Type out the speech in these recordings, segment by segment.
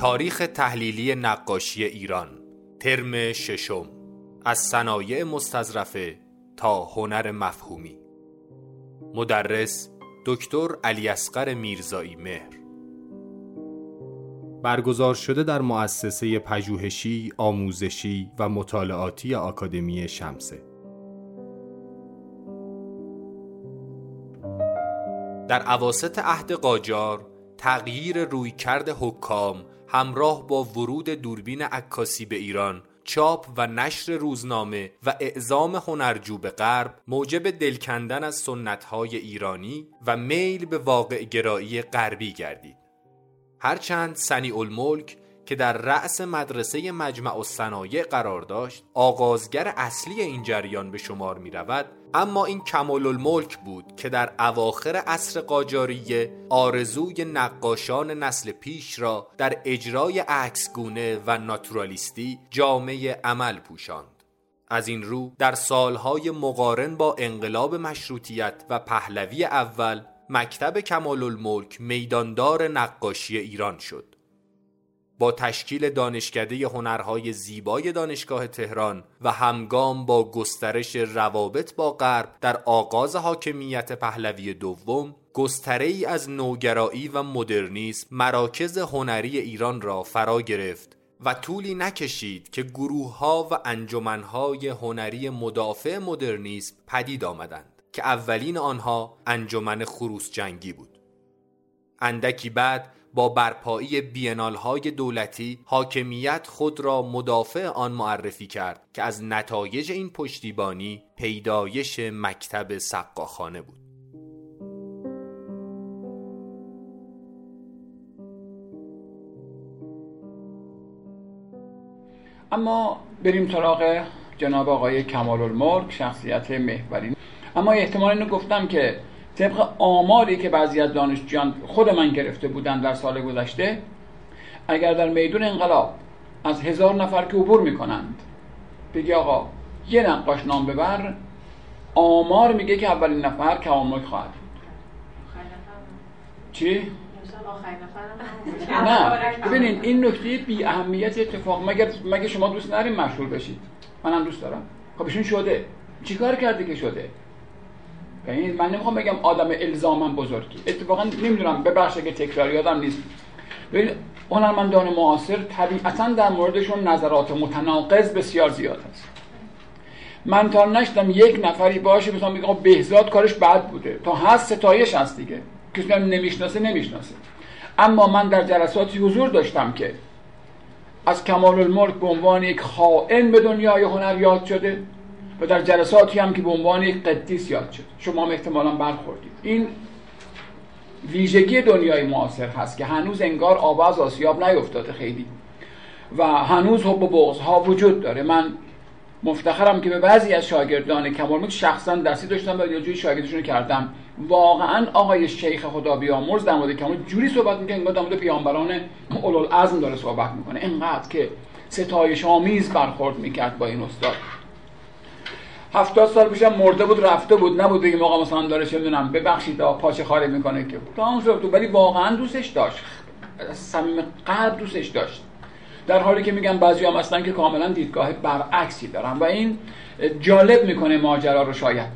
تاریخ تحلیلی نقاشی ایران ترم ششم از صنایع مستظرفه تا هنر مفهومی. مدرس دکتر علی اصغر میرزایی مهر. برگزار شده در مؤسسه پژوهشی، آموزشی و مطالعاتی آکادمی شمسه. در عواست عهد قاجار تغییر رویکرد حکام همراه با ورود دوربین عکاسی به ایران چاپ و نشر روزنامه و اعزام هنرجو به غرب موجب دلکندن از سنتهای ایرانی و میل به واقع گرایی غربی گردید. هرچند سنی الملک که در رأس مدرسه مجمع و صنایع قرار داشت آغازگر اصلی این جریان به شمار می رود اما این کمال الملک بود که در اواخر عصر قاجاریه آرزوی نقاشان نسل پیش را در اجرای عکسگونه و ناتورالیستی جامعه عمل پوشاند. از این رو در سالهای مقارن با انقلاب مشروطیت و پهلوی اول مکتب کمال الملک میداندار نقاشی ایران شد. با تشکیل دانشکده هنرهای زیبای دانشگاه تهران و همگام با گسترش روابط با غرب در آغاز حاکمیت پهلوی دوم گستره ای از نوگرایی و مدرنیسم مراکز هنری ایران را فرا گرفت و طولی نکشید که گروه ها و انجمنهای هنری مدافع مدرنیسم پدید آمدند که اولین آنها انجمن خروس جنگی بود. اندکی بعد با برپایی بینال های دولتی حاکمیت خود را مدافع آن معرفی کرد که از نتایج این پشتیبانی پیدایش مکتب سقاخانه بود. اما بریم سراغ جناب آقای کمال الملک شخصیت محوری. اما احتمال اینو گفتم که طبق آماری که بعضی از دانشجویان خود من گرفته بودن در سال گذشته اگر در میدون انقلاب از هزار نفر که عبور می‌کنند بگی آقا یه نقاش نام ببر آمار میگه که اولین نفر کمال خواهد بود. چی؟ نه ببینید این نکته بی اهمیت اتفاق مگر مگه شما دوست ندارین مشهور بشید؟ منم دوست دارم. خب ایشون شده. چیکار کرده که شده؟ یعنی من نمی‌خوام بگم آدم الزاما بزرگی. اتفاقا نمی‌دونم ببخش که تکرار یادم نیست. ببین هنرمندان معاصر طبیعتا در موردشون نظرات متناقض بسیار زیاد هست. من تا نشدم یک نفری باشه بتونم بگم بهزاد کارش بد بوده. تا هست ستایش هست دیگه. کسی نمی‌شناسه نمی‌شناسه. اما من در جلساتی حضور داشتم که از کمال الملک به عنوان یک خائن به دنیای هنر یاد شده. و در جلساتی هم که به عنوان یک قدیس یاد شد. شما هم احتمالا برخوردید. این ویژگی دنیای معاصر هست که هنوز انگار آواز آسیاب نیفتاده خیلی. و هنوز حب و بغض ها وجود داره. من مفتخرم که به بعضی از شاگردان کمال شخصا درسی داشتم و یا جوری شاگردشون کردم. واقعا آقای شیخ خدا بیامرز در مورد کمال جوری صحبت می‌کنه انگار در مورد پیامبران اولوالعزم داره صحبت می‌کنه. اینقدر که ستایش آمیز برخورد می‌کرد با این استاد. هفتاد سال پیشم مرده بود رفته بود. نبود بگیم آقا مثلا داره چه می‌دونم ببخشید پاچه خالی می‌کنه که. تمام شد ولی واقعا دوستش داشت. صمیم قلب دوستش داشت. در حالی که میگم بعضی هم اصلا که کاملا دیدگاه برعکسی دارن. و این جالب می‌کنه ماجرا رو شاید.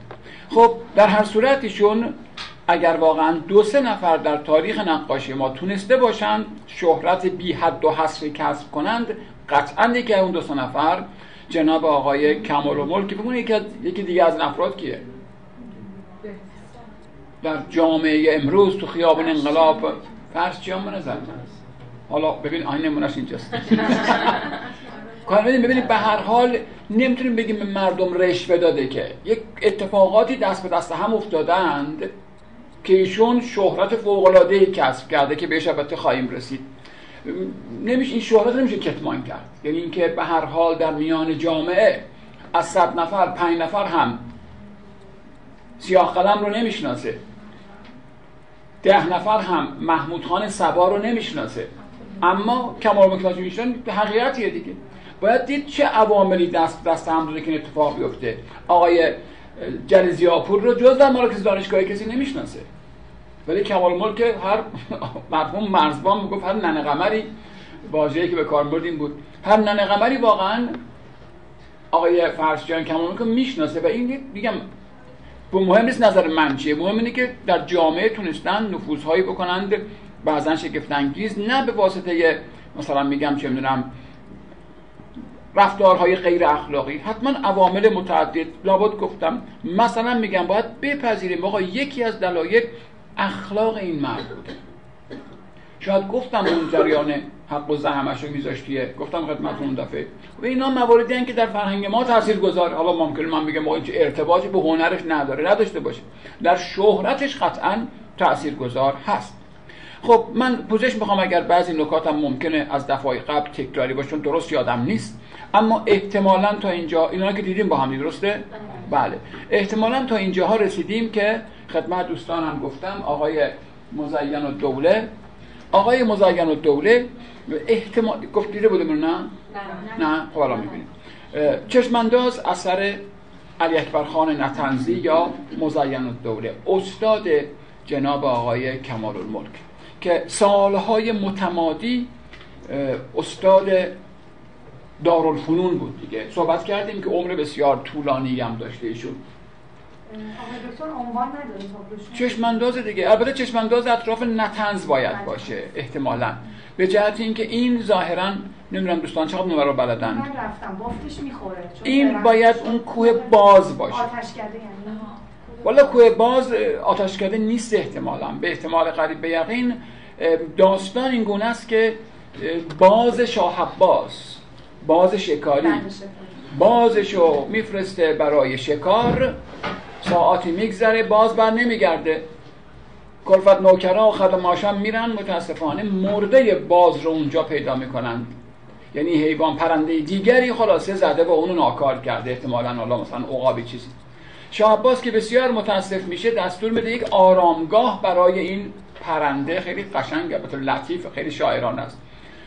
خب در هر صورتشون اگر واقعا دو سه نفر در تاریخ نقاشی ما تونسته باشند شهرت بی حد و حصری کسب کنند قطعا یکی اون دو سه نفر جناب آقای کمال و ملک بگونه یکی, یکی دیگه از افراد کیه؟ در جامعه امروز تو خیابان انقلاب فرض چی هم نظر؟ حالا ببین آین نمونش اینجاست. کار ببینید به هر حال نمی‌تونیم بگیم به مردم رشوه داده که. یک اتفاقاتی دست به دست هم افتادند که ایشون شهرت فوق العاده کسب کرده که بهش البته خواهیم رسید. نمیشه این شهرت نمیشه کتمان کرد. یعنی اینکه به هر حال در میان جامعه از صد نفر پنج نفر هم سیاه قلم رو نمی‌شناسه. ده نفر هم محمود خان سبا رو نمی‌شناسه. اما کمال مکتاج میشن حقیقتیه دیگه. باید دید چه عواملی دست دست هم داده که اتفاق بیفته. آقای جلیزیاپور رو جز در مراکز دانشگاهی کسی نمی‌شناسه. ولی کمال ملک هر مرحوم مرزبان می‌گفت هر ننه قمری واژه‌ای که به کار بردیم بود. هر ننه قمری واقعا آقای فرشجان کمانو که می‌شناسه و این میگم به مهم نیست نظر من چیه. مهم اینه که در جامعه تونستن نفوذهایی بکنند بعضا شگفت انگیز نه به واسطه مثلا میگم چه می‌دونم رفتارهای غیر اخلاقی. حتما عوامل متعدد. لابد گفتم مثلا میگم باید بپذیریم آقا یکی از دلایل اخلاق این مرد. بوده شاید گفتم اون جریان حق و زحمش رو میذاشتیه. گفتم خدمتتون اون دفعه. و اینا مواردی که در فرهنگ ما تاثیر گذاره حالا ممکن من بگم این ارتباطی به هنرش نداره. نداشته باشه. در شهرتش قطعا تاثیر گذار هست. خب من پوزش می‌خوام اگر بعضی نکاتم ممکنه از دفعه قبل تکراری باشه چون درست یادم نیست. اما احتمالا تا اینجا اینا که دیدیم با هم درسته؟ بله. احتمالا تا اینجاها رسیدیم که خدمت دوستانم گفتم آقای مزین و دوله آقای مزین و دوله احتمال گفت دیده بودیم نه؟ نه. خب الان می‌بینیم. چشمانداز اثر علی اکبر خان نتنزی یا مزین و دوله استاد جناب آقای کمال الملک که سالهای متمادی استاد دارالفنون بود دیگه. صحبت کردیم که عمر بسیار طولانی هم داشته ایشون. چشمانداز دیگه. البته چشمانداز اطراف نتنز باید بله. باشه احتمالا. به جهت اینکه این ظاهرا نمی‌دونم دوستان چقدر نمره رو بلدن. من رفتم بافتش می‌خوره. این باید اون کوه باز باشه. آتش کرده یعنی؟ والا کوه باز آتش کرده نیست احتمالا. به احتمال قریب به یقین داستان این گونه است که باز شاه باز باز شکاری. بازشو میفرسته برای شکار ساعتی میگذره باز بر نمیگرده. کلفت نوکرا و خدماشان میرن متاسفانه مرده باز رو اونجا پیدا می‌کنن. یعنی حیوان پرنده دیگری خلاصه زده و اونو ناکار کرده احتمالا حالا مثلا عقابی چیزی. شاه عباس که بسیار متاسف میشه دستور میده یک آرامگاه برای این پرنده خیلی قشنگ البته لطیف خیلی شاعرانه است.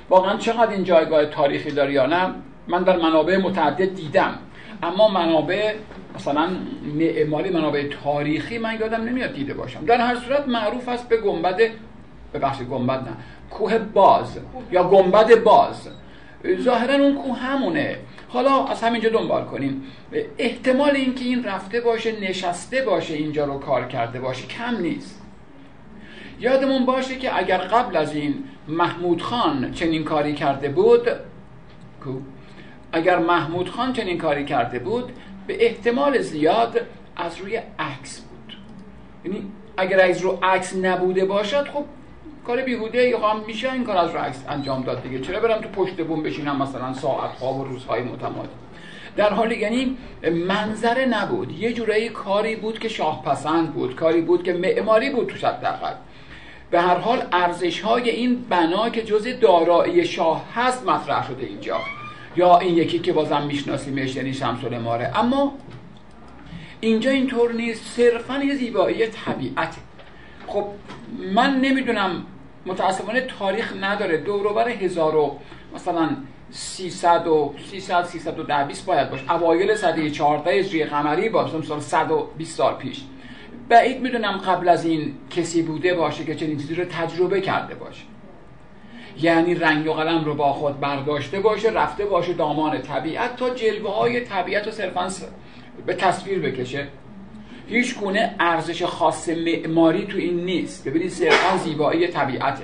واقعا چقدر این جایگاه تاریخی داره یا نه من در منابع متعدد دیدم. اما منابع مثلا معماری منابع تاریخی من یادم نمیاد دیده باشم. در هر صورت معروف است به گنبد بخش گنبد نه کوه باز یا گنبد باز. ظاهرا اون کوه همونه. حالا از همینجا دنبال کنیم. احتمال اینکه این رفته باشه نشسته باشه اینجا رو کار کرده باشه کم نیست. یادمون باشه که اگر قبل از این محمود خان چنین کاری کرده بود اگر محمود خان چنین کاری کرده بود به احتمال زیاد از روی عکس بود. یعنی اگر از رو عکس نبوده باشد خب کار بیهوده یا هم میشه این کار از رو عکس انجام داد دیگه. چرا برم تو پشت بوم بشینم مثلا ساعت ها و روزهای متمادی؟ در حال یعنی منظره نبود. یه جورایی کاری بود که شاه پسند بود کاری بود که معماری بود توش حداقل. به هر حال ارزش های این بنا که جز دارایی شاه هست مطرح شده اینجا. یا این یکی که بازم میشناسیمش یعنی شمس ماره. اما اینجا اینطور نیست صرفا یه زیبایی طبیعته خب من نمی‌دونم متاسفانه تاریخ نداره. دوروبر هزار و مثلا 300 و 300 310 20 باید باشه. اوایل سده 14 هجری قمری با مثلا 120 سال پیش. بعید می‌دونم قبل از این کسی بوده باشه که چنین چیزی رو تجربه کرده باشه. یعنی رنگ و قلم رو با خود برداشته باشه رفته باشه دامان طبیعت تا جلوه های طبیعت رو صرفا به تصویر بکشه. هیچ گونه ارزش خاص معماری تو این نیست. ببینید صرفا زیبایی طبیعته.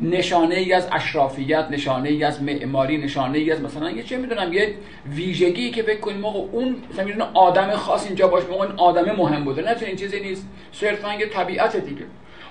نشانه ای از اشرافیت نشانه ای از معماری نشانه ای از مثلا یه چه می‌دونم یه ویژگی که فکر کنیم موقع اون مثلا آدم خاص اینجا باشه این آدم مهم بوده. نه این چیزی نیست. صرفا یه طبیعت دیگه.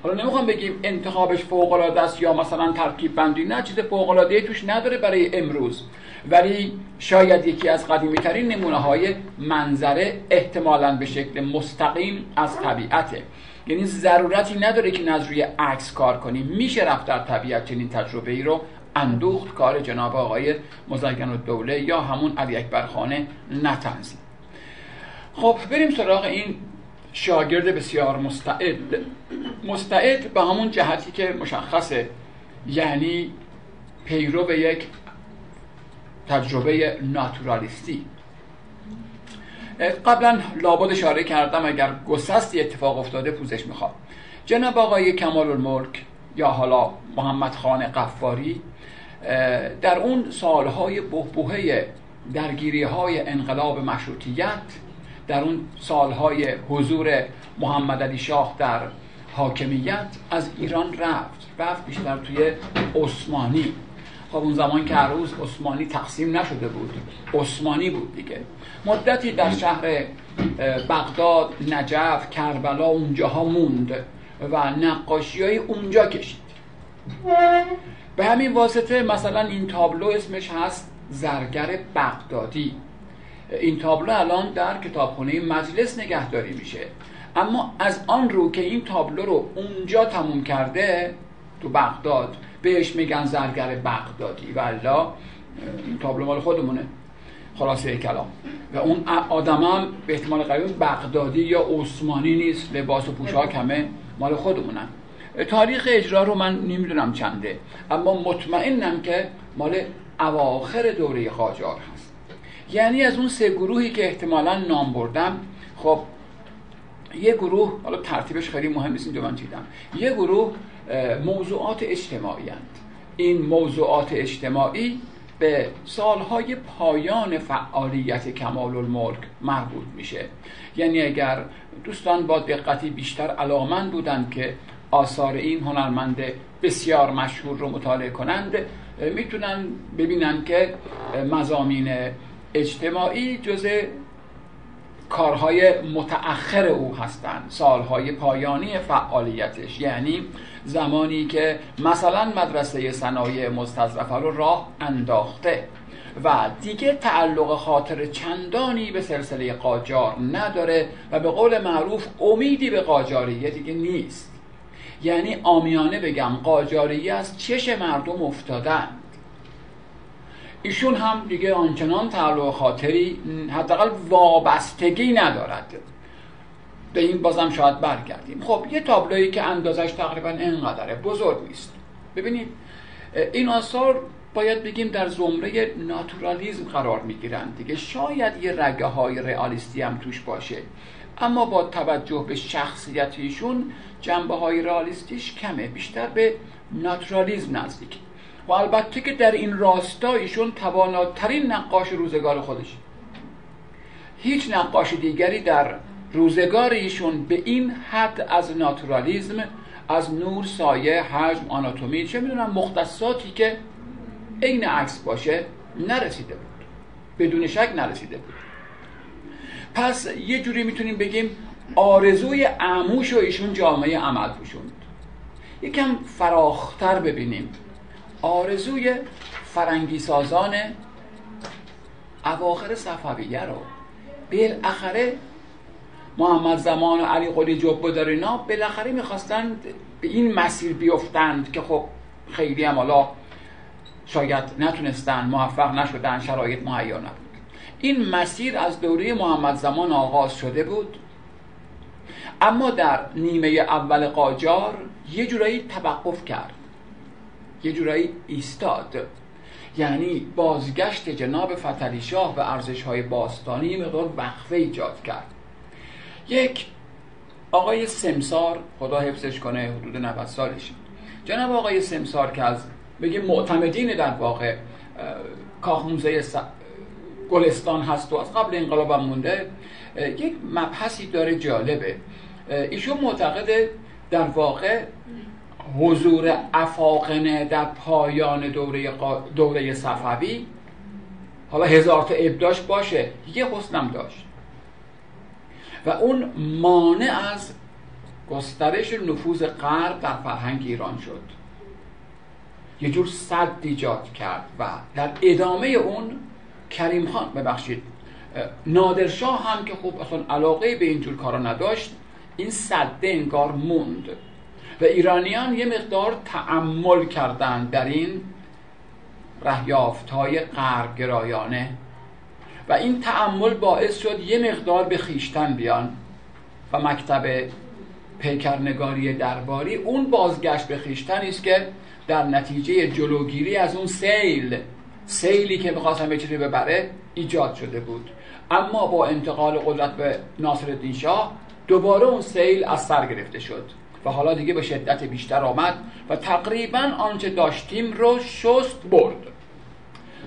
حالا نمی‌خوام بگیم انتخابش فوق العاده است یا مثلا ترکیب بندی. نه چیز فوق العاده توش نداره برای امروز. ولی شاید یکی از قدیمی ترین نمونه های منظره احتمالا به شکل مستقیم از طبیعته. یعنی ضرورتی نداره که از روی عکس کار کنیم میشه رفت در طبیعت چنین تجربه ای رو اندوخت کار جناب آقای مزین و دوله یا همون علی اکبر خانه نتنزی. خب بریم سراغ این شاگرد بسیار مستعد. مستعد به همون جهتی که مشخصه. یعنی پیرو به یک تجربه ناتورالیستی. قبلا لابد اشاره کردم اگر گسستی اتفاق افتاده پوزش می‌خواد جناب آقای کمال الملک یا حالا محمد خان قفاری در اون سالهای بهبوهه درگیری های انقلاب مشروطیت در اون سالهای حضور محمد علی شاه در حاکمیت از ایران رفت. رفت بیشتر توی عثمانی. خب اون زمان که عروض عثمانی تقسیم نشده بود. عثمانی بود دیگه. مدتی در شهر بغداد نجف کربلا اونجاها موند و نقاشی های اونجا کشید. به همین واسطه مثلا این تابلو اسمش هست زرگر بغدادی. این تابلو الان در کتابخونه مجلس نگهداری میشه. اما از آن رو که این تابلو رو اونجا تموم کرده تو بغداد بهش میگن زرگر بغدادی. و این تابلو مال خودمونه. خلاصه کلام. و اون آدم هم به احتمال قوی بغدادی یا عثمانی نیست لباس و پوشاک همه مال خودمونن. تاریخ اجرا رو من نمی‌دونم چنده اما مطمئنم که مال اواخر دوره قاجار هست. یعنی از اون سه گروهی که احتمالا نام بردم خب یه گروه حالا ترتیبش خیلی مهم نیست اینجا من دیدم یه گروه موضوعات اجتماعی هست. این موضوعات اجتماعی به سالهای پایان فعالیت کمال الملک مربوط میشه. یعنی اگر دوستان با دقتی بیشتر علاقمند بودند که آثار این هنرمند بسیار مشهور رو مطالعه کنند می‌تونن ببینن که مزامین اجتماعی جز کارهای متأخر او هستند. سالهای پایانی فعالیتش. یعنی زمانی که مثلا مدرسه صنایع مستظرفه رو راه انداخته و دیگه تعلق خاطر چندانی به سلسله قاجار نداره و به قول معروف امیدی به قاجاریه دیگه نیست. یعنی آمیانه بگم قاجاریه از چش مردم افتادند ایشون هم دیگه آنچنان تعلق خاطری حداقل وابستگی ندارد. به این بازم شاید برگردیم. خب یه تابلویی که اندازش تقریبا اینقدره بزرگ نیست. ببینید این آثار باید بگیم در زمره ناتورالیزم قرار می‌گیرند دیگه. شاید یه رگه های رئالیستی هم توش باشه اما با توجه به شخصیتیشون جنبه های رئالیستیش کمه بیشتر به ناتورالیزم نزدیک. و البته که در این راستا ایشون تواناترین نقاش روزگار خودش. هیچ نقاش دیگری در روزگار ایشون به این حد از ناتورالیزم از نور سایه حجم آناتومی چه می‌دونم مختصاتی که عین عکس باشه نرسیده بود. بدون شک نرسیده بود. پس یه جوری می‌تونیم بگیم آرزوی عموش و ایشون جامعه عمل پوشوند. یکم فراختر ببینیم. آرزوی فرنگی سازان اواخر صفویه رو. بالاخره محمد زمان و علی قلی جبه در اینا بالاخره می‌خواستن به این مسیر بیفتند که خب خیلی هم حالا شاید نتونستن موفق نشدن شرایط مهیا نبود. این مسیر از دوره محمد زمان آغاز شده بود. اما در نیمه اول قاجار یه جورایی توقف کرد. یه جورایی ایستاد. یعنی بازگشت جناب فتلی شاه به ارزش های باستانی مقدار وقفه ایجاد کرد. یک آقای سمسار خدا حفظش کنه حدود 90 سالش. جناب آقای سمسار که از بگیم معتمدین در واقع کاخ موزه گلستان هست و از قبل انقلاب هم مونده یک مبحثی داره جالبه. ایشون معتقده در واقع حضور افاقنه در پایان دوره, دوره صفوی. حالا هزار تا ابداش باشه. یه حسنم داشت. و اون مانع از گسترش نفوذ غرب در فرهنگ ایران شد. یه جور صد ایجاد کرد و در ادامه اون کریم خان ببخشید نادرشاه هم که خوب اصلا علاقه به اینجور کارا نداشت این صده انگار موند. و ایرانیان یه مقدار تعمل کردند در این رهیافت های و این تعمل باعث شد یه مقدار به خیشتن بیان و مکتب پیکرنگاری درباری اون بازگشت به خیشتن است که در نتیجه جلوگیری از اون سیل سیلی که می‌خواستن به چیزی ببره ایجاد شده بود. اما با انتقال قدرت به ناصر شاه دوباره اون سیل از سر گرفته شد. و حالا دیگه به شدت بیشتر آمد و تقریبا آنچه داشتیم رو شست برد.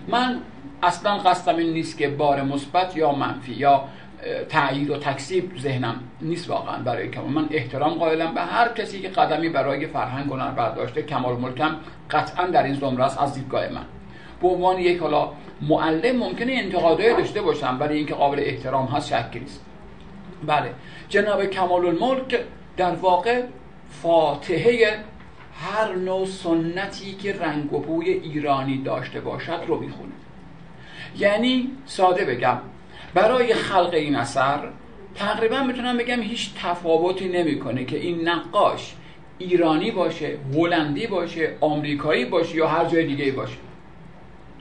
من اصلا قصدم این نیست که بار مثبت یا منفی یا تایید و تکسیب ذهنم نیست واقعا برای کمال. من احترام قائلم به هر کسی که قدمی برای فرهنگ هنر برداشته کمال ملکم قطعا در این زمره است از دیدگاه من. به عنوان یک حالا معلم ممکنه انتقادهای داشته باشم ولی اینکه قابل احترام هست شکی نیست. بله جناب کمال الملک در واقع فاتحه هر نوع سنتی که رنگ و بوی ایرانی داشته باشد رو می‌خونه. یعنی ساده بگم برای خلق این اثر تقریبا می‌تونم بگم هیچ تفاوتی نمی‌کنه که این نقاش ایرانی باشه هلندی باشه آمریکایی باشه یا هر جای دیگه باشه.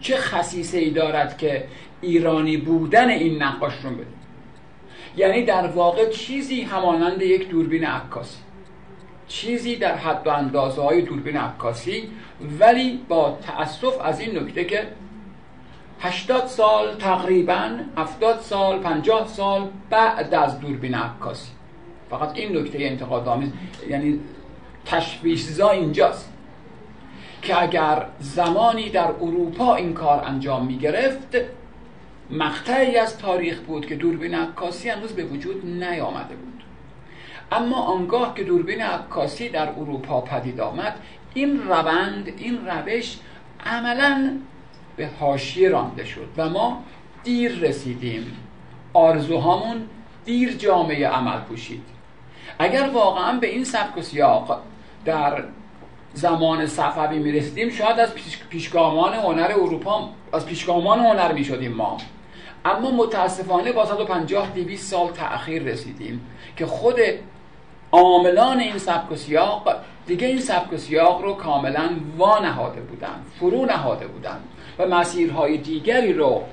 چه خصیصه ای دارد که ایرانی بودن این نقاش رو بده؟ یعنی در واقع چیزی همانند یک دوربین عکاسی. چیزی در حد و اندازه های دوربین عکاسی ولی با تأسف از این نکته که 80 سال تقریبا 70 سال 50 سال بعد از دوربین عکاسی. فقط این نکته انتقاد آمیز یعنی تشویشزا اینجاست که اگر زمانی در اروپا این کار انجام می گرفت مقطعی از تاریخ بود که دوربین عکاسی هنوز به وجود نیامده بود. اما آنگاه که دوربین عکاسی در اروپا پدید آمد این روند این روش عملا به حاشیه رانده شد و ما دیر رسیدیم. آرزوهامون دیر جامعه عمل پوشید. اگر واقعا به این سبک و سیاق در زمان صفوی می‌رسیدیم شاید از پیشگامان هنر اروپا از پیشگامان هنر می‌شدیم ما. اما متاسفانه با 150 200 سال تأخیر رسیدیم که خود عاملان این سبک و سیاق دیگه این سبک و سیاق رو کاملا وانهاده بودن فرو نهاده بودن و مسیرهای دیگری رو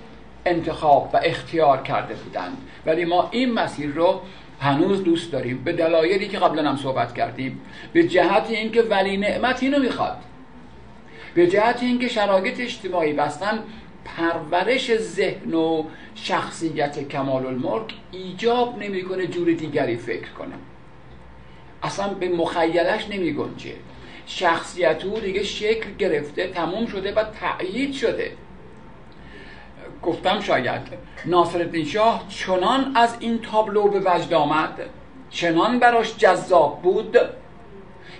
انتخاب و اختیار کرده بودند. ولی ما این مسیر رو هنوز دوست داریم. به دلایلی که قبلا هم صحبت کردیم. به جهت اینکه ولی نعمت اینو می‌خواد. به جهت اینکه شرایط اجتماعی بستن پرورش ذهن و شخصیت کمال الملک ایجاب نمی‌کنه جور دیگری فکر کنه. اصلا به مخیلش نمی گنجه. شخصیت او دیگه شکل گرفته تموم شده و تأیید شده. گفتم شاید ناصر شاه چنان از این تابلو به وجد آمد چنان براش جذاب بود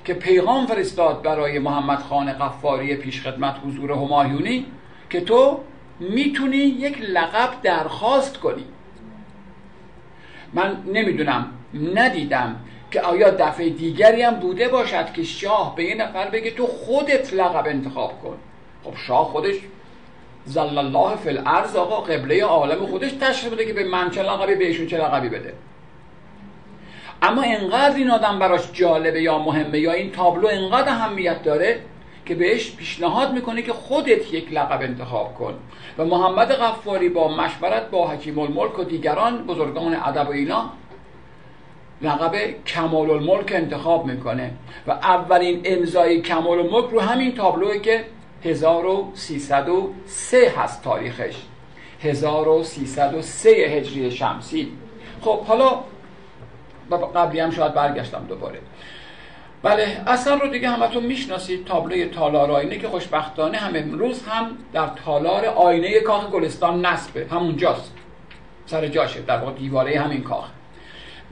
که پیغام فرستاد برای محمد خان قفاری پیشخدمت حضور همایونی که تو می‌تونی یک لقب درخواست کنی. من نمی‌دونم ندیدم که آیا دفعه دیگری هم بوده باشد که شاه به یه نفر بگه تو خودت لقب انتخاب کن؟ خب شاه خودش زل الله فی الارض آقا قبله عالم خودش تشریف بده که به من چه لقبی بهشون چه لقبی بده. اما انقدر این آدم براش جالبه یا مهمه یا این تابلو انقدر اهمیت داره که بهش پیشنهاد می‌کنه که خودت یک لقب انتخاب کن. و محمد غفاری با مشورت با حکیم الملک و دیگران بزرگان ادب و اینا لقب کمال الملک انتخاب می‌کنه و اولین امضای کمال الملک رو همین تابلوه که 1303 هست تاریخش. 1303 هجری شمسی. خب حالا قبلی هم شاید برگشتم دوباره. بله اصلا رو دیگه همتون می‌شناسید تابلوی تالار آینه که خوشبختانه هم امروز هم در تالار آینه کاخ گلستان نصبه. همونجاست. سر جاشه در واقع دیواره همین کاخ.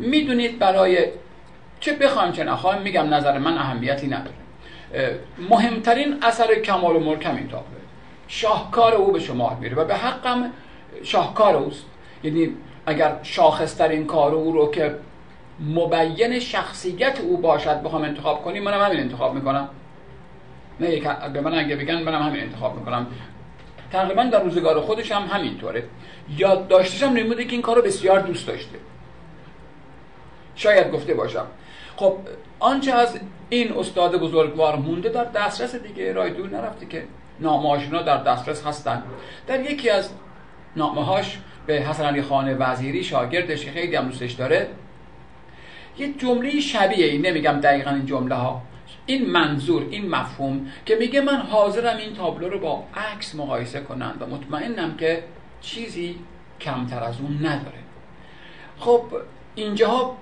می‌دونید برای چه بخوایم چه نخوایم میگم نظر من اهمیتی نداره. مهمترین اثر کمال و ملک همین تابلو. شاهکار او به شما میره و به حقم شاهکار اوست. یعنی اگر شاخصترین کار او رو که مبین شخصیت او باشد بخوام انتخاب کنیم منم همین انتخاب می‌کنم. نه به من اگه بگن منم همین انتخاب می‌کنم. تقریبا در روزگار خودش هم همینطوره. یاد داشتش هم نموده که این کار رو بسیار دوست داشته. شاید گفته باشم. خب آنچه از این استاد بزرگوار مونده در دسترس دیگه رای دور نرفته که نامه در دسترس هستن. در یکی از نامه هاش به حسن علی خان وزیری شاگردش که خیلی هم دوستش داره یه جمله شبیه این نمیگم دقیقا این جمله ها این منظور این مفهوم که میگه من حاضرم این تابلو رو با عکس مقایسه کنم و مطمئنم که چیزی کمتر از اون نداره. خب اینجاها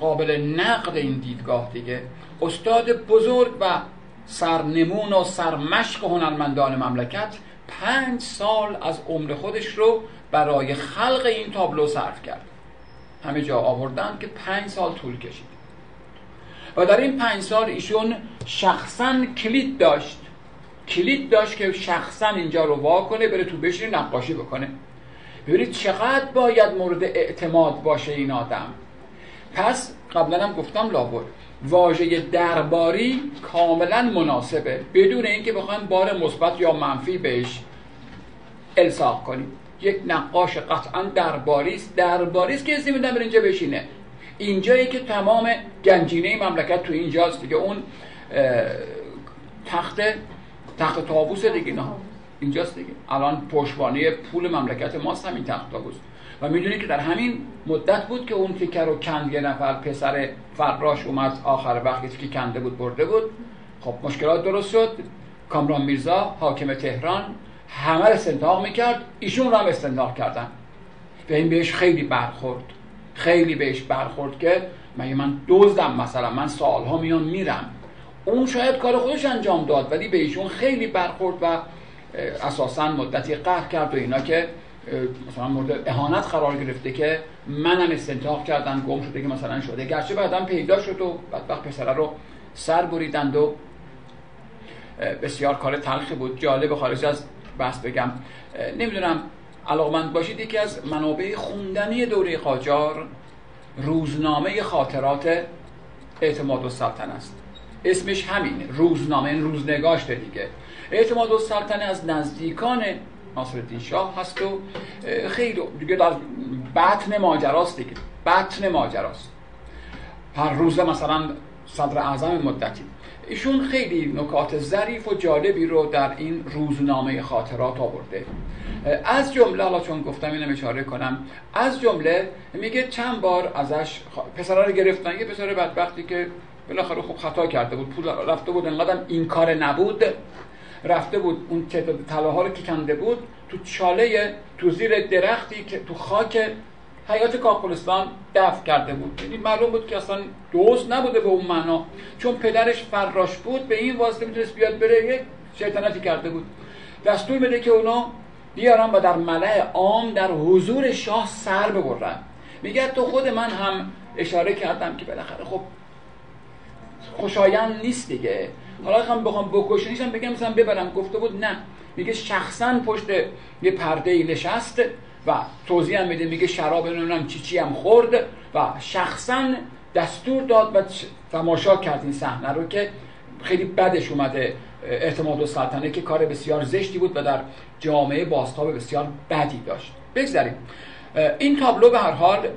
قابل نقد این دیدگاه دیگه. استاد بزرگ و سرنمون و سرمشق هنرمندان مملکت پنج سال از عمر خودش رو برای خلق این تابلو صرف کرد. همه جا آوردن که پنج سال طول کشید. و در این پنج سال ایشون شخصا کلید داشت. کلید داشت که شخصا اینجا رو وا کنه بره تو بشین نقاشی بکنه. ببینید چقدر باید مورد اعتماد باشه این آدم. پس قبلا هم گفتم لابد واژه درباری کاملا مناسبه بدون اینکه بخوایم بار مثبت یا منفی بهش الساق کنیم. یک نقاش قطعا درباری است درباری است که اسمی میدن بر اینجا بشینه. اینجایی که تمام گنجینه مملکت تو اینجاست دیگه اون تخت تخت تابوس دیگه نه. اینجاست دیگه. الان پشتوانه پول مملکت ماست همین تخت تابوس و می‌دونید که در همین مدت بود که اون تیکر رو کند یه نفر پسر فراش اومد آخر وقتی که کنده بود برده بود. خب مشکلات درست شد. کامران میرزا حاکم تهران همه رو استنتاق می‌کرد. ایشون رو هم استنتاق کردن. به این بهش خیلی برخورد. خیلی بهش برخورد که مگه من دزدم مثلا من سالها میان میرم. اون شاید کار خودش انجام داد ولی به ایشون خیلی برخورد و اساسا مدتی قهر کرد و اینا که مثلا مورد اهانت قرار گرفته که منم استنتاق کردن گم شده که مثلا شده. گرچه بعدا پیدا شد و بدبخت پسره رو سر بریدند و بسیار کار تلخی بود. جالب خارج از بحث بگم. نمی‌دونم علاقمند باشید یکی از منابع خوندنی دوره قاجار روزنامه خاطرات اعتماد السلطنه است. اسمش همینه روزنامه این روزنگاشت دیگه. اعتماد السلطنه از نزدیکان ناصرالدین شاه هست و خیلی دیگه در بطن ماجراست دیگه. بطن ماجراست. هر روز مثلا صدر اعظم مدتی. ایشون خیلی نکات ظریف و جالبی رو در این روزنامه خاطرات آورده. از جمله حالا چون گفتم اینم اشاره کنم از جمله میگه چند بار ازش پسرا رو گرفتن. یه پسر بدبختی که بالاخره خوب خطا کرده بود پول رفته بود انقدر این کار نبود. رفته بود اون تعداد طلاها رو که کنده بود تو چاله تو زیر درختی که تو خاک حیات کاکولستان دفع کرده بود. یعنی معلوم بود که اصلا دوست نبوده به اون معنا. چون پدرش فراش بود به این واسطه می‌تونست بیاد بره یک شیطنتی کرده بود. دستور میده که اونا بیارن و در ملع عام در حضور شاه سر ببرن. میگه تو خود من هم اشاره کردم که بالاخره خب خوشایند نیست دیگه. حالا هم بخوام بکشنیش بگم مثلا ببرم. گفته بود نه. میگه شخصا پشت یه پرده نشست و توضیح هم میده. میگه شراب نمی‌دونم چی چی هم خورد و شخصا دستور داد و تماشا کرد این صحنه رو که خیلی بدش اومده اعتماد و سلطنه که کار بسیار زشتی بود و در جامعه باستاب بسیار بدی داشت. بگذاریم. این تابلو به هر حال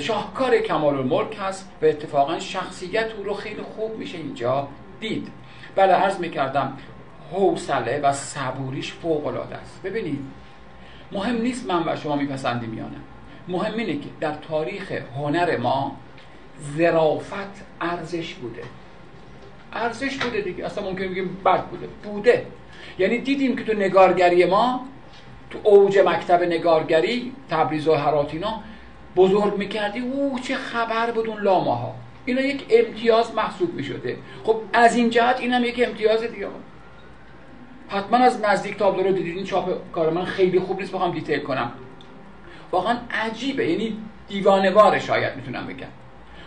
شاهکار کمال الملک هست و اتفاقا شخصیت او رو خیلی خوب میشه اینجا دید. بله عرض می‌کردم حوصله و صبوریش فوق العاده است. ببینید مهم نیست من و شما میپسندیم یا نه. مهم اینه که در تاریخ هنر ما ظرافت ارزش بوده. ارزش بوده دیگه. اصلا ممکن بگیم بد بوده. بوده. یعنی دیدیم که تو نگارگری ما تو اوج مکتب نگارگری تبریز و هراتینا بزرگ می‌کردی. او چه خبر بود اون لامه ها اینا یک امتیاز محسوب می‌شده. خب از این جهت اینم یک امتیاز دیگه. حتما از نزدیک تابلو رو دیدین؟ چاپ کار من خیلی خوب نیست بخوام دیتیل کنم. واقعا عجیبه یعنی دیوانوار شاید می‌تونم بگم.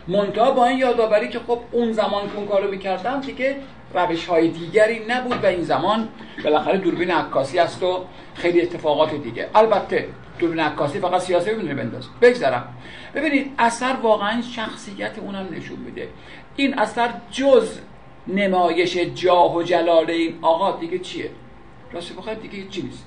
منتها با این یادآوری که خب اون زمان که اون کارو می‌کردم دیگه روش های دیگری نبود و این زمان بالاخره دوربین عکاسی است و خیلی اتفاقات دیگه. البته دوربین عکاسی فقط سیاسی می‌تونه بنداز بگذرم. ببینید اثر واقعا شخصیت اونم نشون میده. این اثر جز نمایش جاه و جلال این آقا دیگه چیه؟ راست بخواید دیگه چی نیست.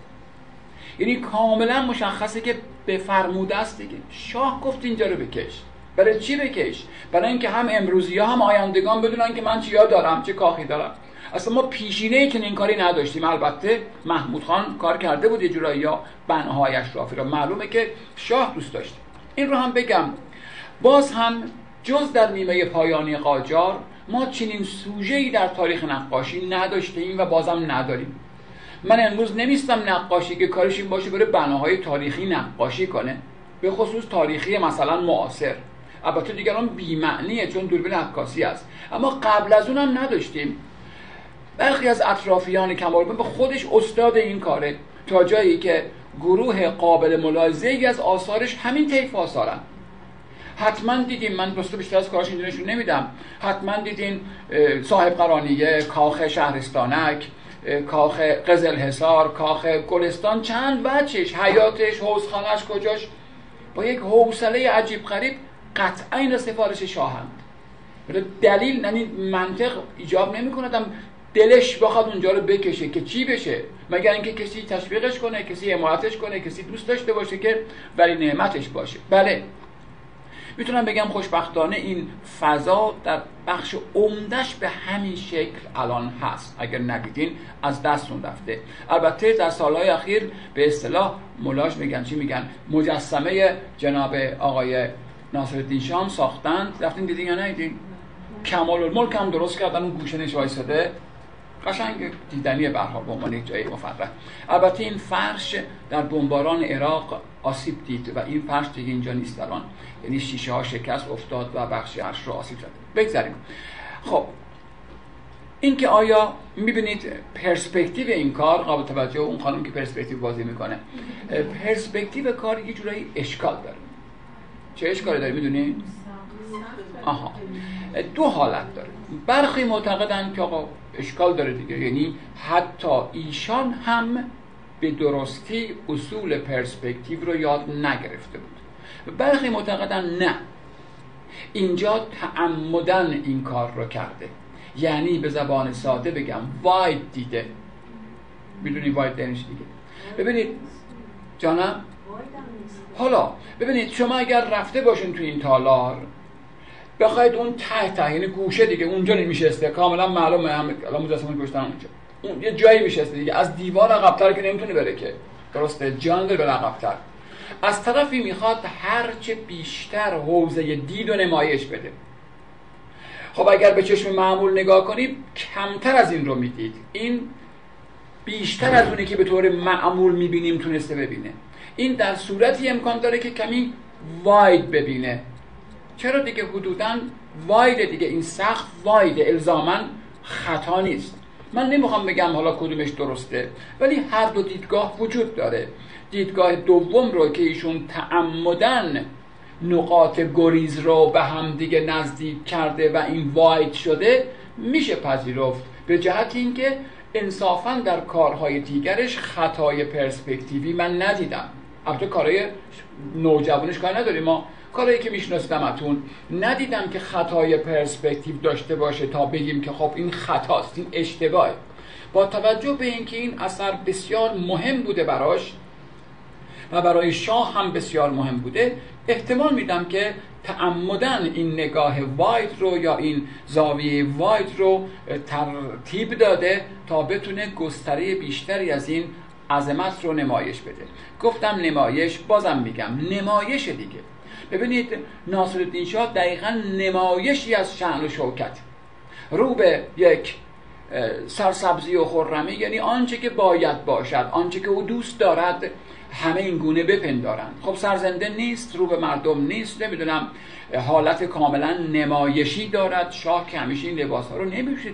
یعنی کاملا مشخصه که به فرموده است دیگه. شاه گفت اینجا رو بکش. برای چی بکش؟ برای اینکه هم امروزی ها هم آیندگان بدونن که من چیا دارم چه کاخی دارم. اصلا ما پیشینه که این کاری نداشتیم. البته محمود خان کار کرده بود یه جورایی یا بنهای اشرافی رو معلومه که شاه دوست داشت. این رو هم بگم. باز هم جز در نیمه پایانی قاجار ما چنین ای در تاریخ نقاشی نداشتیم و بازم نداریم. من امروز نمیستم نقاشی که کارش این باشه بره بناهای تاریخی نقاشی کنه. به خصوص تاریخی مثلا معاصر. البته دیگران بیمعنیه چون دوربین عکاسی است. اما قبل از اون هم نداشتیم. برخی از اطرافیان کمال به خودش استاد این کاره تا جایی که گروه قابل ملاحظه ای از آثارش همین طیف آثارن. حتما دیدیم من دوست بیشتر از کارش اینجا نمیدم. حتما دیدین صاحب قرانیه کاخ شهرستانک کاخ قزل حسار کاخ گلستان چند بچش حیاتش حوزخانش کجاش؟ با یک حوصله عجیب غریب قطعا این سفارش شاهند. دلیل یعنی منطق ایجاب نمی‌کنه دلش بخواد اونجا رو بکشه که چی بشه؟ مگر اینکه کسی تشویقش کنه کسی حمایتش کنه کسی دوست داشته باشه که برای نعمتش باشه. بله. می‌تونم بگم خوشبختانه این فضا در بخش عمدش به همین شکل الان هست. اگر ندیدین از دستون رفته. البته در سالهای اخیر به اصطلاح ملاش میگن چی میگن؟ مجسمه جناب آقای ناصر شام ساختند رفتین دیدین یا ندیدین؟ کمال الملک هم درست کردن اون گوشه نشایستده قشنگ دیدنی به به عنوان یک جای مفرح. البته این فرش در بمباران عراق آسیب دید و این فرش دیگه اینجا نیست الان یعنی شیشه ها شکست افتاد و بخشی عرش رو آسیب زد. بگذاریم. خب این که آیا می‌بینید پرسپکتیو این کار قابل توجه اون خانم که پرسپکتیو بازی می‌کنه پرسپکتیو کار یه جورایی اشکال داره. چه اشکالی داره می‌دونی؟ آها. دو حالت داره. برخی معتقدن که آقا اشکال داره دیگه. یعنی حتی ایشان هم به درستی اصول پرسپکتیو رو یاد نگرفته بود. برخی معتقدن نه. اینجا تعمدن این کار رو کرده. یعنی به زبان ساده بگم واید دیده. می‌دونی واید دنش دیگه؟ ببینید. جانم؟ حالا ببینید شما اگر رفته باشین تو این تالار بخواید اون ته ته یعنی گوشه دیگه اونجا نمیشسته. کاملا معلومه همه الان مجسمه گوشتن اونجا. اون یه جایی میشسته دیگه. از دیوار عقب‌تر که نمی‌تونه بره که. درسته؟ جان به عقب‌تر. از طرفی می‌خواد هرچه بیشتر حوزه دید و نمایش بده. خب اگر به چشم معمول نگاه کنید کمتر از این رو می‌دید. این بیشتر از اونی که به طور معمول می‌بینیم تونسته ببینه. این در صورتی امکان داره که کمی واید ببینه. چرا دیگه حدودا واید دیگه؟ این سخت واید الزاما خطا نیست. من نمی‌خوام بگم حالا کدومش درسته ولی هر دو دیدگاه وجود داره. دیدگاه دوم رو که ایشون تعمدن نقاط گریز رو به هم دیگه نزدیک کرده و این واید شده میشه پذیرفت. به جهت اینکه انصافا در کارهای دیگرش خطای پرسپکتیوی من ندیدم. البته کارهای نوجوانش کار نداریم ما. کارایی که میشناسیدمتون ندیدم که خطای پرسپکتیو داشته باشه تا بگیم که خب این خطاست این اشتباه. با توجه به اینکه این اثر بسیار مهم بوده براش و برای شاه هم بسیار مهم بوده احتمال میدم که تعمدن این نگاه واید رو یا این زاویه واید رو ترتیب داده تا بتونه گستره بیشتری از این عظمت رو نمایش بده. گفتم نمایش بازم میگم نمایش دیگه. ببینید ناصر شاه دقیقا نمایشی از شعن و شوکت. رو به یک سرسبزی و خرمی یعنی آنچه که باید باشد آنچه که او دوست دارد همه این گونه بپندارند. خب سرزنده نیست رو به مردم نیست نمی‌دونم حالت کاملا نمایشی دارد. شاه که همیشه این لباس ها رو نمیشه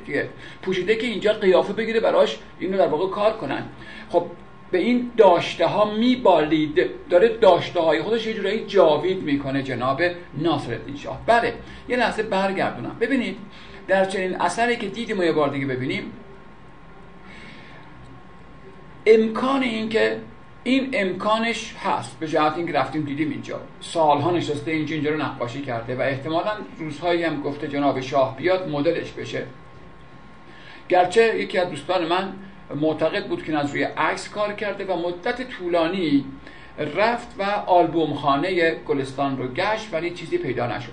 پوشیده که اینجا قیافه بگیره براش اینو در واقع کار کنن. خب به این داشته ها میبالید. داره داشته های خودش یه جورایی جاوید می‌کنه جناب ناصر شاه. بله یه لحظه برگردونم. ببینید در چنین اثری که دیدیم و یه بار دیگه ببینیم امکان این که این امکانش هست. به جهت اینکه رفتیم دیدیم اینجا. سالها نشسته اینجا اینجا رو نقاشی کرده و احتمالا روزهایی هم گفته جناب شاه بیاد مدلش بشه. گرچه یکی از دوستان من معتقد بود که از روی عکس کار کرده و مدت طولانی رفت و آلبوم خانه گلستان رو گشت ولی چیزی پیدا نشد.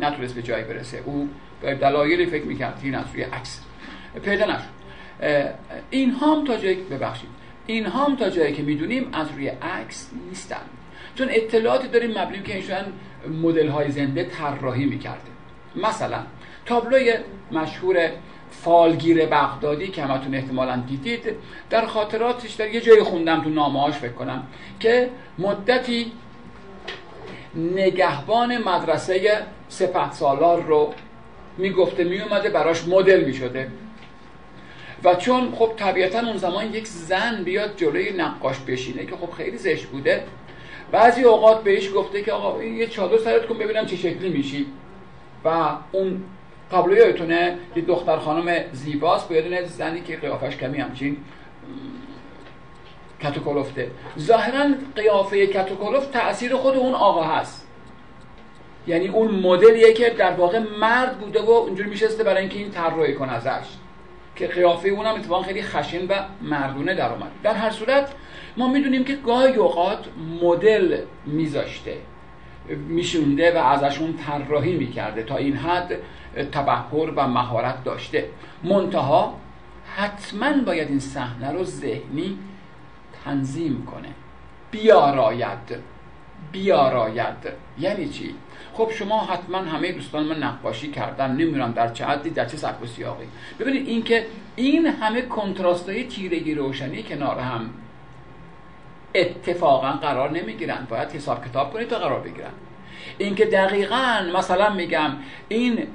نتونست به جایی برسه. او به دلایلی فکر می‌کرد این از روی عکس پیدا نشد. این هم تا جایی ببخشید. این هم تا جایی که می‌دونیم از روی عکس نیستن. چون اطلاعاتی داریم مبنی که ایشون مدل های زنده طراحی می‌کرده. مثلا تابلوی مشهور فالگیر بغدادی که همتون احتمالا دیدید در خاطراتش در یه جایی خوندم تو نامه‌هاش فکر کنم که مدتی نگهبان مدرسه سپه سالار رو می‌گفته میومده براش مدل می‌شده. و چون خب طبیعتا اون زمان یک زن بیاد جلوی نقاش بشینه که خب خیلی زشت بوده بعضی اوقات بهش گفته که آقا یه چادر سرت کن ببینم چه شکلی میشی. و اون تابلو یادتونه یه دختر خانم زیباست. با یه زنی که قیافش کمی همچین کتوکلفته ظاهرا قیافه کتوکلف تاثیر خود اون آقا هست. یعنی اون مدلیه که در واقع مرد بوده و اونجوری میشسته برای اینکه این طراحی کنه ازش. که قیافه اونم اتفاقا خیلی خشن و مردونه در اومد. در هر صورت ما می‌دونیم که گاهی اوقات مدل میذاشته میشونده و ازشون طراحی می‌کرده. تا این حد تبهر و مهارت داشته. منتها حتما باید این صحنه رو ذهنی تنظیم کنه. بیاراید. بیاراید. یعنی چی؟ خب شما حتما همه دوستان من نقاشی کردن نمی‌دونم در چه حدی در چه سبک و سیاقی. ببینید اینکه این همه کنتراست های تیرگی روشنی کنار هم اتفاقا قرار نمی‌گیرن. باید حساب کتاب کنید تا قرار بگیرن. اینکه دقیقا مثلا میگم این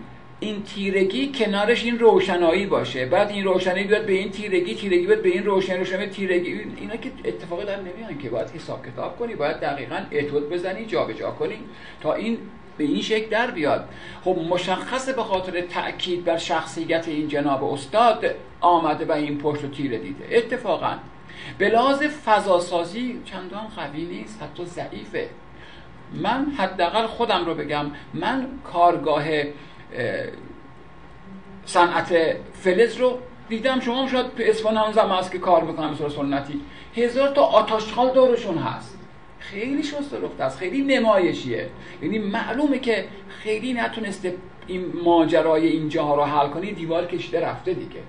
این تیرگی کنارش این روشنایی باشه. بعد این روشنایی بیاد به این تیرگی تیرگی بیاد به این روشنایی روشنایی تیرگی. اینا که اتفاقی در نمیان که باید حساب کتاب کنی باید دقیقا اتود بزنی جابجا کنی تا این به این شکل در بیاد. خب مشخصه به خاطر تاکید بر شخصیت این جناب استاد آمده و این پشت و تیره دیده. اتفاقا به لحاظ فضاسازی چندان قوی نیست حتی ضعیفه. من حداقل خودم رو بگم من کارگاه صنعت فلز رو دیدم شما هم شاید اصفهان هم زمان هست که کار می‌کنم به سنتی. هزار تا آتاشخال دورشون هست. خیلی شست رفته است. خیلی نمایشیه. یعنی معلومه که خیلی نتونسته این ماجرای اینجا رو حل کنی دیوار کشیده رفته دیگه.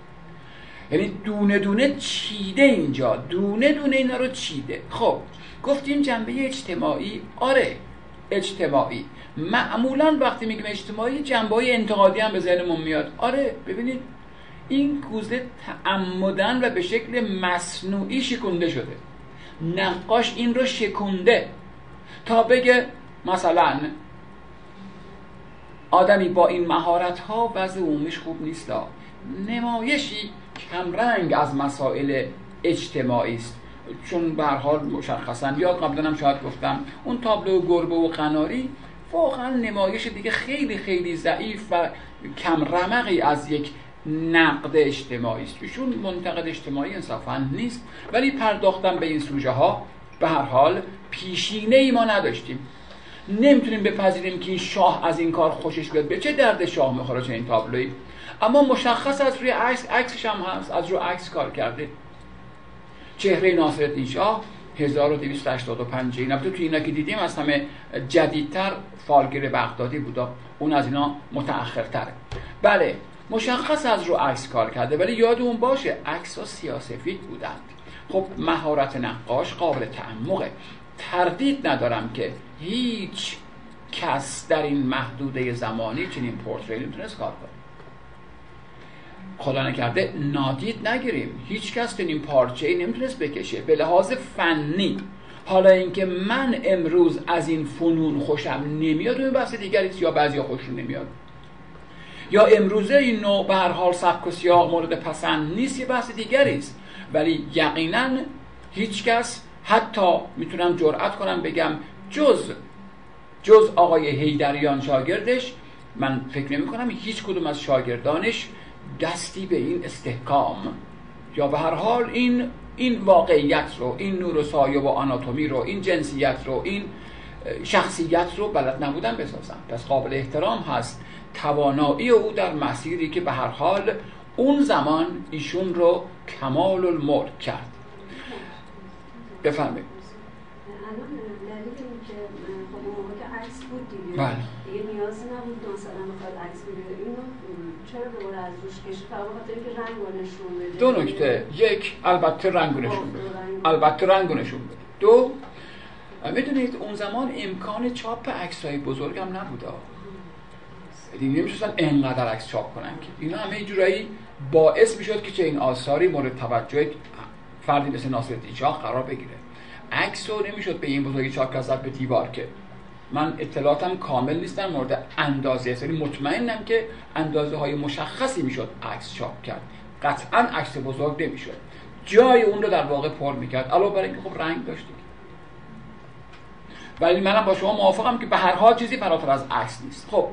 یعنی دونه دونه چیده اینجا. دونه دونه اینا رو چیده. خب گفتیم جنبه اجتماعی. آره اجتماعی. معمولا وقتی میگیم اجتماعی جنبه های انتقادی هم به ذهنمون میاد. آره ببینید این کوزه تعمدن و به شکل مصنوعی شکونده شده. نقاش این رو شکونده. تا بگه مثلا آدمی با این مهارت ها وضع عمومیش خوب نیست. نمایشی کمرنگ از مسائل اجتماعی است. چون به حال مشخصا یا قبلا هم شاید گفتم اون تابلو گربه و قناری واقعا نمایش دیگه خیلی خیلی ضعیف و کم رمقی از یک نقد اجتماعی است. ایشون منتقد اجتماعی انصافا نیست ولی پرداختن به این سوژه ها به هر حال پیشینه ای ما نداشتیم. نمی‌تونیم بپذیریم که این شاه از این کار خوشش بیاد. به چه درد شاه می‌خوره چه این تابلوی اما مشخص از روی عکس عکسش هم هست از روی عکس کار کرده. چهره ناصرالدین شاه 1285 این تو اینا که دیدیم از همه جدیدتر فالگیر بغدادی بودا. اون از اینا متأخرتره. بله مشخص از رو عکس کار کرده ولی یادمون باشه عکس ها سیاسفید بودند. خب مهارت نقاش قابل تعمقه. تردید ندارم که هیچ کس در این محدوده زمانی چنین پورتری نمی‌تونست کار کنه. خدا نکرده نادید نگیریم. هیچ کس این پارچه ای نمی‌تونست بکشه. به لحاظ فنی. حالا اینکه من امروز از این فنون خوشم نمیاد اون بحث دیگری یا بعضی خوششون نمیاد؟ یا امروزه این نوع به هر حال سبک و سیاق مورد پسند نیست یه بحث دیگری است. ولی یقینا هیچ کس حتی می‌تونم جرأت کنم بگم جز جز آقای هیدریان شاگردش من فکر نمی کنم هیچ کدوم از شاگردانش دستی به این استحکام. یا به هر حال این این واقعیت رو این نور و سایه و آناتومی رو این جنسیت رو این شخصیت رو بلد نبودن بسازن. پس قابل احترام هست توانایی او در مسیری که به هر حال اون زمان ایشون رو کمال الملک کرد. بفرمایید. الان دلیل اینکه خب اون موقع عکس بود دیگه بله. دیگه نیازی نبود مثلا بخواد عکس چرا دوباره از روش کشید؟ فقط بخاطر اینکه رنگ رو نشون بده. دو نکته. یک البته رنگ نشون بده. البته رنگ نشون بده. دو می‌دونید اون زمان امکان چاپ عکس های بزرگ هم نبوده دیگه نمیشستن انقدر عکس چاپ کنن که. اینا همه جورایی باعث می‌شد که چه این آثاری مورد توجه فردی مثل ناصرالدین شاه قرار بگیره. عکس رو نمی‌شد به این بزرگی چاپ کرد به دیوار که من اطلاعاتم کامل نیست در مورد اندازه سری مطمئنم که اندازه های مشخصی می‌شد عکس چاپ کرد. قطعا عکس بزرگ نمی‌شد. جای اون رو در واقع پر می‌کرد. علاوه بر اینکه خب رنگ داشت ولی منم با شما موافقم که به هر حال چیزی فراتر از عکس نیست. خب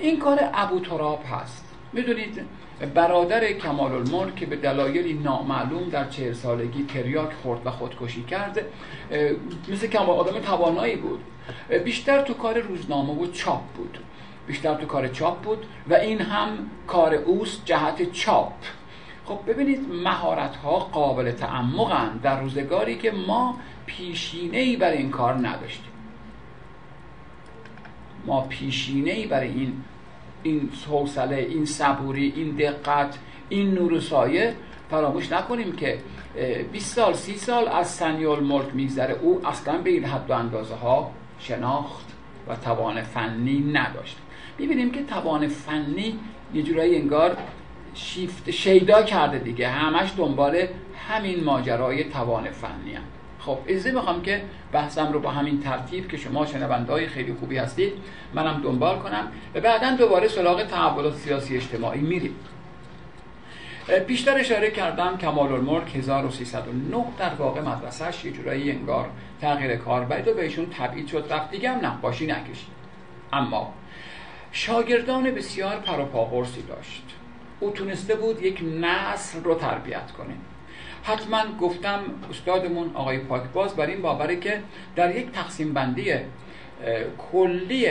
این کار ابو تراب هست. می‌دونید برادر کمال الملک که به دلایلی نامعلوم در چهل سالگی تریاک خورد و خودکشی کرد مثل کمال آدم توانایی بود. بیشتر تو کار روزنامه و چاپ بود. بیشتر تو کار چاپ بود و این هم کار اوست جهت چاپ. خب ببینید مهارت ها قابل تعمقند در روزگاری که ما پیشینه ای برای این کار نداشتیم. ما پیشینه ای برای این این حوصله این صبوری این دقت این نور و سایه فراموش نکنیم که 20 سال 30 سال از سنیول ملک میگذره. او اصلا به این حد و اندازه ها شناخت و توان فنی نداشت. می‌بینیم که توان فنی یه جورایی انگار شیفت شیدا کرده دیگه. همش دنبال همین ماجرای توان فنی هم. خب اجازه می‌خوام که بحثم رو با همین ترتیب که شما شنونده خیلی خوبی هستید منم دنبال کنم و بعدا دوباره سراغ تحولات سیاسی اجتماعی میریم. بیشتر اشاره کردم کمال الملک 1309 در واقع مدرسهش یه جورایی انگار تغییر کار باید و بهشون تبعید شد. رفت دیگه هم نقاشی نکشید. اما شاگردان بسیار پروپاقرسی داشت. او تونسته بود یک نسل رو تربیت کنه. حتما گفتم استادمون آقای پاکباز بر این باوره که در یک تقسیم بندی کلی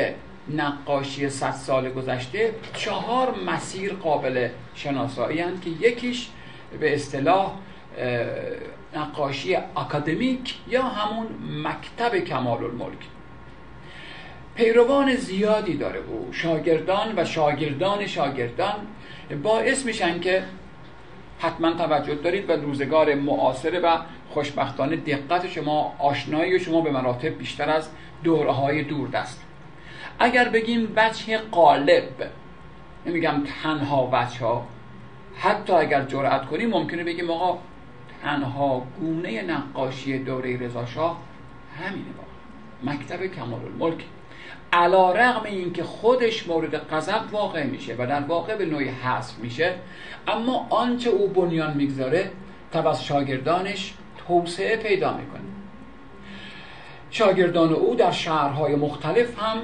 نقاشی صد سال گذشته چهار مسیر قابل شناسایی هستند که یکیش به اصطلاح نقاشی اکادمیک یا همون مکتب کمال الملک پیروان زیادی داره او. شاگردان و شاگردان شاگردان باعث میشن که حتما توجه دارید و روزگار معاصره و خوشبختانه دقت شما آشنایی شما به مراتب بیشتر از دوره های دوردست. اگر بگیم وجه قالب نمیگم تنها وجه ها حتی اگر جرأت کنیم ممکنه بگیم آقا تنها گونه نقاشی دوره رضا شاه همینه با مکتب کمال الملک علا رغم این که خودش مورد قذب واقع میشه و در واقع به نوعی حذف میشه اما آنچه او بنیان می‌گذاره توسط شاگردانش توسعه پیدا می‌کنه. شاگردان او در شهرهای مختلف هم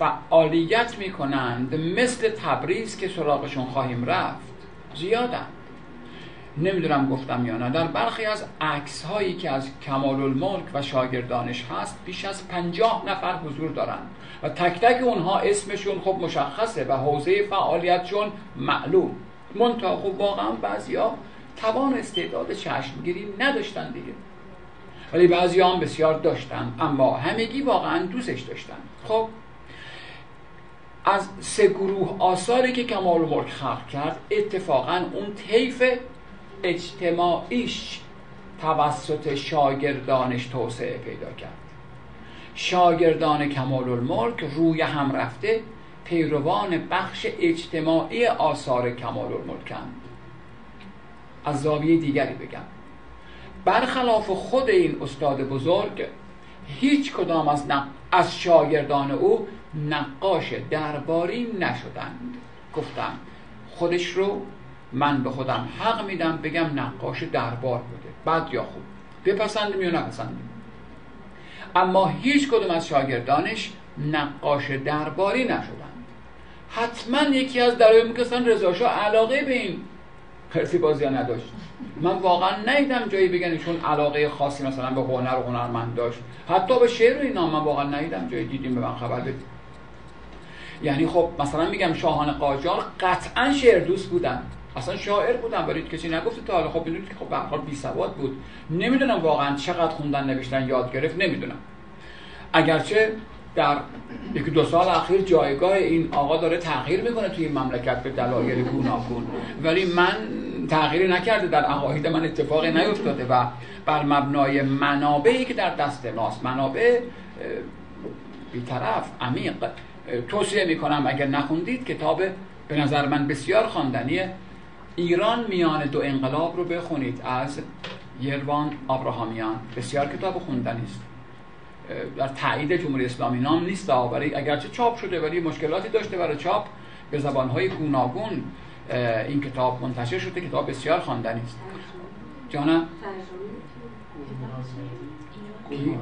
فعالیت می‌کنند مثل تبریز که سراغشون خواهیم رفت. زیادن. نمی‌دونم گفتم یا نه. در برخی از عکس هایی که از کمال الملک و شاگردانش هست بیش از پنجاه نفر حضور دارند و تک تک اونها اسمشون خب مشخصه و حوزه فعالیتشون معلوم. منتها خب واقعا بعضیا توان استعداد چشمگیری نداشتن دیگه. ولی بعضی هم بسیار داشتن اما همگی واقعا دوستش داشتن. خب از سه گروه آثاری که کمال ملک خلق کرد اتفاقا اون طیف اجتماعیش توسط شاگردانش توسعه پیدا کرد. شاگردان کمال الملک روی هم رفته پیروان بخش اجتماعی آثار کمال الملکند از زاویه دیگری بگم. برخلاف خود این استاد بزرگ هیچ کدام از, از شاگردان او نقاش درباری نشدند. گفتم خودش رو من به خودم حق میدم بگم نقاش دربار بوده. بد یا خوب بپسندیم یا نپسندیم؟ اما هیچ کدوم از شاگردانش نقاش درباری نشدن حتما یکی از دلایل میکسن رضا علاقه به این خرسی بازی نداشت. من واقعا نیدم جایی بگن چون علاقه خاصی مثلا به هنر و هنرمند داشت. حتی به شعر و اینا من واقعا نیدم جایی دیدیم به من خبر بدید. یعنی خب مثلا میگم شاهان قاجار قطعا شعر دوست بودن اصلا شاعر بودن ولی کسی نگفته تا حالا. خب می‌دونید که خب به حال بی سواد بود. نمی‌دونم واقعا چقدر خوندن نوشتن یاد گرفت. نمی‌دونم. اگرچه در یکی دو سال اخیر جایگاه این آقا داره تغییر می‌کنه توی این مملکت به دلایل گوناگون. ولی من تغییری نکرده. در عقاید من اتفاقی نیفتاده و بر مبنای منابعی که در دست ماست. منابع بیطرف عمیق. توصیه می‌کنم اگر نخوندید کتاب به نظر من بسیار خواندنیه. ایران میان دو انقلاب رو بخونید. از یروان آبراهامیان بسیار کتاب خوندنی است. در تایید جمهوری اسلامی نام نیست ولی اگرچه چاپ شده ولی مشکلاتی داشته برای چاپ به زبانهای گوناگون این کتاب منتشر شده. کتاب بسیار خواندنی است. جانم کی؟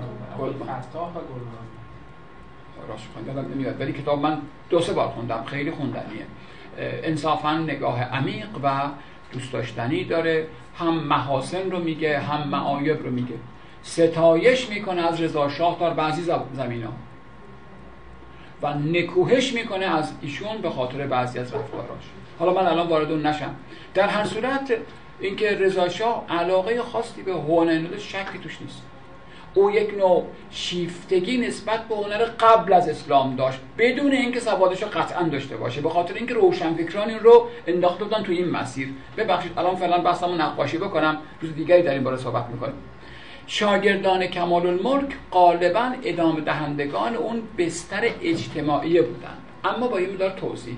راست نمیاد ولی کتاب من دو سه بار خوندم خیلی خوندنیه. انصافا نگاه عمیق و دوست داشتنی داره هم محاسن رو میگه هم معایب رو میگه. ستایش می‌کنه از رضا شاه در بعضی زمین ها و نکوهش می‌کنه از ایشون به خاطر بعضی از رفتاراش. حالا من الان وارد اون نشم. در هر صورت اینکه رضا شاه علاقه خاصی به هنر شکی توش نیست. او یک نوع شیفتگی نسبت به هنر قبل از اسلام داشت بدون اینکه سوادش رو قطعا داشته باشه. به خاطر اینکه روشنفکران این رو انداخته بودن تو این مسیر. ببخشید الان فعلا بحثمو نقاشی بکنم. روز دیگری در این باره صحبت می‌کنیم. شاگردان کمال الملک غالبا ادامه دهندگان اون بستر اجتماعی بودند. اما با این مدار توضیح.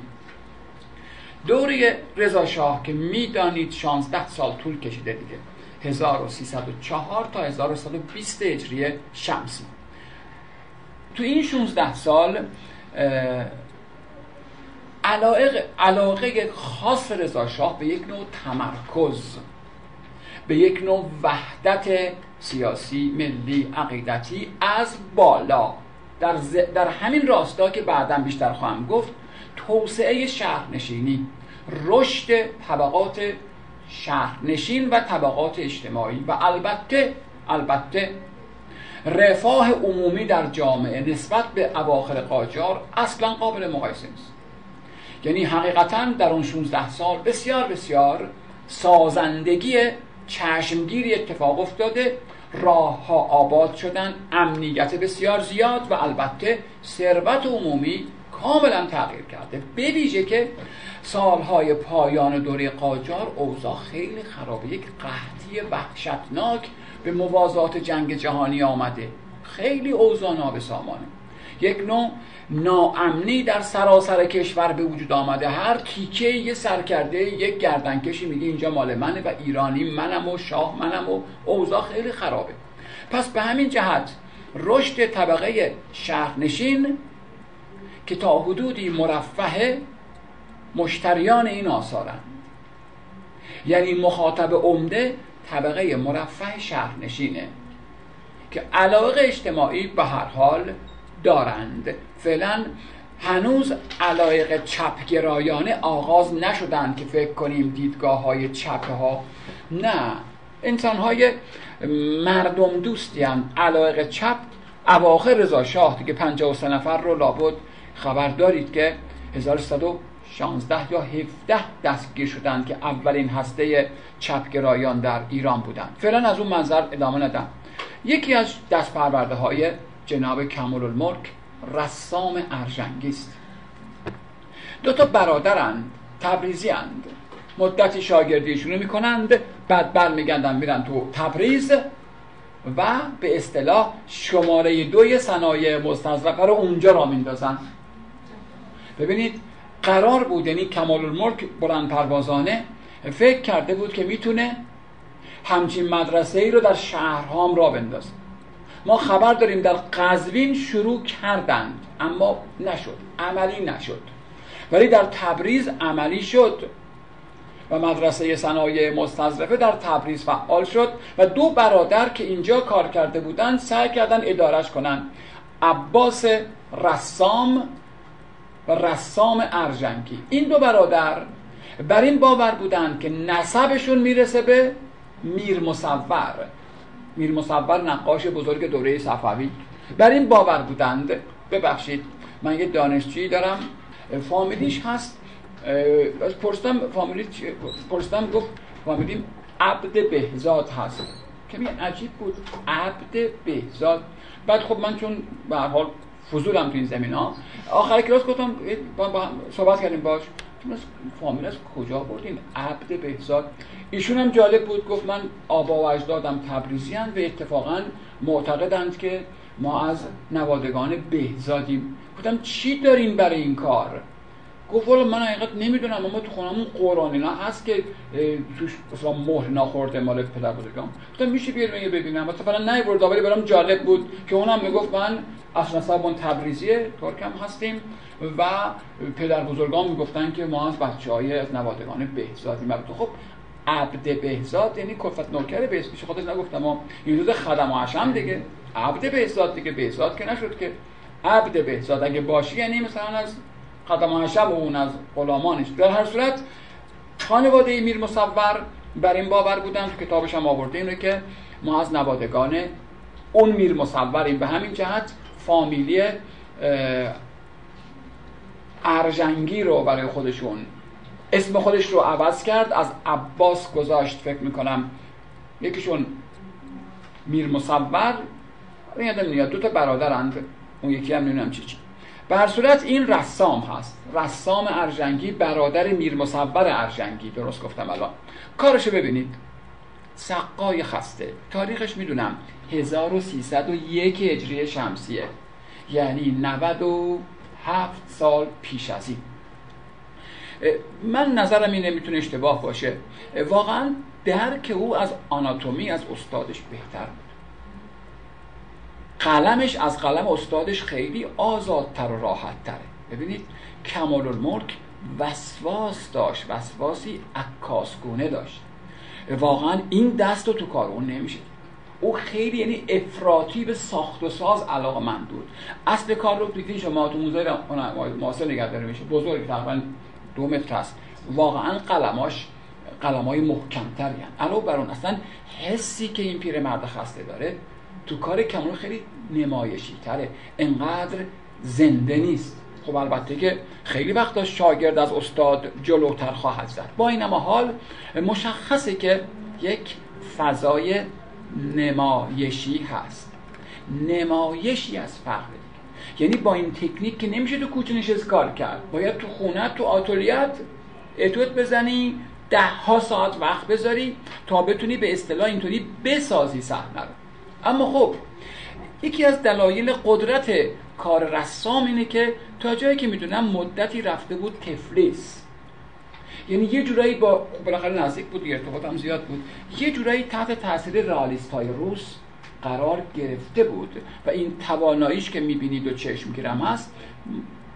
دوره رضا شاه که می‌دانید 16 سال طول کشیده دیگه. 1304 تا 1120 هجری شمسی. تو این 16 سال علاقه, علاقه خاص رضا شاه به یک نوع تمرکز به یک نوع وحدت سیاسی ملی عقیدتی از بالا. در, در همین راستا که بعدا بیشتر خواهم گفت توسعه شهرنشینی رشد طبقات شهرنشین و طبقات اجتماعی و البته البته رفاه عمومی در جامعه نسبت به اواخر قاجار اصلا قابل مقایسه نیست. یعنی حقیقتا در اون 16 سال بسیار بسیار سازندگی چشمگیری اتفاق افتاده راه ها آباد شدن امنیت بسیار زیاد و البته ثروت عمومی کاملا تغییر کرده. بویژه که سالهای پایان دوره قاجار اوضاع خیلی خرابه. یک قحطی وحشتناک به موازات جنگ جهانی آمده. خیلی اوضاع نابسامانه. یک نوع ناامنی در سراسر کشور به وجود آمده. هر تیکه یه سرکرده یک گردنکشی میگه اینجا مال منه و ایرانی منم و شاه منم و اوضاع خیلی خرابه. پس به همین جهت رشد طبقه شهرنشین که تا حدودی مرفه مشتریان این آثارن. یعنی مخاطب عمده طبقه مرفه شهرنشینه که علاقه اجتماعی به هر حال دارند. فعلا هنوز علایق چپگرایانه آغاز نشدند که فکر کنیم دیدگاه های چپ ها نه انسان های مردم دوستی هم علایق چپ اواخر رضا شاه دیگه 53 نفر رو لابد. خبر دارید که 1116 یا 17 دستگیر شدند که اولین هسته چپگرایان در ایران بودند. فعلا از اون منظر ادامه ندم یکی از دست پرورده های جناب کمال الملک رسام ارجنگی است دو تا برادرند تبریزی اند مدتی شاگردیشونو می‌کنند بعد برمیگردن میرن تو تبریز و به اصطلاح شماره دوی صنایع مستظرفه رو اونجا را میندازن. ببینید قرار بود یعنی کمال الملک بلند پروازانه فکر کرده بود که می‌تونه همچین مدرسه ای رو در شهرهام را بندازه. ما خبر داریم در قزوین شروع کردند اما نشد عملی نشد. ولی در تبریز عملی شد و مدرسه صنایع مستظرفه در تبریز فعال شد و دو برادر که اینجا کار کرده بودند سعی کردن ادارش کنند. عباس رسام رسام ارجنگی این دو برادر بر این باور بودند که نسبشون می‌رسه به میر مصور. میر مصور نقاش بزرگ دوره صفوی. بر این باور بودند ببخشید من یه دانشجویی دارم فامیلیش هست پرستم فامیلی پرستم گفت فامیلی عبد بهزاد هست. کمی عجیب بود عبد بهزاد. بعد خب من چون به حال فضولم تو این زمین ها آخر کلاس گفتم با صحبت کردیم باش. فامیل از کجا بردین عبد بهزاد. ایشون هم جالب بود گفت من آبا و اجدادم تبریزی و اتفاقا معتقدند که ما از نوادگان بهزادیم. گفتم چی دارین برای این کار؟ گفت والا من حقیقت نمی‌دونم اما تو خونمون قرآن اینا هست که توش مثلا مهر نخورده مال پدر بزرگام گفتم میشه بیارم یه ببینم. مثلا نیورد ولی برام جالب بود که اونم می‌گفت من اصلا تبریزیه ترکم هستیم و پدر بزرگان می‌گفتن که ما از بچه های از نوادگان بهزادی مبتو خب عبد بهزاد یعنی کفت نوکر بهزاد. پیش خودش نگفتم ما این روز خدم و دیگه. عبد بهزاد دیگه. بهزاد که نشد که. عبد بهزاد اگه باشی یعنی مثلا از خدم و اون از غلامانش. در هر صورت خانواده میر مصور بر این باور بودن کتابش هم آورده. اینه که ما از نوادگان اون میر مصوریم. به همین جهت فامیلی ارجنگی رو برای خودشون اسم خودش رو عوض کرد. از عباس گذاشت فکر می‌کنم. یکیشون میر مصور. یادم نمیاد دو تا برادرند. اون یکی هم نمی‌دونم چی چی. به هر صورت این رسام هست. رسام ارجنگی برادر میر مصور ارجنگی درست گفتم الان. کارشو ببینید. سقای خسته. تاریخش می‌دونم. 1301 هجری شمسیه. یعنی 97 سال پیش از این. من نظرم اینه می‌تونه اشتباه باشه. واقعا درک او از آناتومی از استادش بهتر. قلمش از قلم استادش خیلی آزادتر و راحت تره ببینید کمال الملک وسواس داشت وسواسی عکاسگونه داشت. واقعا این دست رو تو کار اون نمیشه او خیلی یعنی افراطی به ساخت و ساز علاقه من بود. اصل کار رو دیدین شما تو موزه معاصر نگهداری میشه. بزرگ تقریبا دو متر است. واقعا قلماش قلمای محکمتری هم علاوه بر اون اصلا حسی که این پیرمرد خسته داره تو کار کمال خیلی نمایشی تره. انقدر زنده نیست. خب البته که خیلی وقتا شاگرد از استاد جلوتر خواهد زد. با این حال مشخصه که یک فضای نمایشی هست. نمایشی از فقر یعنی با این تکنیک که نمیشه تو کوچه نشست کار کرد. باید تو خونه تو آتولیت اتوت بزنی ده ها ساعت وقت بذاری تا بتونی به اصطلاح اینطوری بسازی صحنه رو. اما خب یکی از دلایل قدرت کار رسام اینه که تا جایی که می‌دونم مدتی رفته بود تفلیس. یعنی یه جورایی با بالاخره نزدیک بود ارتباط هم زیاد بود. یه جورایی تحت تاثیر رئالیست های روس قرار گرفته بود و این تواناییش که می‌بینید و چشم گیرم هست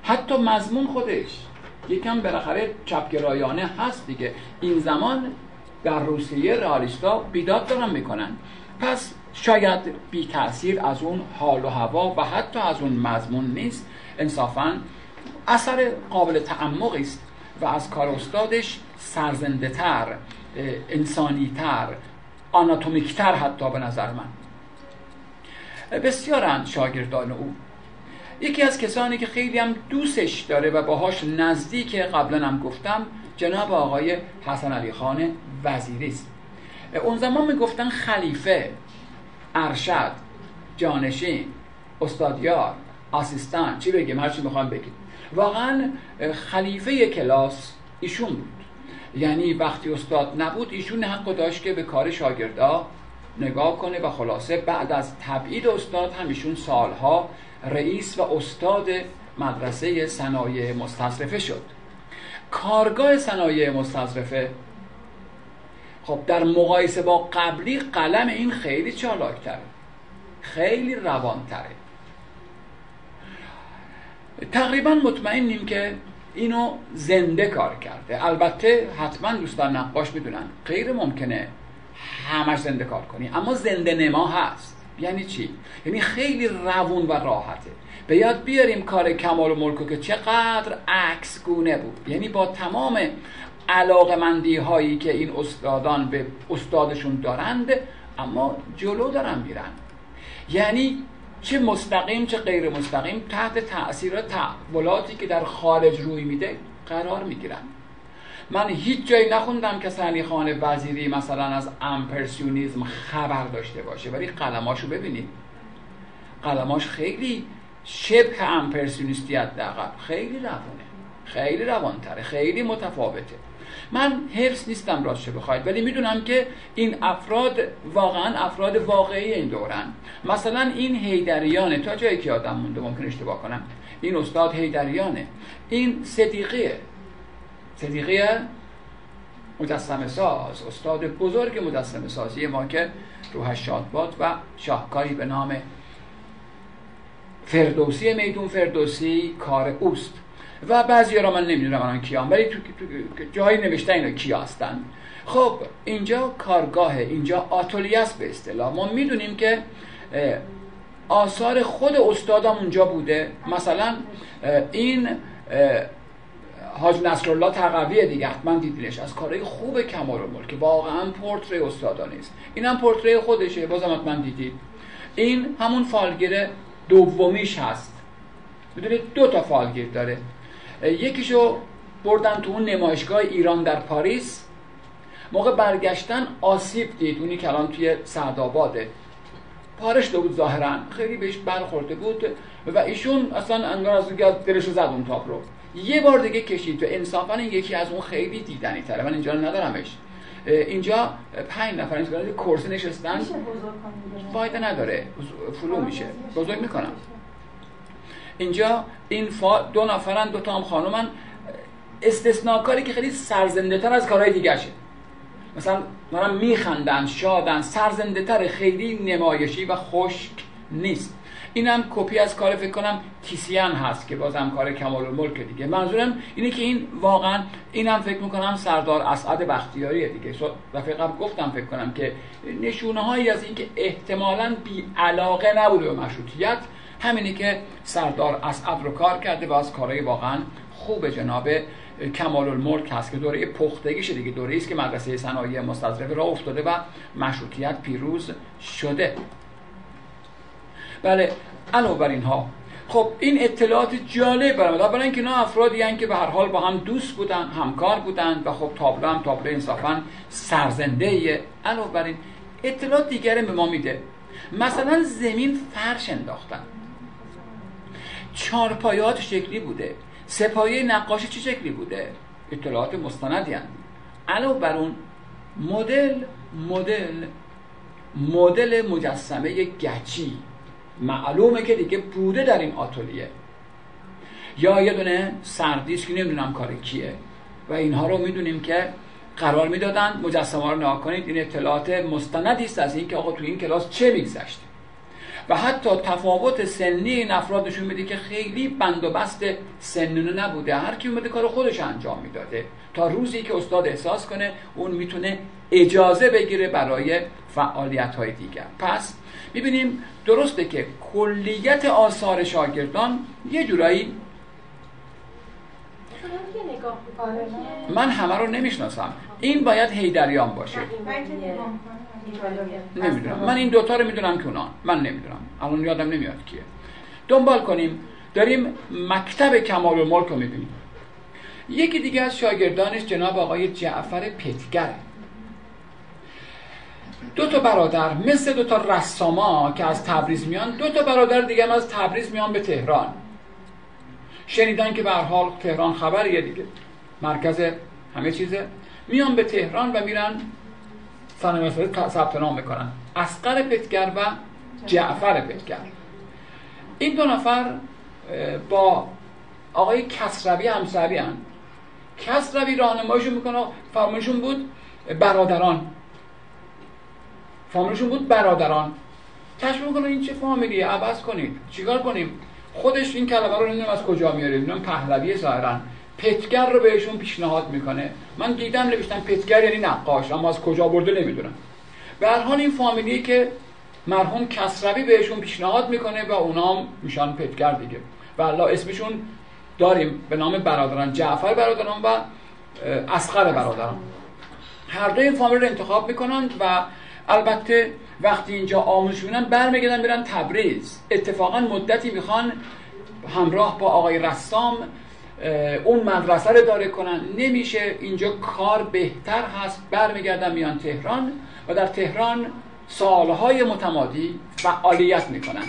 حتی مضمون خودش یکم بالاخره چپگرایانه هست دیگه. این زمان در روسیه رئالیستا بیداد دارن می‌کنن. پس شاید بی تاثیر از اون حال و هوا و حتی از اون مضمون نیست. انصافا اثر قابل تعمقی است و از کار استادش سرزنده تر انسانی تر آناتومیکتر حتی به نظر من. بسیارند شاگردان او. یکی از کسانی که خیلی هم دوستش داره و باهاش نزدیک قبلا هم گفتم جناب آقای حسن علی خان وزیری است. اون زمان می‌گفتن خلیفه. ارشد جانشین استادیار آسیستان چی بگیم هر چی می‌خوام بگیم. واقعا خلیفه کلاس ایشون بود. یعنی وقتی استاد نبود ایشون حق داشت که به کار شاگردا نگاه کنه و خلاصه بعد از تبعید استاد هم ایشون سالها رئیس و استاد مدرسه صنایع مستصرفه شد. کارگاه صنایع مستصرفه خب در مقایسه با قبلی قلم این خیلی چالاکتره. خیلی روانتره. تقریبا مطمئنیم که اینو زنده کار کرده. البته حتما دوستان نقاش می‌دونن. غیر ممکنه همش زنده کار کنی. اما زنده نما هست. یعنی چی؟ یعنی خیلی روون و راحته. به یاد بیاریم کار کمال و ملکو که چقدر عکس گونه بود. یعنی با تمام علاقمندی هایی که این استادان به استادشون دارند اما جلو دارن میرن. یعنی چه مستقیم چه غیر مستقیم تحت تاثیر تحولاتی که در خارج روی میده قرار می‌گیرن. من هیچ جایی نخوندم که سنی خان وزیری مثلا از امپرسیونیزم خبر داشته باشه ولی قلماشو ببینید. قلماش خیلی شبه امپرسیونیستی حداقل. خیلی روانه خیلی روانتره. خیلی متفاوته. من حفظ نیستم راستش بخواید ولی می‌دونم که این افراد واقعا افراد واقعی این دورن. مثلا این هیدریانه تا جایی که آدم مونده ممکن اشتباه کنم. این استاد هیدریانه این صدیقیه. صدیقیه مجسم ساز استاد بزرگ مجسم سازی ما که روحش شاد باد و شاهکاری به نام فردوسی میدون فردوسی کار اوست. و بعضی را من نمی‌دونم آنان کیان ولی تو, جایی نوشته اینا کیا هستن. خب اینجا کارگاه اینجا آتولیه است به اصطلاح. ما می‌دونیم که آثار خود استادم اونجا بوده. مثلا این حاج نصرالله تقویه دیگه حتما دیدینش از کارهای خوب کمال الملک که واقعا پورتری استادا نیست. این هم پورتری خودشه. بازم حتما دیدید. این همون فالگیر دومیش هست. می‌دونید؟ دو تا فالگیر داره. یکیشو بردن تو اون نمایشگاه ایران در پاریس. موقع برگشتن آسیب دید. اونی که الان توی سعدآباده. پارش بود ظاهرا. خیلی بهش برخورده بود و ایشون اصلا انگار از دلش زد اون تاپ رو. یه بار دیگه کشید و انصافا این یکی از اون خیلی دیدنی تره. من اینجا ندارمش. اینجا پنج نفر اینجا کرسی نشستن. فایده نداره. فلو میشه. بزرگ می‌کنم. اینجا این فا دو نفرن دو تا هم خانومن. استثناء کاری که خیلی سرزنده تر از کارهای دیگه شه. مثلا دارن میخندن شادن سرزنده تر خیلی نمایشی و خشک نیست. اینم کپی از کار فکر کنم تیسیان هست که بازم کار کمال الملک دیگه. منظورم اینه که این واقعا اینم فکر می‌کنم سردار اسعد بختیاریه دیگه. دفعه قبل گفتم فکر کنم که نشونه هایی از اینکه احتمالا بی علاقه نبوده به مشروطیت همینی که سردار اسعد رو کار کرده و از کارهای واقعا خوب جناب کمال الملک هست که دوره پختگیشه دیگه دوره است که مدرسه صنایع مستظرفه را افتاده و مشروطیت پیروز شده. بله علاوه بر اینها خب این اطلاعات جالب برام برای اینکه اینا افرادی هستند که به هر حال با هم دوست بودن همکار بودند و خب تابلو هم تابلو انصافا سرزنده ایه علاوه بر این اطلاعات دیگره به ما میده. مثلا زمین فرش انداختن. چارپایات شکلی بوده. سپایه نقاشی چه شکلی بوده؟ اطلاعات مستندی هستند علاوه بر اون مدل مدل مدل مجسمه گچی. معلومه که دیگه بوده در این آتولیه. یا یه دونه سردیس که نمی‌دونم کار کیه. و اینها رو می‌دونیم که قرار می‌دادن مجسمه رو نگاه کنید. این اطلاعات مستندی است از اینکه آقا تو این کلاس چه میگذشته و حتی تفاوت سنی این افراد نشون میده که خیلی بند و بست سنونه نبوده. هر کی اومده کار خودش انجام می‌داده. تا روزی که استاد احساس کنه اون می‌تونه اجازه بگیره برای فعالیت های دیگر. پس می‌بینیم درسته که کلیت آثار شاگردان یه جورایی من همه رو نمی‌شناسم. این باید هیدریان باشه. نمی‌دونم. من این دوتا رو می‌دونم که اونان من نمی‌دونم. الان یادم نمیاد کیه. دنبال کنیم. داریم مکتب کمال الملک رو می‌بینیم. یکی دیگه از شاگردانش جناب آقای جعفر پتگره دو تا برادر مثل دو تا رساما که از تبریز میان دو تا برادر دیگه از تبریز میان به تهران. شنیدن که به حال تهران خبریه دیگه. مرکز همه چیزه. میان به تهران و میرن سنه ثبت نام می‌کنن. اسقر پتگر و جعفر پتگر این دو نفر با آقای کسروی همسری هن. کسروی راهنماییشون می‌کنه. فرمایشون بود برادران. فامیلشون بود برادران. تشبیه می‌کنه این چه فامیلیه؟ عوض کنید. چیکار کنیم؟ خودش این کلمه رو نمی‌دونم از کجا میاره نمی‌دونم پهلوی ظاهرا. پتگر رو بهشون پیشنهاد می‌کنه. من دیدم نوشتم پتگر یعنی نقاش اما از کجا برده نمی‌دونم. به هر حال این فامیلی که مرحوم کسروی بهشون پیشنهاد می‌کنه و اونا میشن پتگر دیگه. و الله اسمشون داریم به نام برادران جعفر برادران و اسقر برادران. هر دو این فامیل رو انتخاب می‌کنند و البته وقتی اینجا آموزش می‌بینن برمیگردن میرن تبریز. اتفاقا مدتی می‌خوان همراه با آقای رسام اون مدرسه رو داره کنن. نمیشه اینجا کار بهتر هست. برمیگردن میان تهران و در تهران سالهای متمادی فعالیت می‌کنن.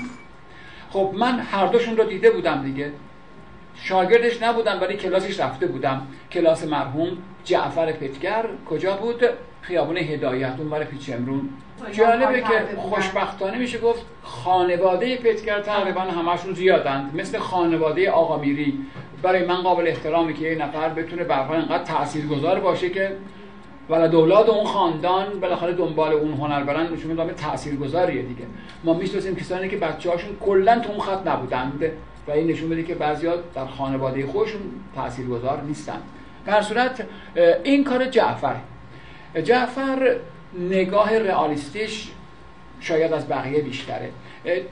خب من هر دوشون رو دیده بودم دیگه. شاگردش نبودم ولی کلاسش رفته بودم. کلاس مرحوم جعفر پتگر کجا بود؟ خیابون هدایت اون برای پیچ امرون. جالبه که. خوشبختانه میشه گفت خانواده پتگر تقریبا همشون زیادند مثل خانواده آقا میری برای من قابل احترامی که یه نفر بتونه برای اینقدر تاثیرگذار باشه که ولد اولاد اون خاندان بالاخره دنبال اون هنر برن نشون میده تاثیرگذاریه دیگه. ما می‌شناسیم کسانی که بچه‌هاشون کلا تو اون خط نبودند و این نشون میده که بعضیا در خانواده خودشون تاثیرگذار نیستن. در صورت این کار جعفر. جعفر نگاه رئالیستیش شاید از بقیه بیشتره.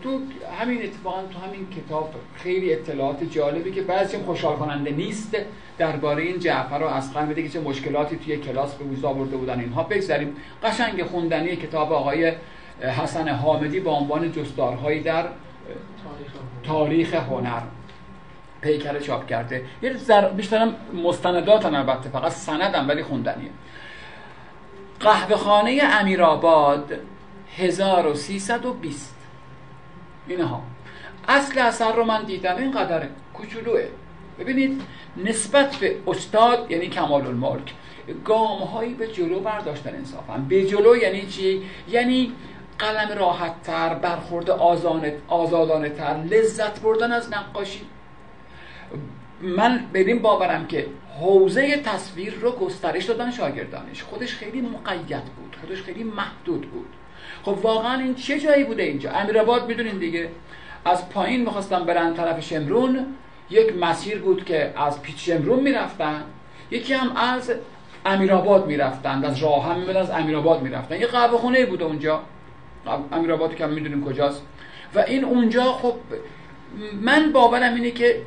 تو همین اتفاقا تو همین کتاب خیلی اطلاعات جالبی که بعضی خوشحال کننده نیست درباره این جعفر و اسقر میده که چه مشکلاتی توی کلاس به وجود آورده بودن. اینها بگذاریم قشنگ خوندنی کتاب آقای حسن حامدی با عنوان جستارهایی در تاریخ هنر پیکر چاپ کرده. یه. بیشترم مستندات البته فقط سندم ولی خوندنیه. قهوه خانه امیرآباد 1320 اینها. اصل اثر رو من دیدم. این کوچولوه. ببینید نسبت به استاد یعنی کمال الملک گام هایی به جلو برداشتن انصافا. به جلو یعنی چی؟ یعنی قلم راحت تر برخورد آزادانه تر لذت بردن از نقاشی. من بدین باورم که حوزه تصویر رو گسترش دادن شاگردانش. خودش خیلی مقید بود. خودش خیلی محدود بود. خب واقعا این چه جایی بوده اینجا؟ امیرآباد می‌دونین دیگه. از پایین می‌خواستن برن طرف شمرون. یک مسیر بود که از پیچ شمرون می‌رفتن. یکی هم از امیرآباد می‌رفتن از راه هم میمدن از امیرآباد می‌رفتن. یه قهوه خونه بود اونجا. امیرآباد که می‌دونیم کجاست. و این اونجا خب من باورم اینه که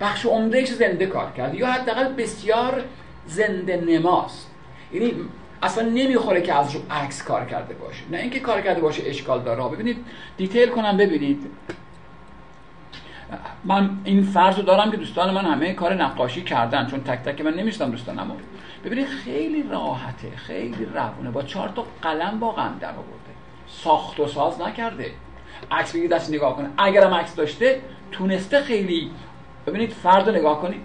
بخش عمدهش زنده کار کرد؟ یا حداقل بسیار زنده نماست. یعنی اصلا نمی‌خوره که از رو عکس کار کرده باشه. نه اینکه کار کرده باشه اشکال داره. ببینید دیتیل کنم ببینید. من این فرض رو دارم که دوستان من همه کار نقاشی کردن چون تک تک من نمیشتم دوستانمو. ببینید خیلی راحته خیلی روونه. با چهار تا قلم واقعا در آورده. ساخت و ساز نکرده. عکس بگید دست نگاه کنه. اگرم عکس داشته تونسته خیلی ببینید فرد رو نگاه کنید.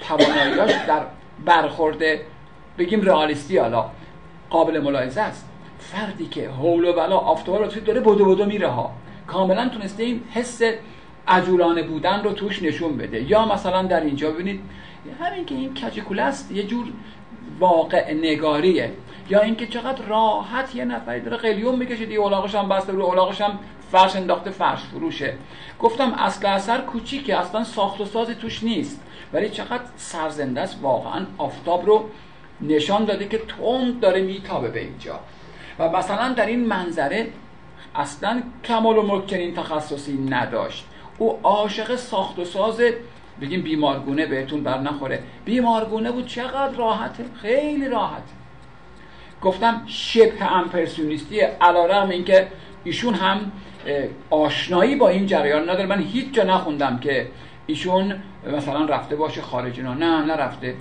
تواناییاش در برخورد بگیم رئالیستی حالا قابل ملاحظه است. فردی که حول و بلا آفتاب رو داره بدو بدو میره ها. کاملا تونسته این حس عجولانه بودن رو توش نشون بده. یا مثلا در اینجا ببینید همین که این کچکوله یه جور واقع نگاریه. یا اینکه چقدر راحت یه نفری داره قلیون می‌کشه دیگه اولاغش هم بسته رو اولاغش هم فرش انداخته فرش فروشه. گفتم اصل اثر کوچیکه اصلا ساخت و سازی توش نیست. ولی چقدر سرزنده است واقعا آفتاب رو نشان داده که تند داره میتابه به اینجا. و مثلا در این منظره اصلا کمال و ملک چنین تخصصی نداشت. او عاشق ساخت و ساز بگیم بیمارگونه بهتون بر نخوره. بیمارگونه بود چقدر راحته خیلی راحت. گفتم شبه امپرسیونیستی علیرغم اینکه ایشون هم آشنایی با این جریان نداره. من هیچ جا نخوندم که ایشون مثلا رفته باشه خارج نه نه نرفته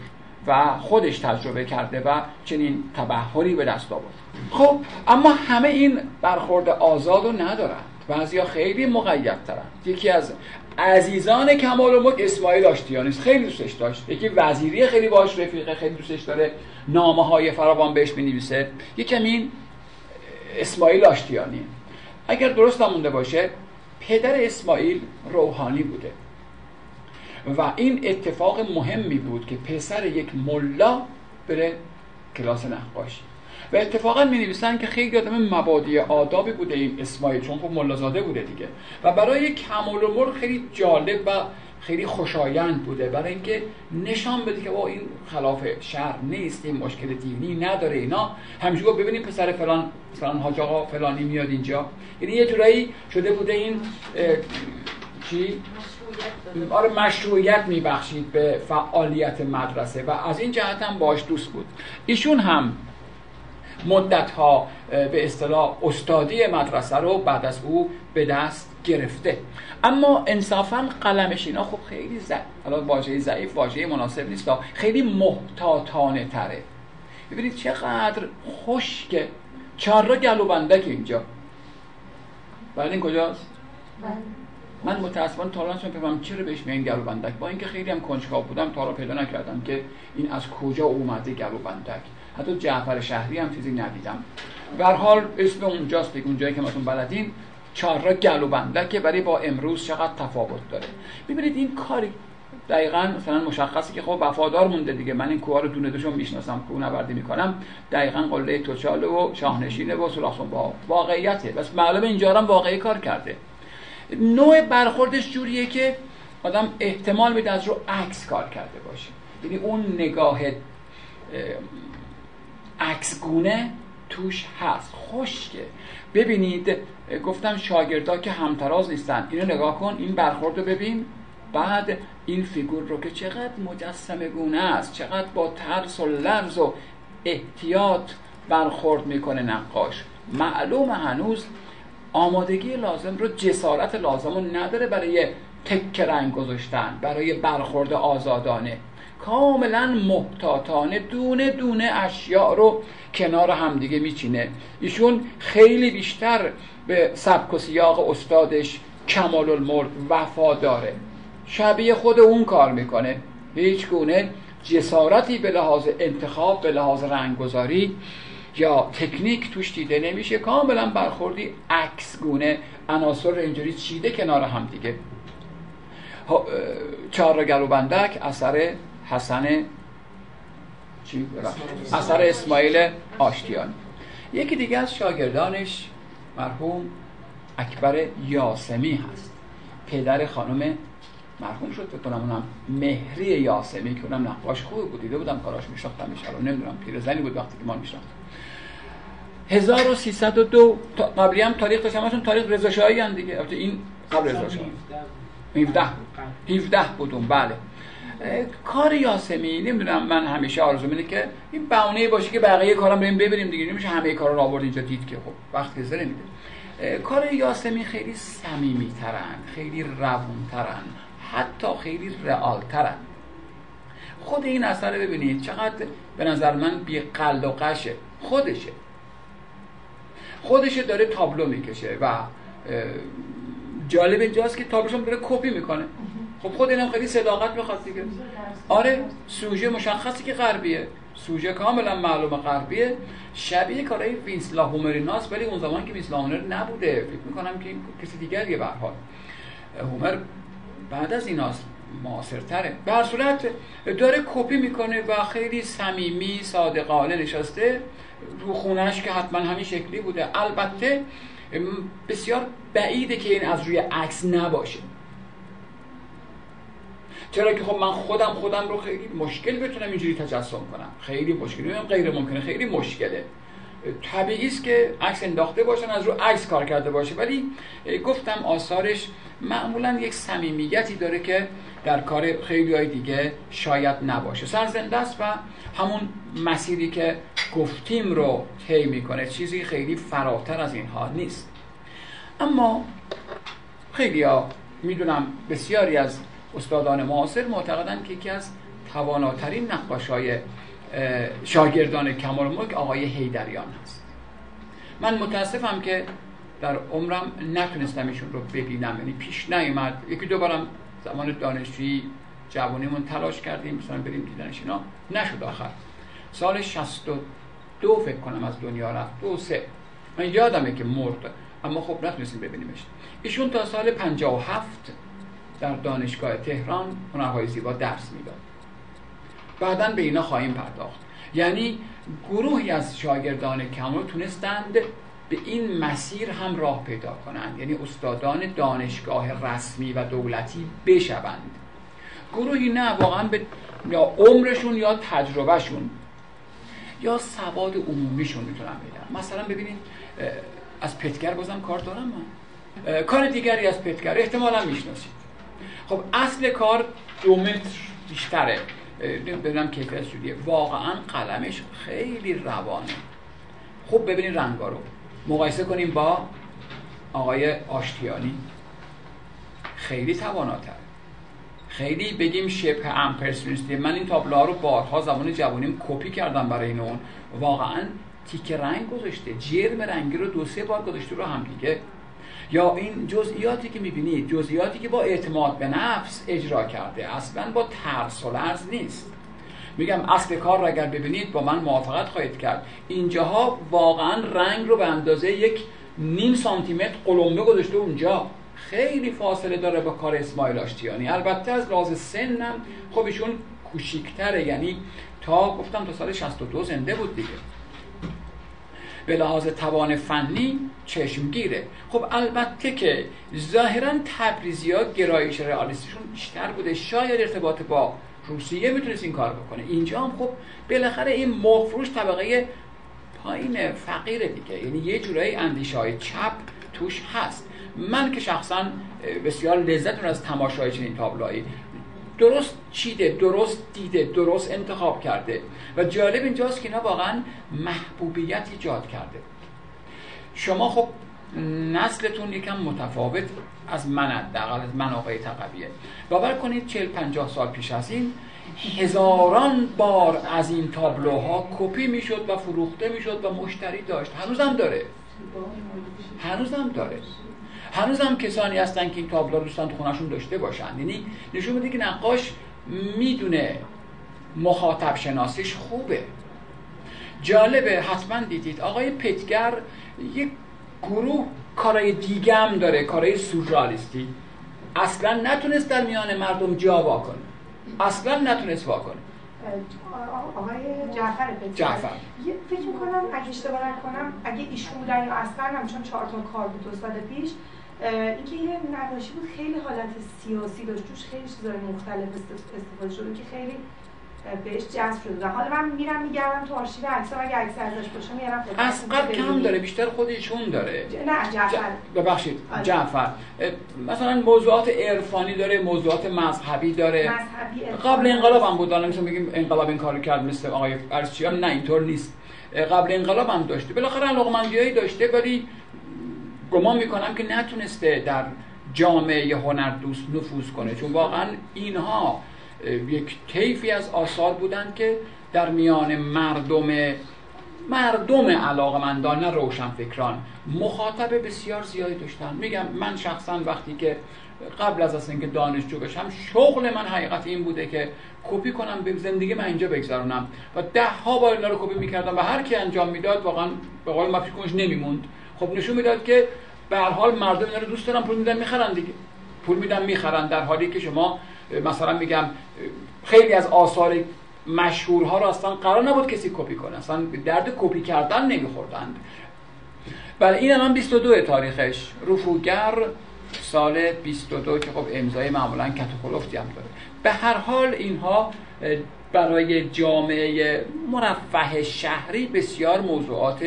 و خودش تجربه کرده و چنین تبهری به دست آورد. خب اما همه این برخورد آزاد رو ندارن. بعضیا خیلی مقید ترن یکی از عزیزان کمال و اسماعیل آشتیانی است خیلی دوستش داشت. یکی وزیری خیلی باش رفیقه خیلی دوستش داره. نامه های فراوان بهش می‌نویسه. یکی این اسماعیل آشتیانی. اگر درست نمونده باشه پدر اسماعیل روحانی بوده. و این اتفاق مهمی بود که پسر یک ملا بره کلاس نقاشی و اتفاقا می نویسن که خیلی آدم مبادی آدابی بوده این اسماعیل چون خب ملازاده بوده دیگه. و برای کمال و خیلی جالب و خیلی خوشایند بوده. برای اینکه نشان بده که با این خلاف شهر نیست این مشکل دینی نداره اینا. همیشه گفت ببینید پسر فلان فلان حاج آقا فلانی میاد اینجا. یعنی یه جورایی شده بوده این چی؟ آره مشروعیت میبخشید به فعالیت مدرسه. و از این جهت هم باش دوست بود. ایشون هم مدت ها به اصطلاح استادی مدرسه رو بعد از او به دست گرفته. اما انصافا قلمش اینا خب خیلی ضعیف. حالا واژه ضعیف واژه مناسب نیست. خیلی محتاطانه تره. ببینید چقدر خشکه چهار را گلو بندک اینجا. بله این کجاست؟ من متاسفانه تا الان بفهمم چرا بهش میگن گلوبندک با اینکه خیلی هم کنجکاو بودم تا پیدا نکردم که این از کجا اومده گلوبندک حتی جعفر شهری هم چیزی ندیدم. به حال اسم اونجاست. دیگه اونجایی که ماتون بلدین. چهار گلوبندک که برای با امروز چقدر تفاوت داره. ببینید این کاری دقیقا مثلا مشخصی که خب وفادار مونده دیگه. من این کوه رو دونه دوشون می‌شناسم کوه نوردی می‌کنم. دقیقا قله توچاله و شاهنشینه و سلاخون با واقعیته. بس معلومه اینجا هم واقعی کار کرده. نوع برخوردش جوریه که آدم احتمال میده از رو عکس کار کرده باشه. یعنی اون نگاه عکس گونه توش هست. خشکه. ببینید گفتم شاگردا که همتراز نیستن. اینو نگاه کن این برخورد رو ببین. بعد این فیگور رو که چقدر مجسمه گونه است چقدر با ترس و لرز و احتیاط برخورد می‌کنه نقاش. معلوم هنوز آمادگی لازم رو جسارت لازم رو نداره برای تک رنگ گذاشتن برای برخورد آزادانه. کاملا محتاطانه دونه دونه اشیاء رو کنار همدیگه میچینه. ایشون خیلی بیشتر به سبک و سیاق استادش کمال الملک وفا داره شبیه خود اون کار می‌کنه. هیچ گونه جسارتی به لحاظ انتخاب به لحاظ رنگگذاری یا تکنیک توش دیده نمیشه. کاملا برخوردی عکس گونه عناصر اینجوری چیده کنار هم دیگه چهار گلوبندک اثر حسن چی؟ اثر اسماعیل آشتیانی یکی دیگه از شاگردانش مرحوم اکبر یاسمی هست. پدر خانم مرحوم شد فکر کنم اونم مهری یاسمی که اونم نقاش خوب بود دیده بودم کاراش میشناختمش الان نمی‌دونم پیرزنی بود وقتی که ما میشناختم 1302 قبلی هم تاریخ داشتم همشون تاریخ رضا شاهی دیگه. البته این قبل رضا شاهی 17 17 بودم بله. کار یاسمی نمی‌دونم من همیشه آرزو اینه که این بهونه باشه که بقیه کارم بریم ببریم دیگه. نمیشه همه کارا رو آورد اینجا دید که خب وقت گذره نمیده. کار یاسمی خیلی صمیمی ترن خیلی روون ترن حتی خیلی رئال ترن خود این اثر ببینید چقدر به نظر من بی غل و غشه. خودشه. خودشه داره تابلو می‌کشه و جالب اینجاست که تابلوشم داره کپی می‌کنه. خب خود اینم خیلی صداقت می‌خواد دیگه. آره سوژه مشخصی که غربیه. سوژه کاملا معلوم غربیه. شبیه کارهای وینسلو هومر ایناس ولی اون زمان که وینسلو هومر نبوده. فکر می‌کنم که کسی دیگریه به حال. هومر بعد از ایناست معاصرتره. به هر صورت داره کپی می‌کنه و خیلی صمیمی صادقانه نشسته رو خونش که حتما همین شکلی بوده. البته بسیار بعیده که این از روی عکس نباشه. چرا که خب من خودم خودم رو خیلی مشکل بتونم اینجوری تجسم کنم. خیلی مشکل. غیر ممکنه. خیلی مشکله. طبیعی است که عکس انداخته باشن از رو عکس کار کرده باشه. ولی گفتم آثارش معمولا یک صمیمیتی داره که در کار خیلی های دیگه شاید نباشه. سرزنده است و همون مسیری که گفتیم رو طی می‌کنه. چیزی خیلی فراتر از اینها نیست. اما خیلی ها می‌دونم بسیاری از استادان معاصر معتقدن که یکی از تواناترین نقاش های شاگردان کمال ملک آقای هیدریان هست. من متاسفم که در عمرم نتونستم ایشون رو ببینم. یعنی پیش نیومد. یکی دو بارم زمان دانشجویی جوانیمون تلاش کردیم. مثلا بریم دیدنش اینا. نشد آخر. سال 62 فکر کنم از دنیا رفت. دو سه. من یادمه که مرد. اما خب نتونستیم ببینیمش. ایشون تا سال 57 در دانشگاه تهران هنرهای زیبا درس می‌داد. بعدا به اینا خواهیم پرداخت. یعنی گروهی از شاگردان کمال تونستند به این مسیر هم راه پیدا کنند. یعنی استادان دانشگاه رسمی و دولتی بشوند. گروهی نه واقعا به یا عمرشون یا تجربهشون یا سواد عمومیشون می‌تونم بگم. مثلا ببینید از پتگر بازم کار دارم من. کار دیگری از پتگر. احتمالا می‌شناسید. خب اصل کار دو متر بیشتره ببینم کیفیت جوریه واقعا قلمش خیلی روانه. خوب ببینید رنگا رو. مقایسه کنیم با آقای آشتیانی. خیلی تواناتر. خیلی بگیم شبه امپرسیونیستی من این تابلوها رو بارها زمان جوانیم کپی کردم برای این اون. واقعا تیک رنگ گذاشته. جرم رنگی رو دو سه بار گذاشته رو هم دیگه یا این جزئیاتی که می‌بینید جزئیاتی که با اعتماد به نفس اجرا کرده اصلا با ترس و لرز نیست. میگم اصل کار رو اگر ببینید با من موافقت خواهید کرد. اینجاها واقعا رنگ رو به اندازه یک نیم سانتیمتر قلمبه گذاشته اونجا. خیلی فاصله داره با کار اسماعیل آشتیانی. البته از لحاظ سنم خب ایشون کوچیکتره. یعنی تا گفتم تا سال 62 زنده بود دیگه. به لحاظ توان فنی چشمگیره خب البته که ظاهرا تبریزی ها گرایش رئالیستیشون بیشتر بوده. شاید ارتباط با روسیه می‌تونست این کار بکنه. اینجا هم خب بالاخره این مفروش طبقه پایین فقیره دیگه. یعنی یه جورایی اندیشه های چپ توش هست. من که شخصا بسیار لذت از تماشای چنین تابلوهایی درست چیده درست دیده درست انتخاب کرده. و جالب اینجاست که اینا واقعا محبوبیت ایجاد کرده. شما خب نسلتون یکم متفاوت از من حداقل از من آقای تقویه. باور کنید 40 50 سال پیش از این هزاران بار از این تابلوها کپی می‌شد و فروخته می‌شد و مشتری داشت. هنوزم داره. هنوزم داره. هنوزم کسانی هستن که این تابلو رو دوستان تو خونشون داشته باشن. یعنی نشون میده که نقاش می‌دونه مخاطب شناسیش خوبه. جالبه حتما دیدید. آقای پتگر یک گروه کارای دیگه هم داره کارای سوررالیستی اصلا نتونست در میان مردم جا واکنه اصلا نتونست واکنه آقای جعفر جعفر. فکر می‌کنم اگه اشتباه نکنم اگه ایشون بودن یا اصلا هم چون چهار تا کار بود دو سال پیش اینکه یه نقاشی بود خیلی حالت سیاسی داشت. توش خیلی چیزای مختلف استفاده شده که خیلی بهش جذب شده حالا من میرم میگردم تو آرشیو عکس اگه عکس ازش باشه میارم اصغر کم داره بیشتر خودشون داره. نه جعفر. ببخشید آره. جعفر. مثلا موضوعات عرفانی داره موضوعات مذهبی داره. مذهبی قبل انقلاب هم بود. الان بگیم انقلاب این کارو کرد مثل آقای ارسچیان نه اینطور نیست. قبل انقلاب هم داشته. بالاخره علاقمندیایی داشته ولی گمان می‌کنم که نتونسته در جامعه هنر دوست نفوذ کنه. چون واقعا اینها یک طیفی از آثار بودند که در میان مردم مردم علاقمندان نه روشنفکران مخاطب بسیار زیادی داشتن. میگم من شخصا وقتی که قبل از اینکه دانشجو بشم شغل من حقیقت این بوده که کپی کنم به زندگی من اینجا بگذرونم. و ده ها بار اینا رو کپی می‌کردم و هر کی انجام می‌داد واقعا به قول مفیش نمیموند. خب نشون می‌داد که به هر حال مردم اینا رو دوست دارن پول میدن می‌خرن دیگه. پول میدن می‌خرن در حالی که شما مثلا میگم خیلی از آثار مشهورها رو اصلا قرار نبود کسی کپی کنه. اصلا درد کپی کردن نمیخوردند. بله این الان 22 تاریخش. رفوگر سال 22 که خب امضای معمولا کتوکلفتی هم داره. به هر حال اینها برای جامعه مرفه شهری بسیار موضوعات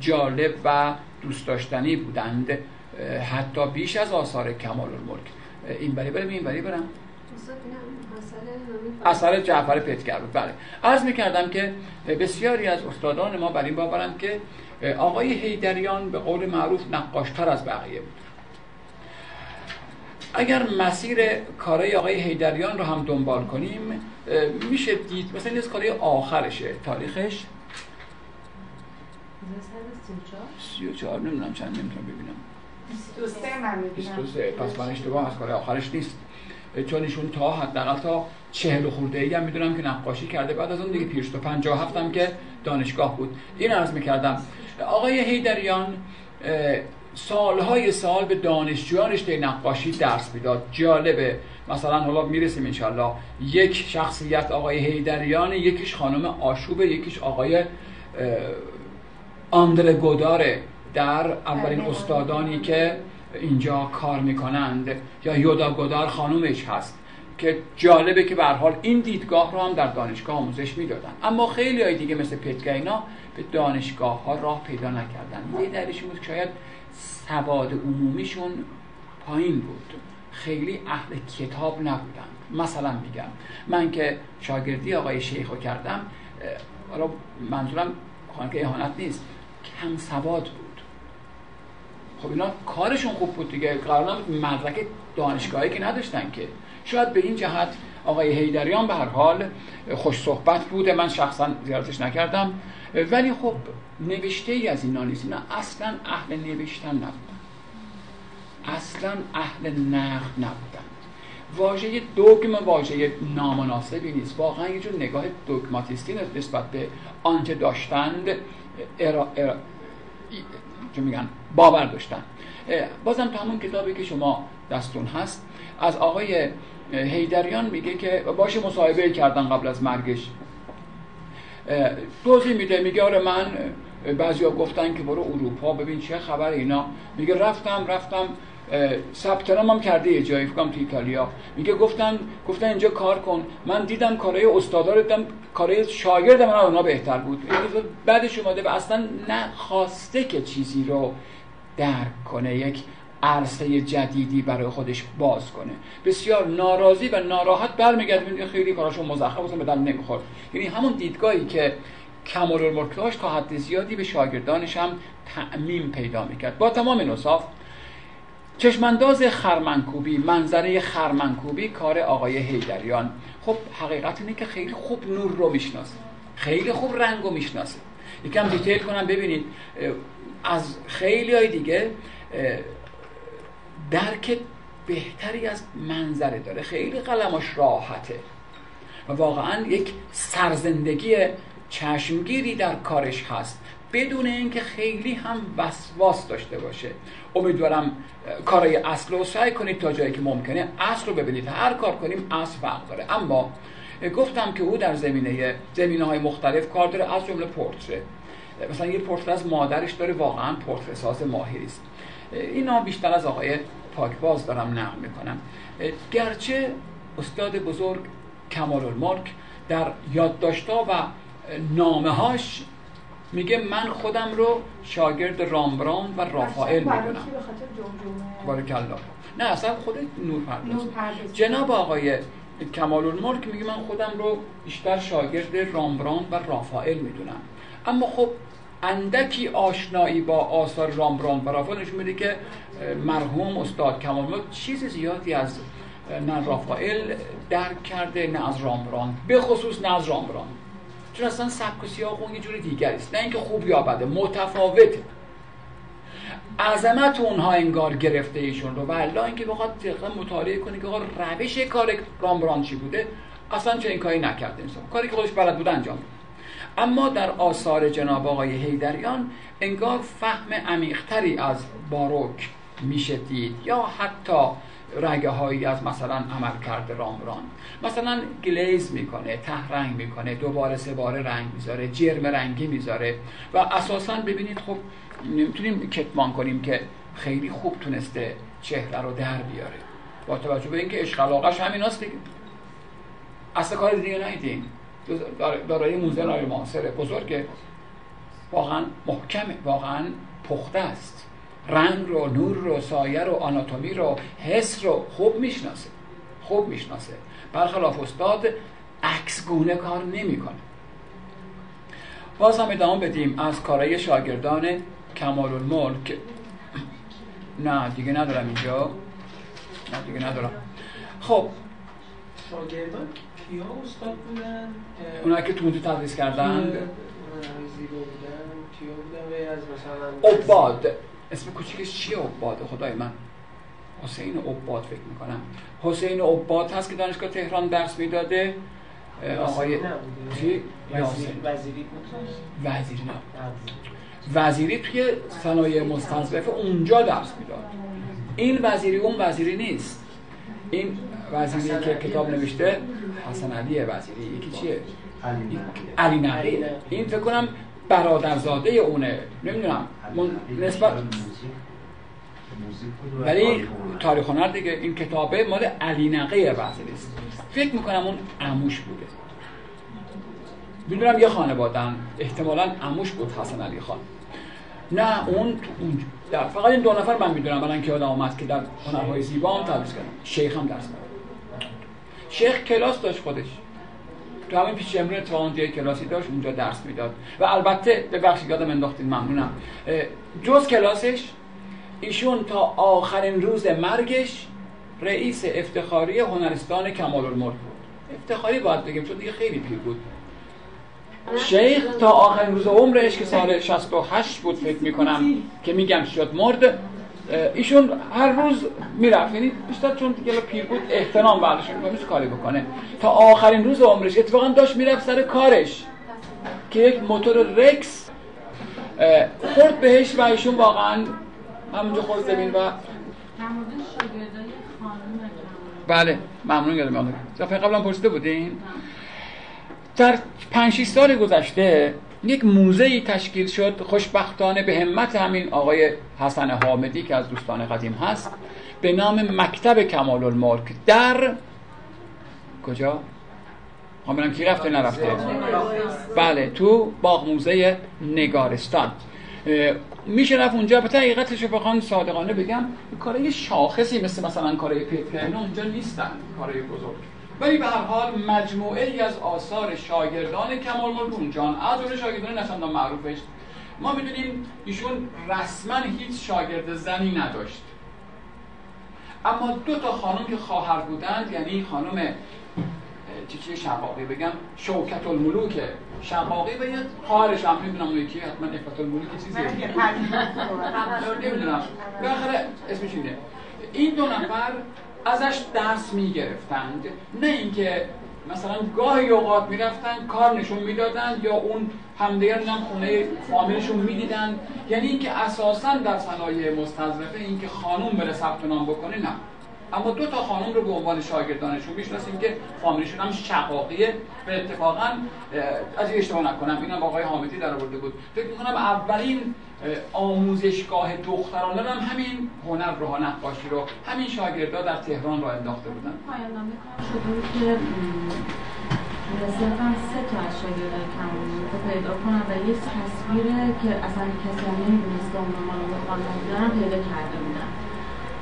جالب و دوست داشتنی بودند حتی بیش از آثار کمال الملک. این بری برم این بری برم. اثر جعفر پتگر بود. بله. عرض می‌کردم که بسیاری از استادان ما بر این باورند که آقای هیدریان به قول معروف نقاشتر از بقیه بود. اگر مسیر کارهای آقای هیدریان رو هم دنبال کنیم میشه دید مثلا این کارهای آخرشه تاریخش؟ 34 نمی‌دونم چند نمی‌تونم ببینم. 23 من می‌بینم. 23 پس من اشتباه از کار آخرش نیست. چون ایشون تا حداقل تا چهل خورده ای هم می‌دونم که نقاشی کرده. بعد از اون دیگه پیش تو 57 هم که دانشگاه بود. این عرض می‌کردم. آقای هیدریان سالهای سال به دانشجویان رشته نقاشی درس می‌داد. جالبه. مثلا حالا می‌رسیم انشالله. یک شخصیت آقای هیدریان یکیش خانم آشوبه یکیش آقای آندره گوداره در اولین استادانی که اینجا کار می‌کنند یا یودا گودار خانومش هست که جالبه که به حال این دیدگاه رو هم در دانشگاه آموزش می‌دادن. اما خیلی های دیگه مثل پتگینا به دانشگاه ها راه پیدا نکردن. یه دلیلش بود که شاید سواد عمومیشون پایین بود. خیلی اهل کتاب نبودن. مثلا میگم من که شاگردی آقای شیخو کردم حالا منظورم که اهانت نیست. کم سواد بود. خب اینا کارشون خوب بود دیگه. قرار نبود مدرک دانشگاهی که نداشتن که. شاید به این جهت آقای هیدریان به هر حال خوش صحبت بوده. من شخصا زیارتش نکردم. ولی خب نوشته ای از اینا نیست. اینا اصلا اهل نوشتن نبودن. اصلا اهل نقد نبودن. واژه دوگم واژه نامناسبی نیست. واقعا یه جور نگاه دوگماتیستی نسبت به آنچه داشتند ارا ارا میگن؟ باور داشتن. بازم تو همون کتابی که شما دستون هست از آقای هیدریان میگه که باشه مصاحبه کردن قبل از مرگش. توضیح میده میگه آره من بعضیا گفتن که برو اروپا ببین چه خبر اینا. میگه رفتم رفتم ثبت هم کرده یه جایی فکرم تو ایتالیا. میگه گفتن گفتن اینجا کار کن. من دیدم کارهای استادا رو دیدم کارهای شاگرد من اونا بهتر بود. بعدش اومده و اصلا نه خواسته که چیزی رو درک کنه یک عرصه جدیدی برای خودش باز کنه. بسیار ناراضی و ناراحت برمیگرده. خیلی کاراشو مزخرف اصلا به دل نمی‌خورد. یعنی همون دیدگاهی که کمال تا حد زیادی به شاگردانش هم تعمیم پیدا می‌کرد. با تمام نصاف چشمانداز خرمنکوبی منظره خرمنکوبی کار آقای هیدریان خب حقیقت اینه که خیلی خوب نور رو می‌شناسه. خیلی خوب رنگ رو می‌شناسه. یکم دیتیل کنم ببینید. از خیلی های دیگه درک بهتری از منظره داره. خیلی قلمش راحته. و واقعا یک سرزندگی چشمگیری در کارش هست. بدون اینکه خیلی هم وسواس داشته باشه. امیدوارم کارای اصل رو سعی کنید تا جایی که ممکنه اصل رو ببینید. هر کار کنیم اصل فرق داره. اما گفتم که او در زمینه زمینه های مختلف کار داره از جمله پورتره. مثلا یه پورتره از مادرش داره واقعا پورتره ساز ماهری است. اینا بیشتر از آقای پاکباز دارم نقل می‌کنم. گرچه استاد بزرگ کمال الملک در یادداشت‌ها و نامه هاش میگه من خودم رو شاگرد رامبران و رافائل می‌دونم. بارک الله نه اصلا خود نور پرداز جناب آقای کمال الملک میگه من خودم رو بیشتر شاگرد رامبران و رافائل می‌دونم. اما خب اندکی آشنایی با آثار رامبران و رافائل نشون میده که مرحوم استاد کمال الملک چیز زیادی از نه رافائل درک کرده نه از رامبران. به خصوص نه از رامبران. چون اصلا سبک و سیاق اون یه جور دیگری است. نه اینکه خوب یا بده متفاوته. عظمت اونها انگار گرفته ایشون رو. و الا اینکه بخواد دقیقا مطالعه کنه که روش کار رامبران چی بوده اصلا چه این کاری نکرده انسان. کاری که خودش بلد بوده انجام اما در آثار جناب آقای هیدریان انگار فهم عمیقتری از باروک میشه دید یا حتی رگه هایی از مثلا عمل کرده رامران مثلا گلیز می‌کنه ته رنگ می‌کنه دوباره سه باره رنگ می‌ذاره جرم رنگی می‌ذاره و اساسا ببینید خب نمی‌تونیم کتمان کنیم که خیلی خوب تونسته چهره رو در بیاره. با توجه به اینکه عشق علاقش همین هست دیگه. اصلا کار دیگه نیدیم دارای موزه نای معاصره بزرگه واقعا محکمه واقعا پخته است. رنگ رو نور رو سایه رو آناتومی رو حس رو خوب می‌شناسه خوب می‌شناسه. برخلاف استاد عکس گونه کار نمی‌کنه. باز هم ادامه بدیم از کارهای شاگردان کمال الملک نه دیگه ندارم اینجا. نه دیگه ندارم. خب. شاگردان کیا استاد بودن؟ اونایی که تونتو تدریس کردن. عباد. اسم کوچیکش چیه عباد؟ خدای من. حسین عباد فکر می‌کنم. حسین عباد هست که دانشگاه تهران درس می‌داده. آقای چی؟ وزیری وزیری نه وزیری توی صنایع مستنصرفه اونجا درس می‌داد. این وزیری اون وزیری نیست. این وزیری که کتاب نوشته حسن علی وزیری. یکی چیه؟ علی نقی این فکر کنم برادرزاده اونه. نمی‌دونم. نسبت ولی تاریخ هنر دیگه این کتابه مال علی نقی وزیری است فکر می‌کنم اون عموش بوده. می‌دونم یه خانوادن احتمالا عموش بود حسن علی خان. نه اون در فقط این دو نفر من می‌دونم الان که آدم آمد که در هنرهای زیبا هم تدریس کردن شیخ هم درس شیخ کلاس داشت خودش. تو همین پیش امرون دیگه کلاسی داشت اونجا درس می‌داد. و البته ببخشید یادم انداختین ممنونم. جز کلاسش ایشون تا آخرین روز مرگش رئیس افتخاری هنرستان کمال الملک بود. افتخاری باید بگیم چون دیگه خیلی پیر بود. شیخ تا آخرین روز عمرش که سال 68 بود فکر می‌کنم که میگم شد مرد ایشون هر روز می‌رفت. یعنی بیشتر چون دیگه پیر بود احترام برداشت میشه کاری بکنه. تا آخرین روز عمرش اتفاقا داشت می‌رفت سر کارش که یک موتور رکس خورد بهش و ایشون واقعا همونجا خورد زمین و بله ممنون یادم دفعه قبلا پرسیده بودین. در 5 سال گذشته یک موزه تشکیل شد خوشبختانه به همت همین آقای حسن حامدی که از دوستان قدیم هست به نام مکتب کمال الملک در کجا؟ خواهم کی رفته نرفته؟ بله تو باغ موزه نگارستان. میشه رفت اونجا. به حقیقتش رو صادقانه بگم کارای شاخصی مثل مثلا کارای پیترین اونجا نیستن کارای بزرگ. ولی به هر حال مجموعه ای از آثار شاگردان کمال ملک اونجا از اون شاگردان نشاندان معروفش ما می‌دونیم ایشون رسما هیچ شاگرد زنی نداشت. اما دو تا خانم که خواهر بودند یعنی خانم چی چی بگم شوکت الملوک شقاقی و یه خواهرش هم می‌دونم اون یکی حتما افت الملوک چیزی نمی‌دونم. بالاخره اسمش اینه. این دو نفر ازش درس می‌گرفتند. نه اینکه مثلا گاهی اوقات می‌رفتن کار نشون می‌دادند یا اون همدیگر هم خونه فامیلشون می‌دیدن. یعنی اینکه اساسا در صنایع مستظرفه اینکه خانوم بره ثبت نام بکنه نه. اما دو تا خانم رو به عنوان شاگردانشون می‌شناسیم که فامیلشون هم شقاقیه به اتفاقا از اشتباه نکنم اینم آقای حامدی در آورده بود. فکر می‌کنم اولین آموزشگاه دخترانه هم همین هنر رو نقاشی رو همین شاگردا در تهران را انداخته بودن. پایان شده بود صرفا سه تا از شاگردان کم پیدا کنم و یه تصویره که اصلا کسی هم نمی‌دونست که اون دارم پیدا کرده بودن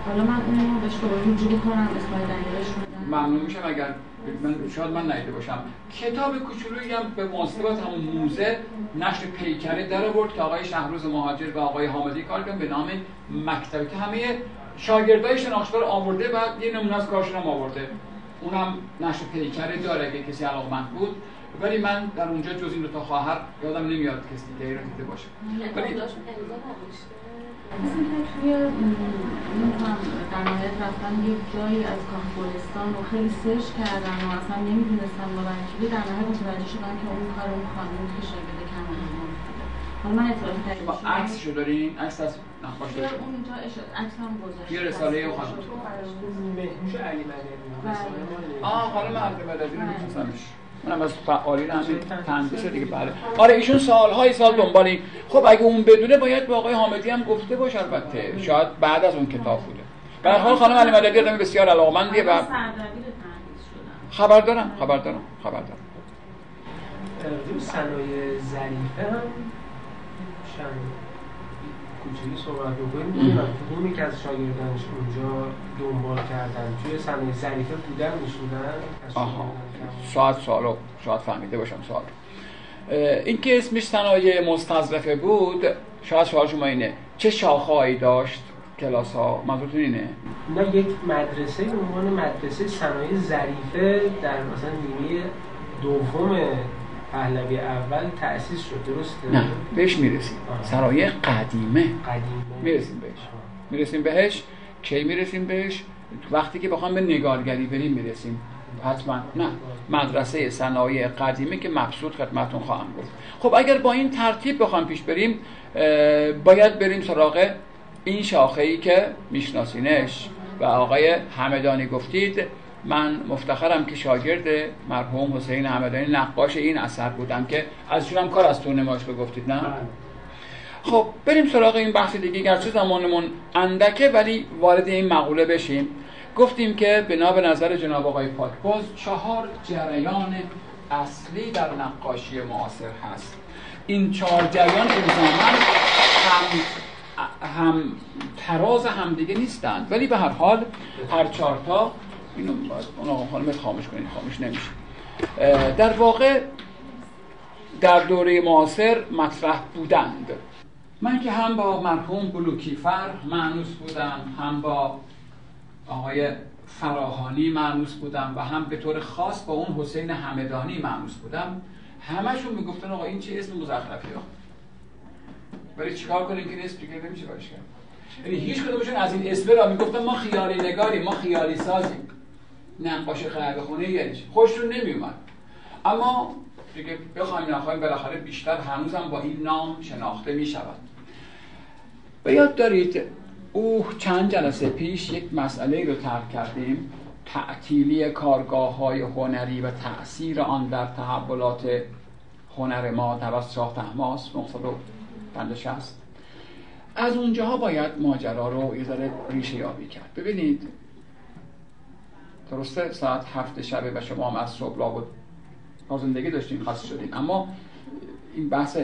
حالا من اونو به اشتباه رجوع کنم اسمای دلیلش ممنون میشم اگر من شاید من نیده باشم. کتاب کوچولویی هم به مناسبت همون موزه نشر پیکره در آورد که آقای شهروز مهاجر و آقای حامدی کار کردن به نام مکتبی که همه شاگردای شناختار آورده و یه نمونه از کارشون هم آورده. اونم نشر پیکره داره اگه کسی علاقمند بود. ولی من در اونجا جز این دو تا خواهر یادم نمیاد کسی دیگه رو دیده باشه. ولی مثل که توی نمی‌دونم در نهایت رفتن یک جایی از کافگلستان رو خیلی سرچ کردن و اصلا نمی‌دونستن با برکیبی در نهایت متوجه شدن که اون کار اون خانم که شاگرد کمان حالا من اطلاعی تایید شما عکسشو دارین؟ عکس از نقاشی توی اونجا عکس هم گذاشته یه رساله خانم. مهموش علی مدنی. بله. آه خانم علی مدنی رو میشناسمش اونم از فعالین همین تندیس دیگه بله. آره ایشون سالهای سال دنبالی خب اگه اون بدونه باید به آقای حامدی هم گفته باشه البته. شاید بعد از اون کتاب بوده. به هر حال خانم علی مددی آدم بسیار علاقمندیه و خبر دارم خبر دارم خبر دارم. صنایع ظریفه هم کوچولی صحبت بکنیم. می‌دونم کدومی که از شاگردانش اونجا دنبال کردن توی صنایع ظریفه بودن میشودن آها. شاید سوالو شاید فهمیده باشم سوال این که اسمش صنایع مستظرفه بود؟ شاید سوال شما اینه. چه شاخهایی داشت کلاس ها منظورتون اینه؟ نه یک مدرسه به عنوان مدرسه صنایع ظریفه در مثلا نیمه دوم پهلوی اول تأسیس شد درسته؟ نه بهش می‌رسیم. سرایع قدیمه. قدیمه. می‌رسیم بهش. می‌رسیم بهش. کی می‌رسیم بهش؟ وقتی که بخوام به نگارگری بریم می‌رسیم. حتما. نه مدرسه صنایع قدیمه که مبسوط خدمتون خواهم گفت. خب اگر با این ترتیب بخوام پیش بریم باید بریم سراغ این شاخه ای که میشناسینش. و آقای همدانی گفتید من مفتخرم که شاگرد مرحوم حسین حمدانی نقاش این اثر بودم که ازشون هم کار از تو نمایش گفتید نه؟ بله. خب بریم سراغ این بحث دیگه گرچه زمانمون اندکه ولی وارد این مقوله بشیم گفتیم که بنا به نظر جناب آقای پاکباز چهار جریان اصلی در نقاشی معاصر هست این چهار جریان الزاما هم هم تراز همدیگه نیستند ولی به هر حال هر چهارتا اینو اون آقا خانمت خاموش کنید خاموش نمیشه. در واقع در دوره معاصر مطرح بودند. من که هم با مرحوم بلوکیفر معنوس بودم هم با آقای فراهانی معنوس بودم و هم به طور خاص با اون حسین همدانی معنوس بودم. همشون می‌گفتن آقا این چه اسم مزخرفی ها ولی چیکار کنیم که اسم دیگه نمیشه باش کرد؟ یعنی هیچ کدومشون از این اسم را می‌گفتن ما خیالی نگاریم ما خیالی سازیم. نقاش قهوه خونه یعنی خوشتون نمیومد. اما دیگه بخوایم نخواهیم بالاخره بیشتر هنوزم با این نام شناخته می شود و یاد دارید او چند جلسه پیش یک مسئله رو ترک کردیم. تعطیلی کارگاه های هنری و تأثیر آن در تحولات هنر ما توسط شاه تحماس 950 از اونجاها باید ماجرا رو یه ذره ریشه یابی کرد. ببینید درسته؟ ساعت هفت شبه و شما هم از صبح لابد زندگی داشتیم خاص شدیم اما این بحث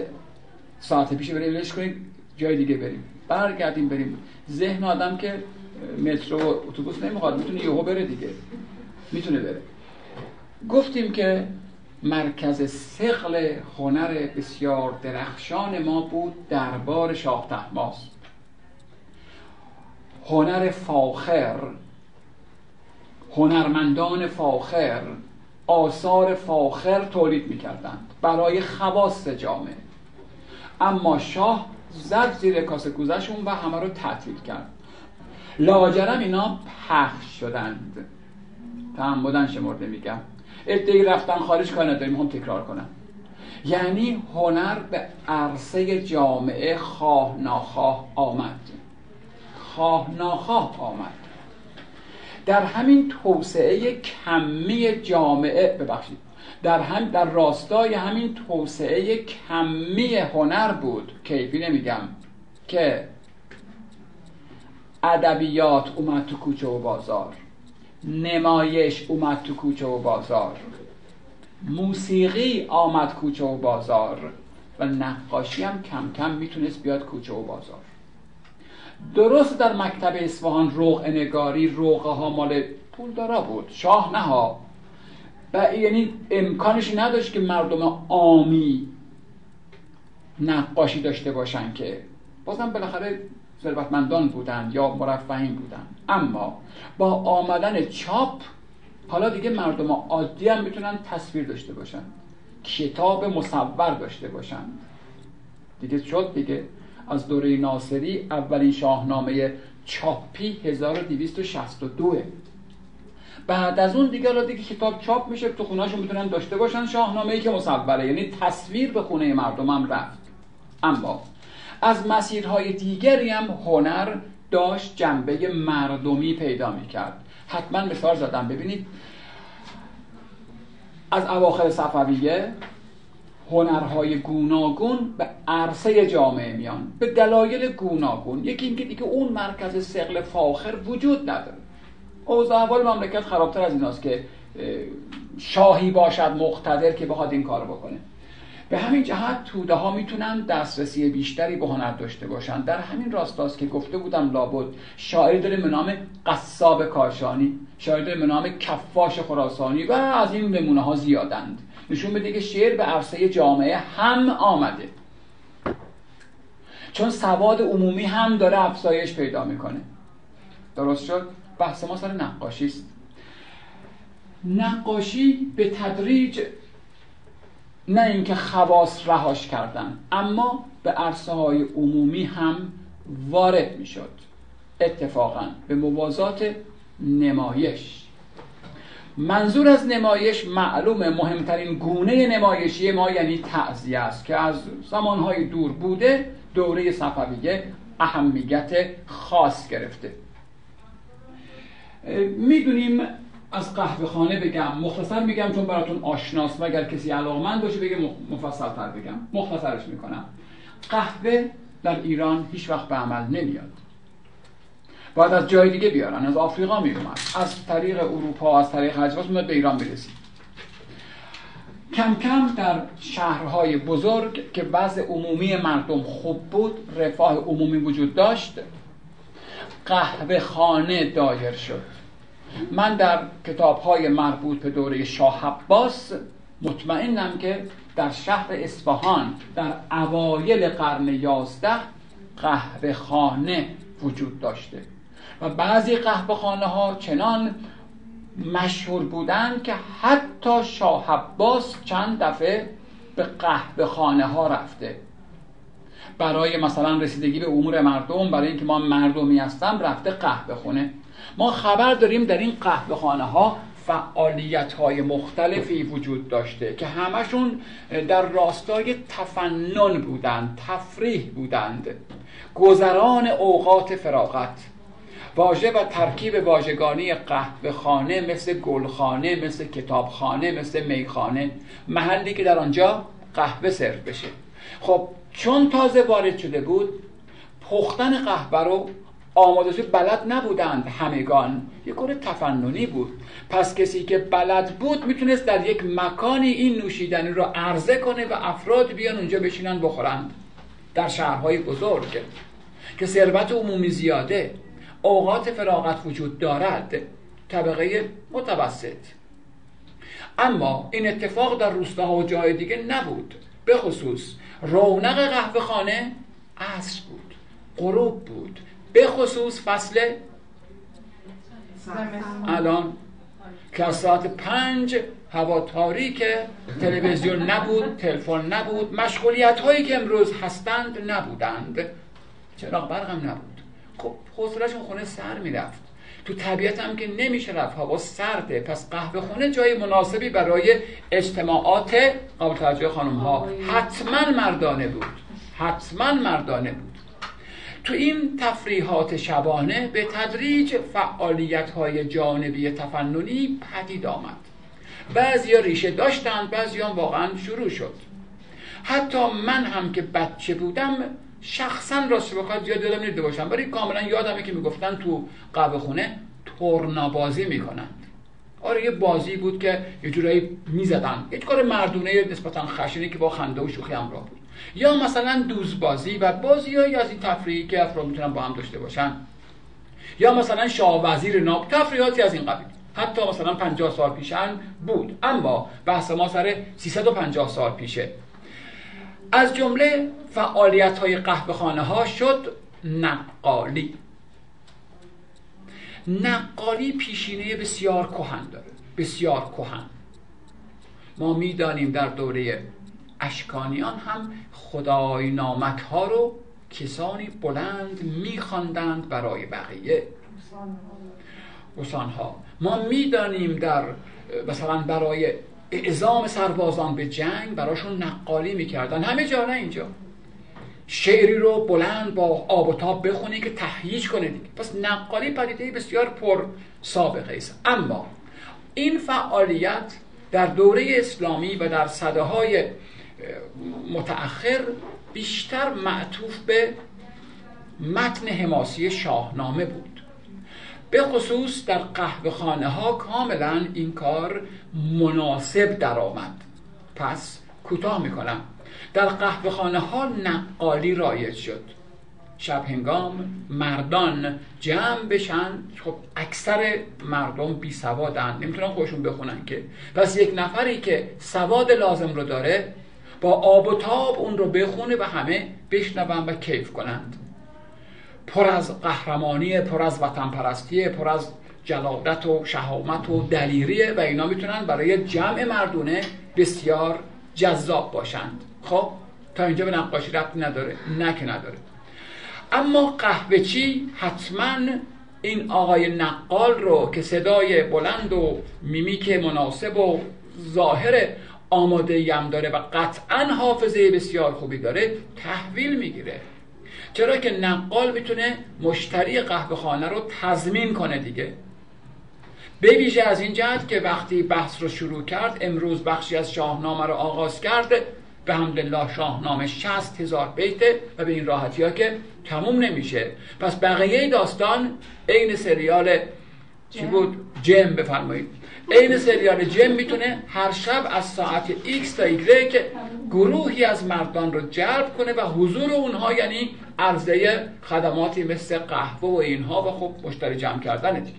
ساعت پیش بریم لش کنیم جای دیگه بریم. برگردیم بریم. ذهن آدم که مترو و اتوبوس نمی‌خواد می‌تونه یهو بره دیگه. می‌تونه بره. گفتیم که مرکز سقل هنر بسیار درخشان ما بود دربار شاه تحماس هنر فاخر هنرمندان فاخر آثار فاخر تولید می‌کردند برای خواص جامعه. اما شاه زد زیر کاسه کوزشون و همه رو تعطیل کرد. لاجرم اینا پخش شدند. بودن شمرده میگم. ادهی رفتن خارج کار نداریم هم تکرار کنم. یعنی هنر به عرصه جامعه خواه ناخواه آمد. خواه ناخواه آمد. در همین توسعه کمی جامعه ببخشید در هم در راستای همین توسعه کمی هنر بود. کیفی نمیگم. که ادبیات اومد تو کوچه و بازار. نمایش اومد تو کوچه و بازار. موسیقی آمد کوچه و بازار. و نقاشی هم کم کم می‌تونست بیاد کوچه و بازار. درست در مکتب اصفهان روغ نگاری روغه ها مال پولدارا بود. شاه نه ها. و یعنی امکانش نداشت که مردم عامی نقاشی داشته باشن که بازم بالاخره ثروتمندان بودند یا مرفهین بودند اما با آمدن چاپ حالا دیگه مردم عادی هم می‌تونن تصویر داشته باشن. کتاب مصور داشته باشن. دیگه شد دیگه. از دوره ناصری اولین شاهنامه چاپی 1262 بعد از اون دیگه حالا دیگه کتاب چاپ میشه تو خونهاشون می‌تونن داشته باشن شاهنامه ای که مصوره یعنی تصویر به خونه مردم هم رفت. اما از مسیرهای دیگری هم هنر داشت جنبه مردمی پیدا می‌کرد. حتما مثال زدم. ببینید از اواخر صفویه هنرهای گوناگون به عرصه جامعه میان به دلایل گوناگون. یکی اینکه دیگه اون مرکز سقل فاخر وجود نداره. اوضاع احوال مملکت خرابتر از ایناست که شاهی باشد مقتدر که بخواد این کار بکنه. به همین جهت توده ها می‌تونن دسترسی بیشتری به هنر داشته باشن. در همین راستاست که گفته بودم لابد. شاعر داره به نام قصاب کاشانی شاعر داره به نام کفاش خراسانی و از این نمونه ها زیادند. نشون بده که شعر به عرصه جامعه هم آمده. چون سواد عمومی هم داره افزایش پیدا می‌کنه. درست شد؟ بحث ما سر نقاشی است. نقاشی به تدریج نه اینکه خواص رهاش کردن اما به عرصه های عمومی هم وارد می‌شد. اتفاقا به موازات نمایش. منظور از نمایش معلومه مهمترین گونه نمایشی ما یعنی تعذیه است که از زمانهای دور بوده دوره صفویه اهمیت خاص گرفته. می‌دونیم از قهوه خانه بگم مختصر میگم چون براتون آشناس اگر کسی علاقمند باشه بگه مفصل تر بگم. مختصرش می‌کنم. قهوه در ایران هیچ وقت به عمل نمیاد. باید از جای دیگه بیارن از آفریقا میومد از طریق اروپا از طریق اجواس میاد به ایران برسید. کم کم در شهرهای بزرگ که وضع عمومی مردم خوب بود رفاه عمومی وجود داشت قهوه خانه دایر شد. من در کتاب های مربوط به دوره شاه عباس مطمئنم که در شهر اصفهان در اوایل قرن یازده قهوه خانه وجود داشته. و بعضی قهوه خانه ها چنان مشهور بودند که حتی شاه عباس چند دفعه به قهوه خانه ها رفته. برای مثلا رسیدگی به امور مردم برای اینکه ما مردمی هستم رفته قهوه خونه ما خبر داریم در این قهوه خانه ها فعالیت های مختلفی وجود داشته که همشون در راستای تفنن بودند تفریح بودند. گذران اوقات فراغت. واژه و ترکیب واژگانی قهوه خانه مثل گلخانه مثل کتابخانه مثل میخانه. محلی که در آنجا قهوه سرو بشه. خب چون تازه وارد شده بود پختن قهوه رو آماده بلد نبودند همگان. یک کار تفننی بود. پس کسی که بلد بود می‌تونست در یک مکانی این نوشیدنی رو عرضه کنه و افراد بیان اونجا بشینن بخورند. در شهرهای بزرگ که ثروت عمومی زیاده. اوقات فراغت وجود دارد. طبقه متوسط. اما این اتفاق در روستاها و جای دیگه نبود. به خصوص رونق قهوه خانه عصر بود غروب بود. به خصوص فصل الان که از ساعت پنج هوا تاریک تلویزیون نبود تلفن نبود. مشغولیت هایی که امروز هستند نبودند. چراغ برق هم نبود. خب حوصلهشون خونه سر می‌رفت. تو طبیعت هم که نمیشه رفت. هوا سرده. پس قهوه خونه جای مناسبی برای اجتماعات قابل توجه خانم ها حتما مردانه بود. حتما مردانه بود. تو این تفریحات شبانه به تدریج فعالیت های جانبی تفننی پدید آمد. بعضی ریشه داشتند بعضی واقعا شروع شد. حتی من هم که بچه بودم شخصا راست بخواد زیاد یادم نیده باشم ولی کاملا یادمه که می‌گفتن تو قهوه خونه تورنابازی می‌کنند آره یه بازی بود که یه جورایی می‌زدن. یه کار مردونه نسبتا خشنی که با خنده و شوخی همراه بود. یا مثلا دوزبازی و بازی از این تفریحی که افراد می‌تونن با هم داشته باشن. یا مثلا شاه وزیر ناب. تفریحاتی از این قبیل. حتی مثلا 50 سال پیشن بود. اما بحث ما سر 350 سال پیشه. از جمله فعالیت های قهوه خانه ها شد نقالی. نقالی پیشینه بسیار کهن داره بسیار کهن. ما می‌دانیم در دوره اشکانیان هم خدای نامک ها رو کسانی بلند میخواندند برای بقیه. ها. ما می‌دانیم در مثلا برای اعزام سربازان به جنگ براشون نقالی می‌کردن. همه جا نه اینجا. شعری رو بلند با آب و تاب بخونی که تهییج کنه دیگه. پس نقالی پدیده بسیار پر سابقه است. اما این فعالیت در دوره اسلامی و در صده های متأخر بیشتر معطوف به متن حماسی شاهنامه بود. به خصوص در قهوه خانه ها کاملا این کار مناسب درآمد. پس کوتاه می‌کنم. در قهوه خانه ها نقالی رایج شد. شب هنگام مردان جمع بشن. خب اکثر مردم بی سوادن. نمی‌تونن خودشون بخونن که. پس یک نفری که سواد لازم رو داره با آب و تاب اون رو بخونه و همه بشنون و کیف کنند. پر از قهرمانی پر از وطن پرستی پر از جلادت و شهامت و دلیریه و اینا می‌تونن برای جمع مردونه بسیار جذاب باشند. خب تا اینجا به نقاشی ربطی نداره نه که نداره. اما قهوه چی؟ حتما این آقای نقال رو که صدای بلند و میمیک مناسب و ظاهر آماده یم داره و قطعا حافظه بسیار خوبی داره تحویل می‌گیره. چرا که نقال می‌تونه مشتری قهوه خانه رو تضمین کنه دیگه؟ به ویژه از این جهت که وقتی بحث رو شروع کرد امروز بخشی از شاهنامه رو آغاز کرده. به حمدالله شاهنامه 60 هزار بیته و به این راحتی ها که تموم نمیشه. پس بقیه داستان عین سریال چی بود؟ جم بفرمایید. عین سریال جم می‌تونه هر شب از ساعت X تا Y گروهی از مردان رو جلب کنه و حضور اونها یعنی عرضه خدماتی مثل قهوه و اینها و خب مشتری جمع کردن دیگه.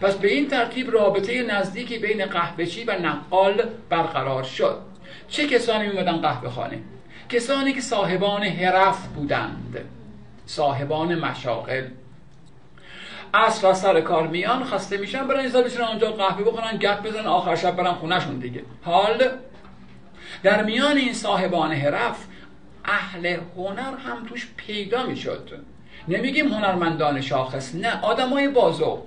پس به این ترتیب رابطه نزدیکی بین قهوهچی و نقال برقرار شد. چه کسانی میمدن قهوه خانه؟ کسانی که صاحبان حرف بودند. صاحبان مشاغل. اصلا سر کار میان خسته میشن برن این بشن اونجا قهوه بخورن گپ بزنن آخر شب برن خونهشون دیگه. حال در میان این صاحبان حرف اهل هنر هم توش پیدا می‌شد. نمیگیم هنرمندان شاخص نه آدمای بازو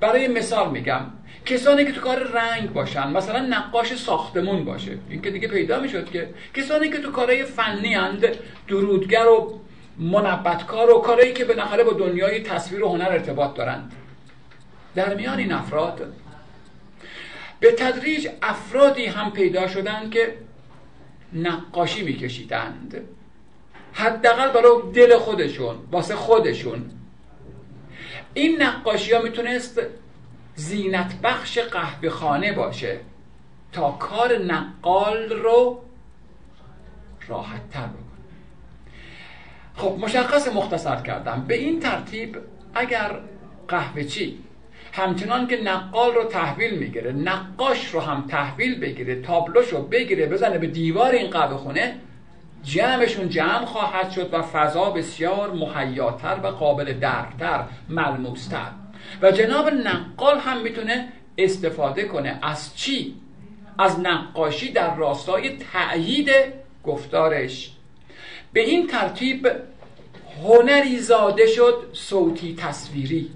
برای مثال میگم کسانی که تو کار رنگ باشن مثلا نقاش ساختمون باشه. این که دیگه پیدا می‌شد که کسانی که تو کارهای فنی اند درودگر و منبتکار و کارهایی که بالاخره با دنیای تصویر و هنر ارتباط دارند. در میان این افراد به تدریج افرادی هم پیدا شدند که نقاشی میکشیدند. حداقل برای دل خودشون واسه خودشون. این نقاشی ها می‌تونست زینت بخش قهوه خانه باشه تا کار نقال رو راحت تر بکنه. خب مشخص مختصر کردم. به این ترتیب اگر قهوه چی؟ همچنان که نقال رو تحویل می‌گیره نقاش رو هم تحویل بگیره تابلوش رو بگیره بزنه به دیوار این قهوه خونه جمعشون جمع خواهد شد و فضا بسیار محیاتر و قابل درکتر ملموستر. و جناب نقال هم می‌تونه استفاده کنه از چی؟ از نقاشی در راستای تأیید گفتارش. به این ترتیب هنری زاده شد صوتی تصویری.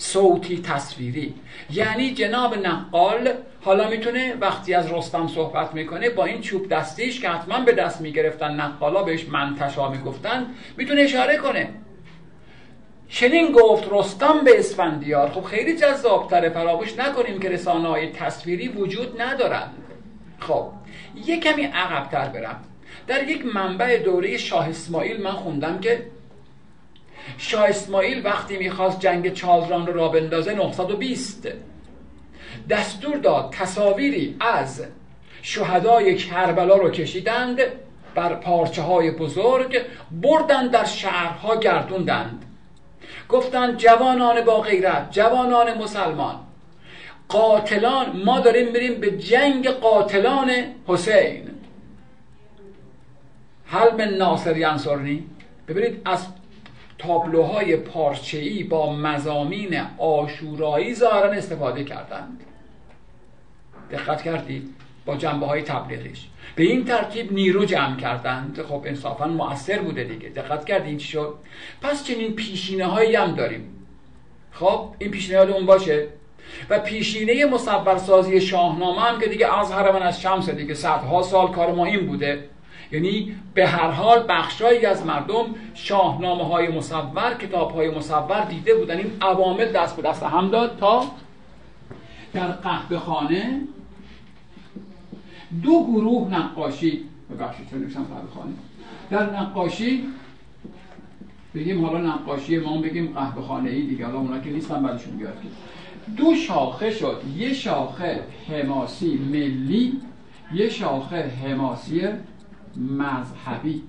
صوتی تصویری. یعنی جناب نقال حالا می‌تونه وقتی از رستم صحبت می‌کنه با این چوب دستیش که حتما به دست می‌گرفتن نقالا بهش منتشا می‌گفتن می‌تونه اشاره کنه. چنین گفت رستم به اسفندیار. خب خیلی جذابتره فراموش نکنیم که رسانه های تصویری وجود ندارند خب یه کمی عقبتر برم. در یک منبع دوره شاه اسماعیل من خوندم که شاه اسماعیل وقتی می‌خواست جنگ چالران رو را بندازه 920 دستور داد تصاویری از شهدای کربلا رو کشیدند بر پارچه های بزرگ بردن در شهرها گردوندند. گفتند جوانان با غیرت جوانان مسلمان قاتلان ما داریم میریم به جنگ قاتلان حسین. حل من ناصر ینصرنی ببینید از تابلوهای پارچه‌ای با مزامین آشورایی ظاهرا استفاده کردند. دقت کردید با جنبه های تبلیغیش. به این ترتیب نیرو جمع کردند. خب انصافا مؤثر بوده دیگه. دقت کردید چی شد؟ پس چنین پیشینه هایی هم داریم. خب این پیشینه اون باشه. و پیشینه مصورسازی شاهنامه هم که دیگه از من از شمس دیگه. صدها سال کار ما این بوده. یعنی به هر حال بخشایی از مردم شاهنامه های مصور کتاب های مصور دیده بودن. این عوامل دست به دست هم داد تا در قهوه خانه دو گروه نقاشی ببخشید چون نوشتم خانه؟ در نقاشی بگیم حالا نقاشی ما بگیم قهوه خانه ای دیگه حالا اونا که نیستن بعدشون بیاد که. دو شاخه شد. یه شاخه حماسی ملی یه شاخه حماسی مذهبی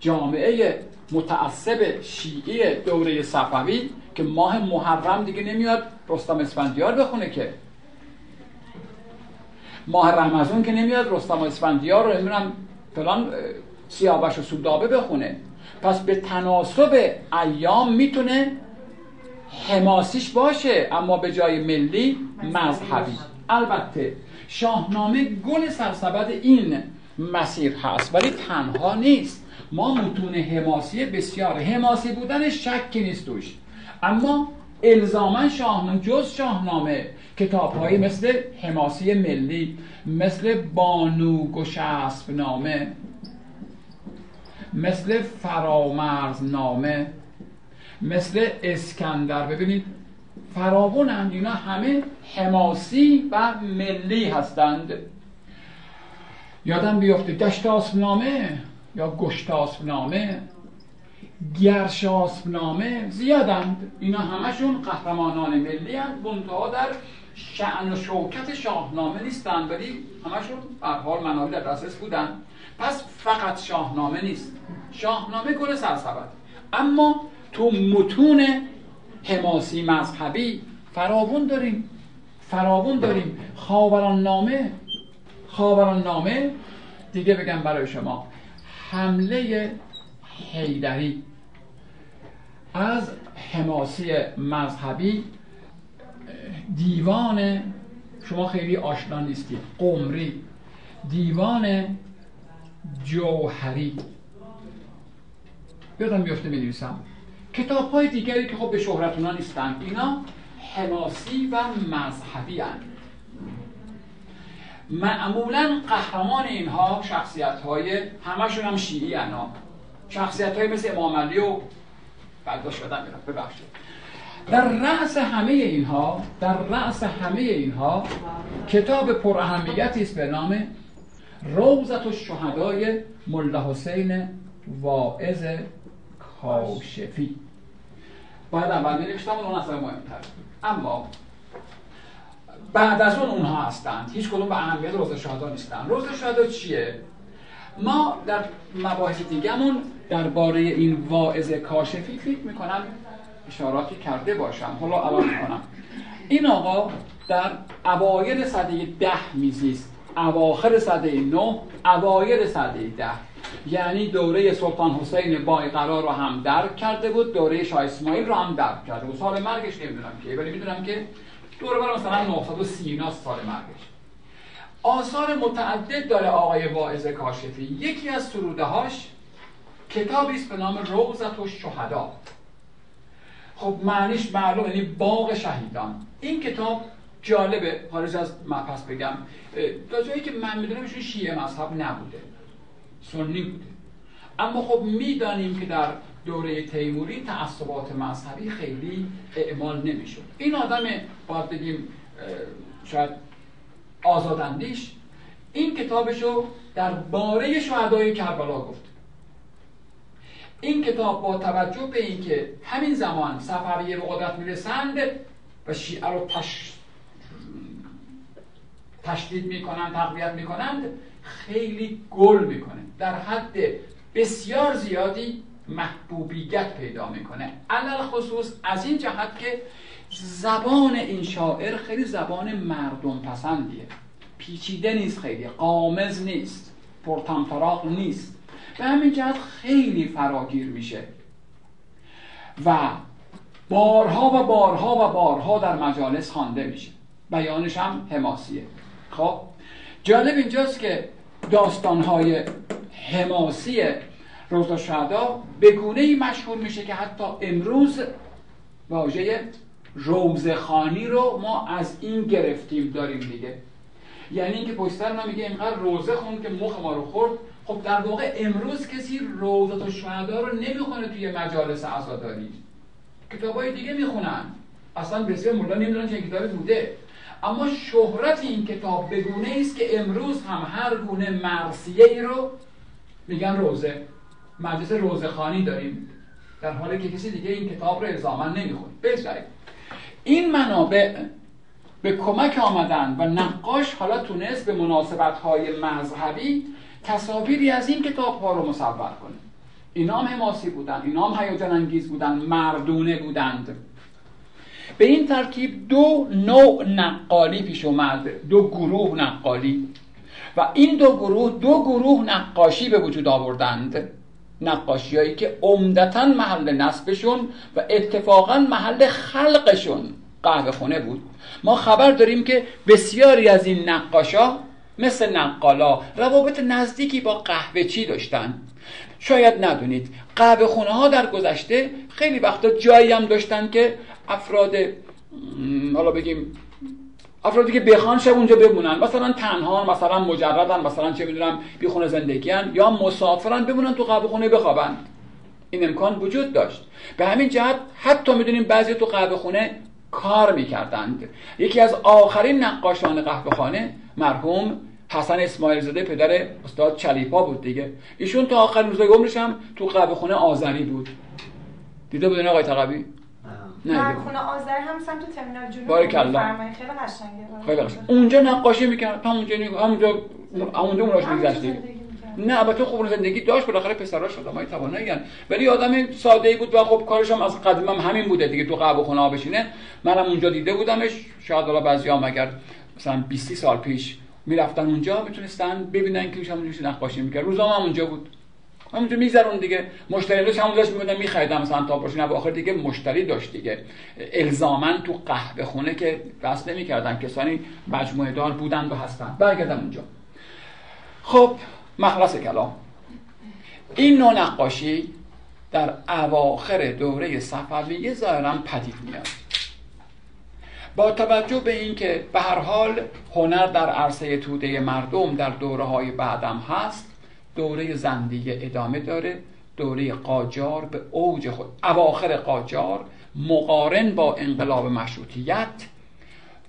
جامعه متعصب شیعی دوره صفوی که ماه محرم دیگه نمیاد رستم اسفندیار بخونه که. ماه رمضان که نمیاد رستم اسفندیار رو نمی‌دونم فلان سیاوش و سودابه بخونه. پس به تناسب ایام می‌تونه حماسیش باشه اما به جای ملی مذهبی. البته شاهنامه گل سرسبد این مسیر هست ولی تنها نیست. ما متون حماسی بسیار حماسی بودن شکی نیست توش. اما الزاما شاهنامه جز شاهنامه کتاب مثل حماسی ملی مثل بانو گشسب نامه مثل فرامرز نامه مثل اسکندر. ببینید فراونند اینا همه حماسی و ملی هستند. یادم بیفته دشتاسب نامه یا گشتاسب نامه گرشاسب نامه زیادند. اینا همشون قهرمانان ملی هستند منتها در شعن و شوکت شاهنامه نیستند ولی همشون به حال در دسترس بودن. پس فقط شاهنامه نیست. شاهنامه گل سرسبد. اما تو متون حماسی مذهبی فراون داریم. فراون داریم. خاوران نامه خاوران نامه دیگه بگم برای شما. حمله حیدری. از حماسی مذهبی دیوان شما خیلی آشنا نیستید قمری. دیوان جوهری. یادم میفته می‌نویسم. کتاب های دیگری که خب به شهرتونا نیستن اینا حماسی و مذهبی هن. معمولا قهرمان اینها شخصیت های همشون هم شیعی هن شخصیت های مثل امام علی و برداشت شدن ببخشید. در رأس همه اینها در رأس همه اینها کتاب پر اهمیتی است به نام روزت و شهدای ملا حسین واعظ کاشفی. باید اول نوشتم اون اصلا مهمتر. اما بعد از اون اونها هستند. هیچ کدوم به اهمیت روز شهدا نیستن روز شهدا چیه؟ ما در مباحث دیگهمون درباره این واعظ کاشفی فکر می‌کنم اشاراتی کرده باشم. حالا الان می‌کنم. این آقا در اوایل سده ده میزیست. اواخر سده نه اوایل سده ده. یعنی دوره سلطان حسین قرار رو هم درک کرده بود دوره شاه اسماعیل رو هم درک کرده بود. سال مرگش نمی‌دونم که ولی می‌دونم که دوره بر مثلا 930 سال مرگش. آثار متعدد داره آقای واعظ کاشفی. یکی از سروده هاش کتابی است به نام روزت و شهدا. خب معنیش معلوم یعنی باغ شهیدان. این کتاب جالبه خارج از پس بگم. تا جایی که من می‌دونم ایشون شیعه مذهب نبوده. سنی بوده. اما خب می‌دانیم که در دوره تیموری تعصبات مذهبی خیلی اعمال نمی‌شد. این آدم باید بگیم شاید آزاداندیش. این کتابشو در باره شهدای کربلا گفت. این کتاب با توجه به اینکه همین زمان صفویه به قدرت می‌رسند و شیعه رو تش... تشدید می‌کنند تقویت می‌کنند خیلی گل می‌کنه. در حد بسیار زیادی محبوبیت پیدا می‌کنه. علل خصوص از این جهت که زبان این شاعر خیلی زبان مردم پسندیه. پیچیده نیست خیلی قامز نیست پرتنفراغ نیست. به همین جهت خیلی فراگیر میشه. و بارها و بارها و بارها در مجالس خوانده میشه. بیانش هم حماسیه. خب جالب اینجاست که داستانهای حماسی روزا شهدا به گونه ای مشهور میشه که حتی امروز واژه روزخانی رو ما از این گرفتیم داریم دیگه. یعنی اینکه پشتر ما میگه اینقدر روزه خون که مخ ما رو خورد. خب در واقع امروز کسی روزت و شهدا رو نمی‌خونه توی مجالس عزاداری کتابای دیگه می‌خونن. اصلا بسیار مولا نمی‌دونن چه کتابی بوده. اما شهرت این کتاب به گونه است که امروز هم هر گونه مرسیه ای رو میگن روزه. مجلس روزخانی داریم در حالی که کسی دیگه این کتاب رو الزاما نمی‌خونه. بگذاریم این منابع به کمک آمدن و نقاش حالا تونست به مناسبت های مذهبی تصاویری از این کتاب ها رو مصور کنه. اینا هم حماسی بودن اینا هم هیجان انگیز بودن مردونه بودند. به این ترتیب دو نوع نقالی پیش اومد دو گروه نقالی. و این دو گروه دو گروه نقاشی به وجود آوردند. نقاشی که عمدتا محل نصبشون و اتفاقا محل خلقشون قهوه خونه بود. ما خبر داریم که بسیاری از این نقاشا مثل نقالا روابط نزدیکی با قهوه چی داشتن. شاید ندونید قهوه خونه ها در گذشته خیلی وقتا جایی هم داشتن که افراد حالا بگیم افرادی که بخوان شب اونجا بمونن. مثلا تنها مثلا مجردن مثلا چه می‌دونم بی خونه زندگیان یا مسافرن بمونن تو قهوه خونه بخوابن. این امکان وجود داشت. به همین جهت حتی می‌دونیم بعضی تو قهوه خونه کار می‌کردند. یکی از آخرین نقاشان قهوه خانه مرحوم حسن اسماعیل زاده پدر استاد چلیپا بود دیگه. ایشون تا آخر روزای عمرش هم تو قهوه خونه آذری بود. دیده بودین آقای تقوی؟ خونه آذر هم سمت ترمینال جنوب بارک الله خیلی قشنگه. خیلی قشنگ. اونجا نقاشی می‌کرد اونجا همونجا اونجا اوناش میگذشت نه البته خوب زندگی داشت بالاخره پسراش آدمای توانایی ولی آدم ساده ای بود و خب کارش هم از قدیم هم همین بوده دیگه تو قهوه خونه بشینه. منم اونجا دیده بودمش شاید حالا بعضیام اگر مثلا 20 سال پیش می‌رفتن اونجا می‌تونستن ببینن که همونجوری نقاشی می‌کرد. روزام هم اونجا بود. همونجا میذارون دیگه. مشتری داشت همون داشت میبودن میخریدم مثلا تا باشه نه آخر دیگه مشتری داشت دیگه. الزاما تو قهوه خونه که بس نمی‌کردن. کسانی مجموعه دار بودن و هستن. برگردم اونجا. خب مخلص کلام. این نوع نقاشی در اواخر دوره صفویه ظاهرا پدید میاد. با توجه به اینکه به هر حال هنر در عرصه توده مردم در دوره های بعدم هست دوره زندیه ادامه داره دوره قاجار به اوج خود اواخر قاجار مقارن با انقلاب مشروطیت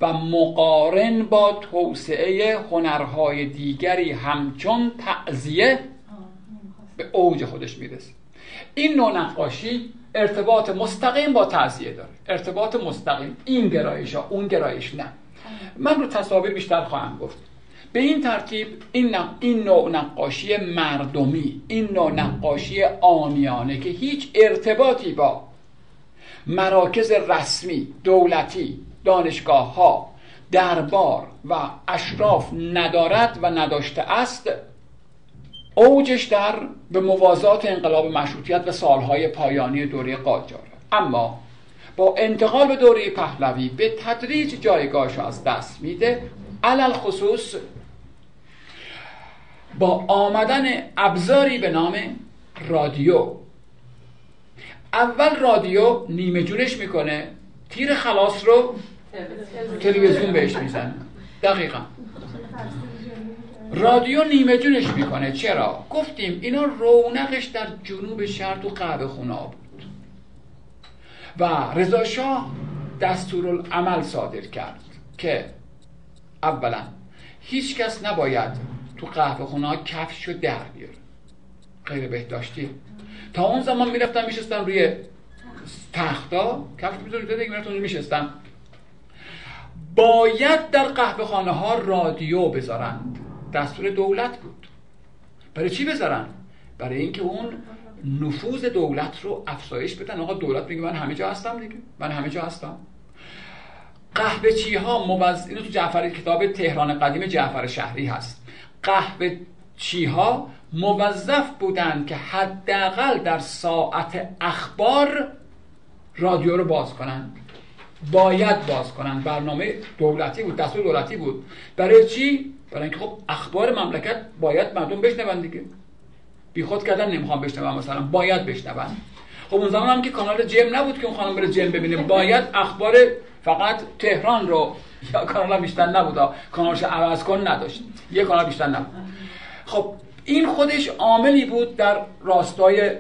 و مقارن با توسعه هنرهای دیگری همچون تعذیه به اوج خودش می‌رسه. این نوع نقاشی ارتباط مستقیم با تعذیه داره. ارتباط مستقیم. این گرایش ها اون گرایش نه. من رو تصاویر بیشتر خواهم گفت. به این ترتیب این, این نوع نقاشی مردمی این نوع نقاشی آمیانه که هیچ ارتباطی با مراکز رسمی دولتی دانشگاه ها دربار و اشراف ندارد و نداشته است اوجش در به موازات انقلاب مشروطیت و سالهای پایانی دوره قاجار. اما با انتقال به دوره پهلوی به تدریج جایگاهش از دست میده علل خصوص با آمدن ابزاری به نام رادیو. اول رادیو نیمه جونش می‌کنه. تیر خلاص رو تلویزیون بهش می‌زنه. دقیقا. رادیو نیمه جونش می‌کنه. چرا؟ گفتیم اینا رونقش در جنوب شهر تو قهوه خونه بود. و رضا شاه دستورالعمل صادر کرد که اولا هیچ کس نباید تو قهوه خونه کفش رو در بیاره غیر بهداشتی تا اون زمان می‌رفتن میشستن روی تختا کفش می‌ذارید دیگه می‌رفتن میشستن باید در قهوه خانه ها رادیو بذارند دستور دولت بود. برای چی بذارن؟ برای اینکه اون نفوذ دولت رو افزایش بدن. آقا دولت میگه من همه جا هستم دیگه. من همه جا هستم. قهوه چی ها موز... اینو تو جعفر کتاب تهران قدیم جعفر شهری هست. قهوه چی ها موظف بودن که حداقل در ساعت اخبار رادیو رو باز کنند. باید باز کنن برنامه دولتی بود دستور دولتی بود. برای چی؟ برای اینکه خب اخبار مملکت باید مردم بشنون دیگه. بی خود کردن نمی‌خوام بشنون مثلا باید بشنون. خب اون زمان هم که کانال جم نبود که اون خانم بره جم ببینه. باید اخبار فقط تهران رو یا کانال بیشتر نبود. کانالش عوض کن نداشت. یه کانال بیشتر نبود. خب این خودش عاملی بود در راستای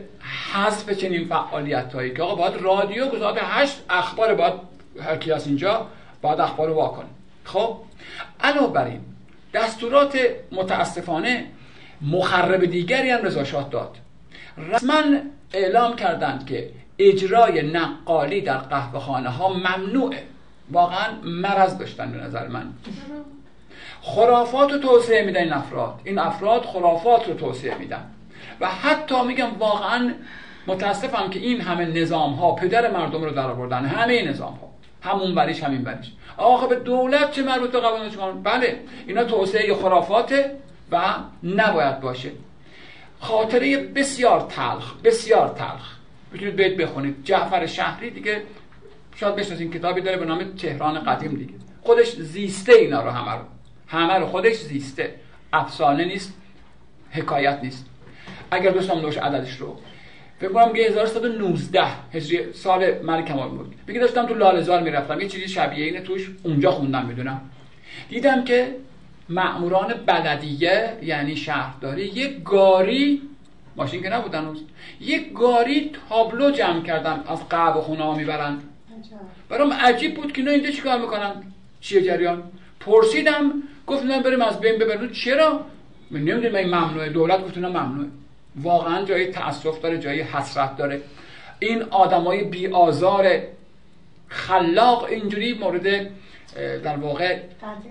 حذف چنین فعالیت هایی که آقا باید رادیو گذارد هشت اخبار باید هر کی از اینجا باید اخبار رو واکنه خب علاوه بر این دستورات متاسفانه مخرب دیگری هم رضاشاه داد. رسما اعلام کردند که اجرای نقالی در قهوه خانه ها ممنوعه. واقعا مرض داشتن به نظر من. خرافات رو توسعه میدن این افراد. این افراد خرافات رو توسعه میدن. و حتی میگم واقعا متاسفم که این همه نظام ها پدر مردم رو در آوردن همه نظام ها همون بریش همین بریش آخه به دولت چه مربوط به قوانین بله اینا توسعه خرافاته و نباید باشه. خاطره بسیار تلخ بسیار تلخ. می‌تونید بیت بخونید. جعفر شهری دیگه شاید بشناسید کتابی داره به نام تهران قدیم دیگه. خودش زیسته اینا رو همه رو. همه رو خودش زیسته. افسانه نیست حکایت نیست. اگر دوستان نوش عددش رو. فکر کنم 1119 هجری سال مرگ کمال بود. بگی داشتم تو لالزار می‌رفتم. یه چیزی شبیه اینه توش. اونجا خوندم می‌دونم. دیدم که مأموران بلدیه یعنی شهرداری یک گاری ماشین که نبودن روز یک گاری تابلو جمع کردن از قهوه خونه ها می‌برن. برام عجیب بود که نه اینجا چیکار می‌کنن؟ چیه جریان. پرسیدم گفتم بریم از بین ببرن چرا؟ من نمی‌دونم این ممنوعه. دولت گفت ممنوعه. واقعا جای تاسف داره جای حسرت داره. این آدمای بی آزار خلاق اینجوری مورد در واقع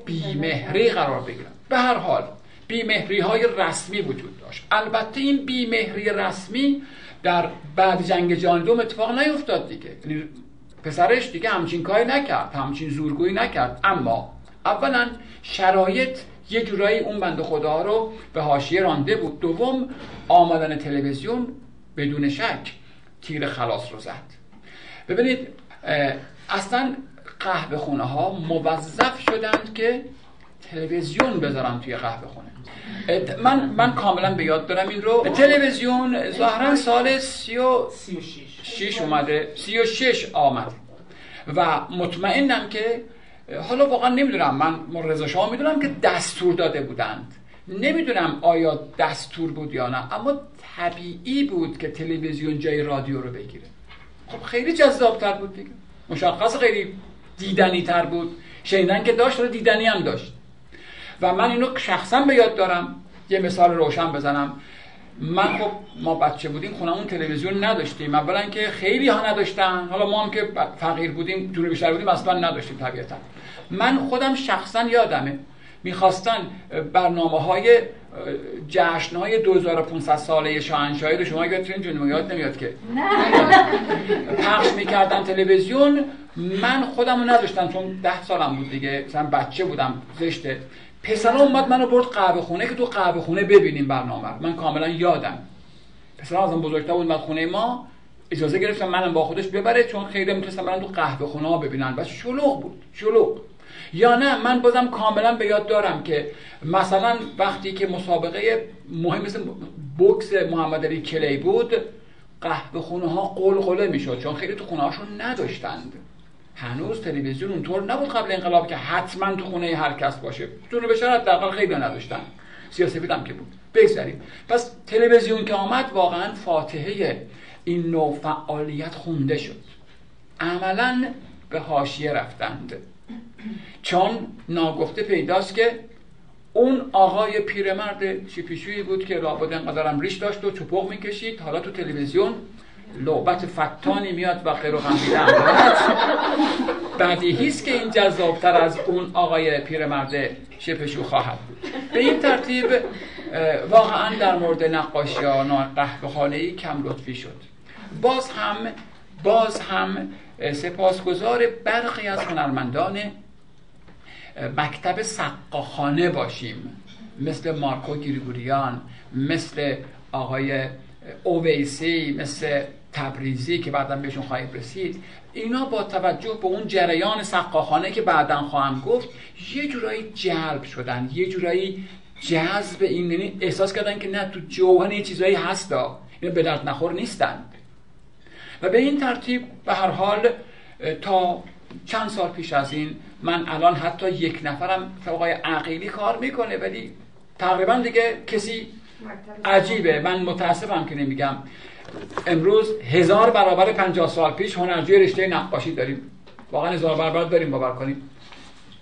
بیمهری قرار بگیرن. به هر حال بیمهری های رسمی وجود داشت. البته این بیمهری رسمی در بعد جنگ جهانی دوم اتفاق نیفتاد دیگه. یعنی پسرش دیگه همچین کاری نکرد همچین زورگویی نکرد. اما اولا شرایط یه جورایی اون بند خدا رو به حاشیه رانده بود. دوم آمدن تلویزیون بدون شک تیر خلاص رو زد. ببینید اصلا قهوه خونه ها موظف شدند که تلویزیون بذارم توی قهوه خونه. من من کاملا به یاد دارم این رو. تلویزیون ظاهرا سال سی و شیش اومده. سی و شش آمد. و مطمئنم که حالا واقعا نمی‌دونم من رضا شاه می‌دونم که دستور داده بودند. نمی‌دونم آیا دستور بود یا نه اما طبیعی بود که تلویزیون جای رادیو رو بگیره. خب خیلی جذابتر بود دیگه. مشخص خیلی دیدنی تر بود. شنیدن که داشت رو دیدنی هم داشت. و من اینو شخصا به یاد دارم. یه مثال روشن بزنم. من خب ما بچه بودیم خونمون تلویزیون نداشتیم. اولا که خیلی ها نداشتن. حالا ما هم که فقیر بودیم جنوبی بیشتر بودیم اصلا نداشتیم طبیعتا. من خودم شخصا یادمه. می‌خواستن برنامه های جشن های 2500 ساله شاهنشاهی رو شما یادتون جنوبی یاد نمیاد که. پخش می‌کردن تلویزیون. من خودم رو نداشتم چون ده سالم بود دیگه. مثلا بچه بودم زشته. پسرا اومد منو برد قهوه خونه که تو قهوه خونه ببینیم برنامه من کاملا یادم. پسرا ازم بزرگتر بود من خونه ما. اجازه گرفتم منم با خودش ببره چون خیلی می‌تونستم برن تو قهوه خونه ها ببینن. بس شلوغ بود شلوغ. یا نه من بازم کاملا به یاد دارم که مثلا وقتی که مسابقه مهم مثل بوکس محمد علی کلی بود قهوه خونه ها قلقله می‌شد چون خیلی تو خونه هاشون نداشتند. هنوز تلویزیون اونطور نبود قبل انقلاب که حتما تو خونه هر کس باشه. تو به شرط حداقل خیلی نداشتن. سیاسی هم که بود. بگذاریم پس تلویزیون که آمد واقعا فاتحه این نوع فعالیت خونده شد. عملا به حاشیه رفتند. چون ناگفته پیداست که اون آقای پیرمرد شیپیشویی بود که لابد انقدرم ریش داشت و چپق می‌کشید. حالا تو تلویزیون لعبت فتانی میاد و خیر و بعدی هیست که این جذابتر از اون آقای پیرمرد شپشو خواهد بود. به این ترتیب واقعا در مورد نقاشی ها قهوه خانه کم لطفی شد. باز هم باز هم سپاسگزار برخی از هنرمندان مکتب سقاخانه باشیم. مثل مارکو گریگوریان مثل آقای اویسی مثل تبریزی که بعدا بهشون خواهیم رسید. اینا با توجه به اون جریان سقاخانه که بعدا خواهم گفت یه جورایی جلب شدن یه جورایی جذب این یعنی احساس کردن که نه تو جوهن یه چیزایی هستا اینا به درد نخور نیستند و به این ترتیب به هر حال تا چند سال پیش از این من الان حتی یک نفرم آقای عقیلی کار می‌کنه ولی تقریبا دیگه کسی عجیبه. من متاسفم که نمیگم. امروز هزار برابر پنجاه سال پیش هنرجوی رشته نقاشی داریم. واقعا هزار برابر داریم باور کنیم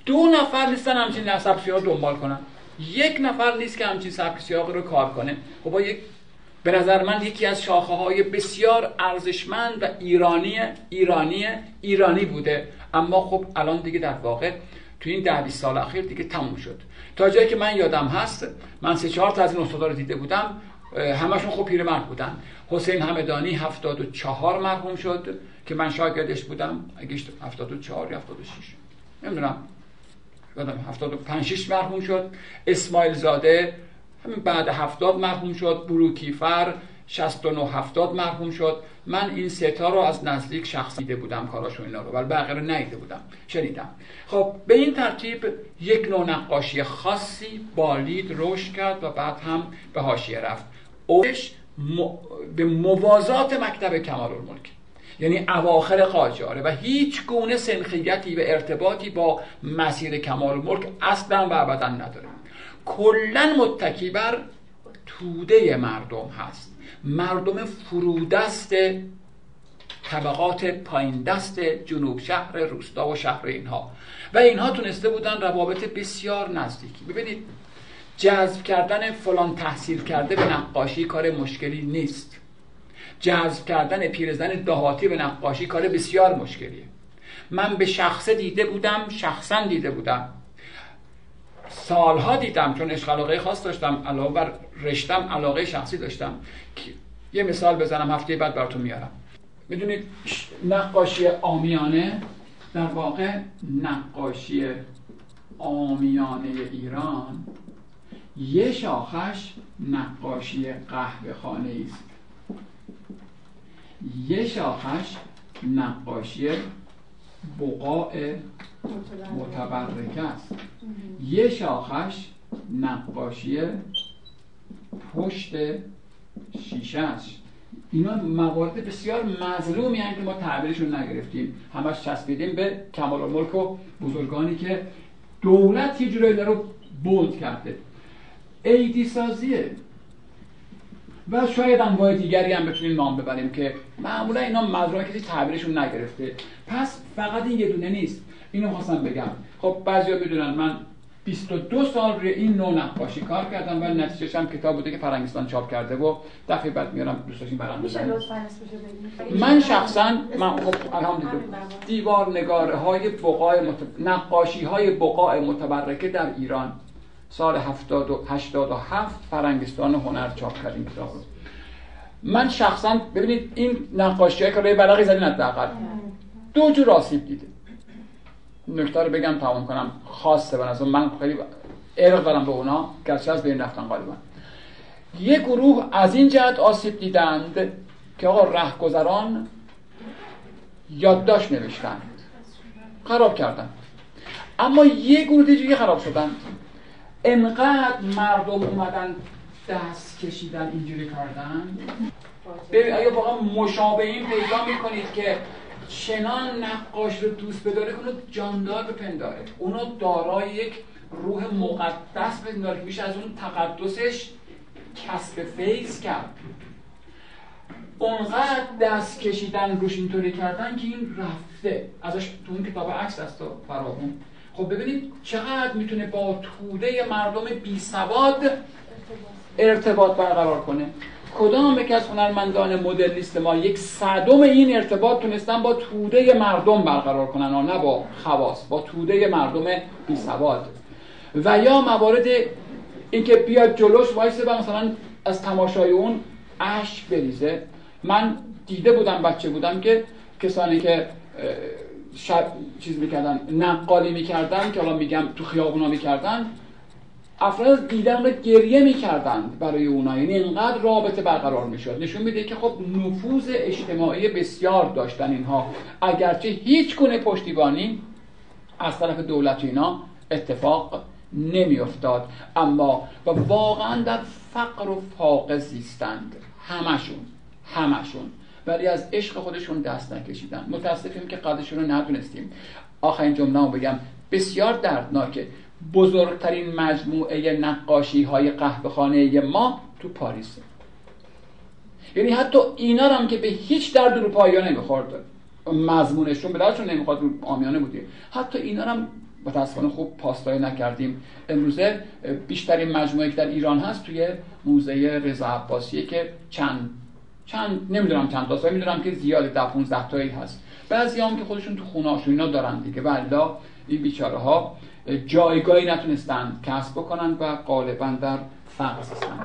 دو نفر نیستن همچین نسب سیاه دنبال کنن. یک نفر نیست که همچین سبک سیاه رو کار کنه. خب با یک به نظر من یکی از شاخه های بسیار ارزشمند و ایرانی ایرانی ایرانی بوده. اما خب الان دیگه در واقع تو این ده سال اخیر دیگه تموم شد. تا جایی که من یادم هست من سه چهار تا از این استادا رو دیده بودم همشون خب پیرمرد بودن. حسین همدانی 74 مرحوم شد که من شاگردش بودم. اگه 74 یا 76 نمی‌دونم. یادم 75 6 مرحوم شد. اسماعیل زاده همین بعد 70 مرحوم شد. بروکیفر 69 70 مرحوم شد. من این ستا رو از نزدیک شخصی دیده بودم کاراشون اینا رو. ولی بقیه رو ندیده بودم. شنیدم. خب به این ترتیب یک نوع نقاشی خاصی بالید رشد کرد و بعد هم به حاشیه رفت. اوش به موازات مکتب کمال الملک. یعنی اواخر قاجاره و هیچ گونه سنخیتی و ارتباطی با مسیر کمال الملک اصلا و ابدا نداره. کلا متکی بر توده مردم هست. مردم فرودست طبقات پایین دست جنوب شهر روستا و شهر اینها. و اینها تونسته بودن روابط بسیار نزدیکی. ببینید جذب کردن فلان تحصیل کرده به نقاشی کار مشکلی نیست. جذب کردن پیرزن دهاتی به نقاشی کار بسیار مشکلیه. من به شخصه دیده بودم شخصا دیده بودم. سالها دیدم چون عشق علاقه خاص داشتم علاوه بر رشتم علاقه شخصی داشتم. یه مثال بزنم هفته بعد براتون میارم. می‌دونید نقاشی آمیانه در واقع نقاشی آمیانه ایران یه شاخش نقاشی قهوه خانه است. یه شاخش نقاشی بقاع متبرکه است. یه شاخش نقاشی پشت شیشه است. اینا موارد بسیار مظلومی که ما تعبیرشون نگرفتیم. همش چسبیدیم به کمال الملک و بزرگانی که دولت یه جورایی رو بولد کرده. ایدی سازیه. و شاید انواع دیگری هم بتونیم نام ببریم که معمولا اینا مظلوم کسی تعبیرشون نگرفته. پس فقط این یه دونه نیست. اینو خواستم بگم. خب بعضیا می‌دونن من 22 سال روی این نوع نقاشی کار کردم و نتیجهش هم کتاب بوده که فرنگستان چاپ کرده و دفعه بعد میارم دوست داشتین برام من شخصا من خب الحمدلله. دیوار نگاره های بقای مت... نقاشی های بقای متبرکه در ایران سال 70 و 87 فرنگستان هنر چاپ کردیم کتاب رو من شخصا ببینید این نقاشی که روی برقی زدین حداقل. دو جور آسیب دیده. نکته رو بگم تمام کنم. خاصه از من خیلی ارق دارم به اونا گرچه از بین رفتن غالبا. یه گروه از این جهت آسیب دیدند که آقا رهگذران یادداشت نوشتند. خراب کردن اما یه گروه دیگه خراب شدن انقدر مردم اومدن دست کشیدن اینجوری کردن؟ ببین اگه واقعا مشابهین پیدا می‌کنید که چنان نقاش رو دوست بداره که اونو جاندار بپنداره. اونو دارای یک روح مقدس بپنداره که میشه از اون تقدسش کسب فیض کرد. اونقدر دست کشیدن روش اینطوری کردن که این رفته. ازش تو اون کتاب عکس دست فراهم خب ببینید چقدر می‌تونه با توده مردم بی سواد ارتباط برقرار کنه. کدام یک از هنرمندان مدرنیست ما یک صدم این ارتباط تونستن با توده مردم برقرار کنن و نه با خواص با توده مردم بی سواد. و یا موارد اینکه بیاد جلوش وایسه و مثلا از تماشای اون اش بریزه. من دیده بودم بچه بودم که کسانی که شب چیز می‌کردن نقالی می‌کردن که حالا میگم تو خیابونا می‌کردن. افراد دیدن رو گریه می‌کردند برای اونا. یعنی اینقدر رابطه برقرار می‌شد. نشون میده که خب نفوذ اجتماعی بسیار داشتن اینها. اگرچه هیچ گونه پشتیبانی از طرف دولت اینا اتفاق نمیافتاد. اما و واقعا در فقر و فاقه زیستند. همشون همشون. ولی از عشق خودشون دست نکشیدن. متاسفیم که قدرشون رو ندونستیم آخرین جمله رو بگم. بسیار دردناکه. بزرگترین مجموعه نقاشی های قهوه ما تو پاریس. یعنی حتی اینا هم که به هیچ درد رو پایانه نمی‌خورد. مضمونشون به دردشون نمی‌خواد آمیانه بودیم حتی اینا هم متاسفانه خوب پاسداری نکردیم. امروزه بیشترین مجموعه که در ایران هست توی موزه رضا عباسیه که چند چند نمی‌دونم چند تا می‌دونم که زیاد ده 15 تایی هست. بعضی هم که خودشون تو خونه اینا دارن دیگه. ولی این بیچاره ها جایگاهی نتونستن کسب بکنن و غالبا در فقر هستن.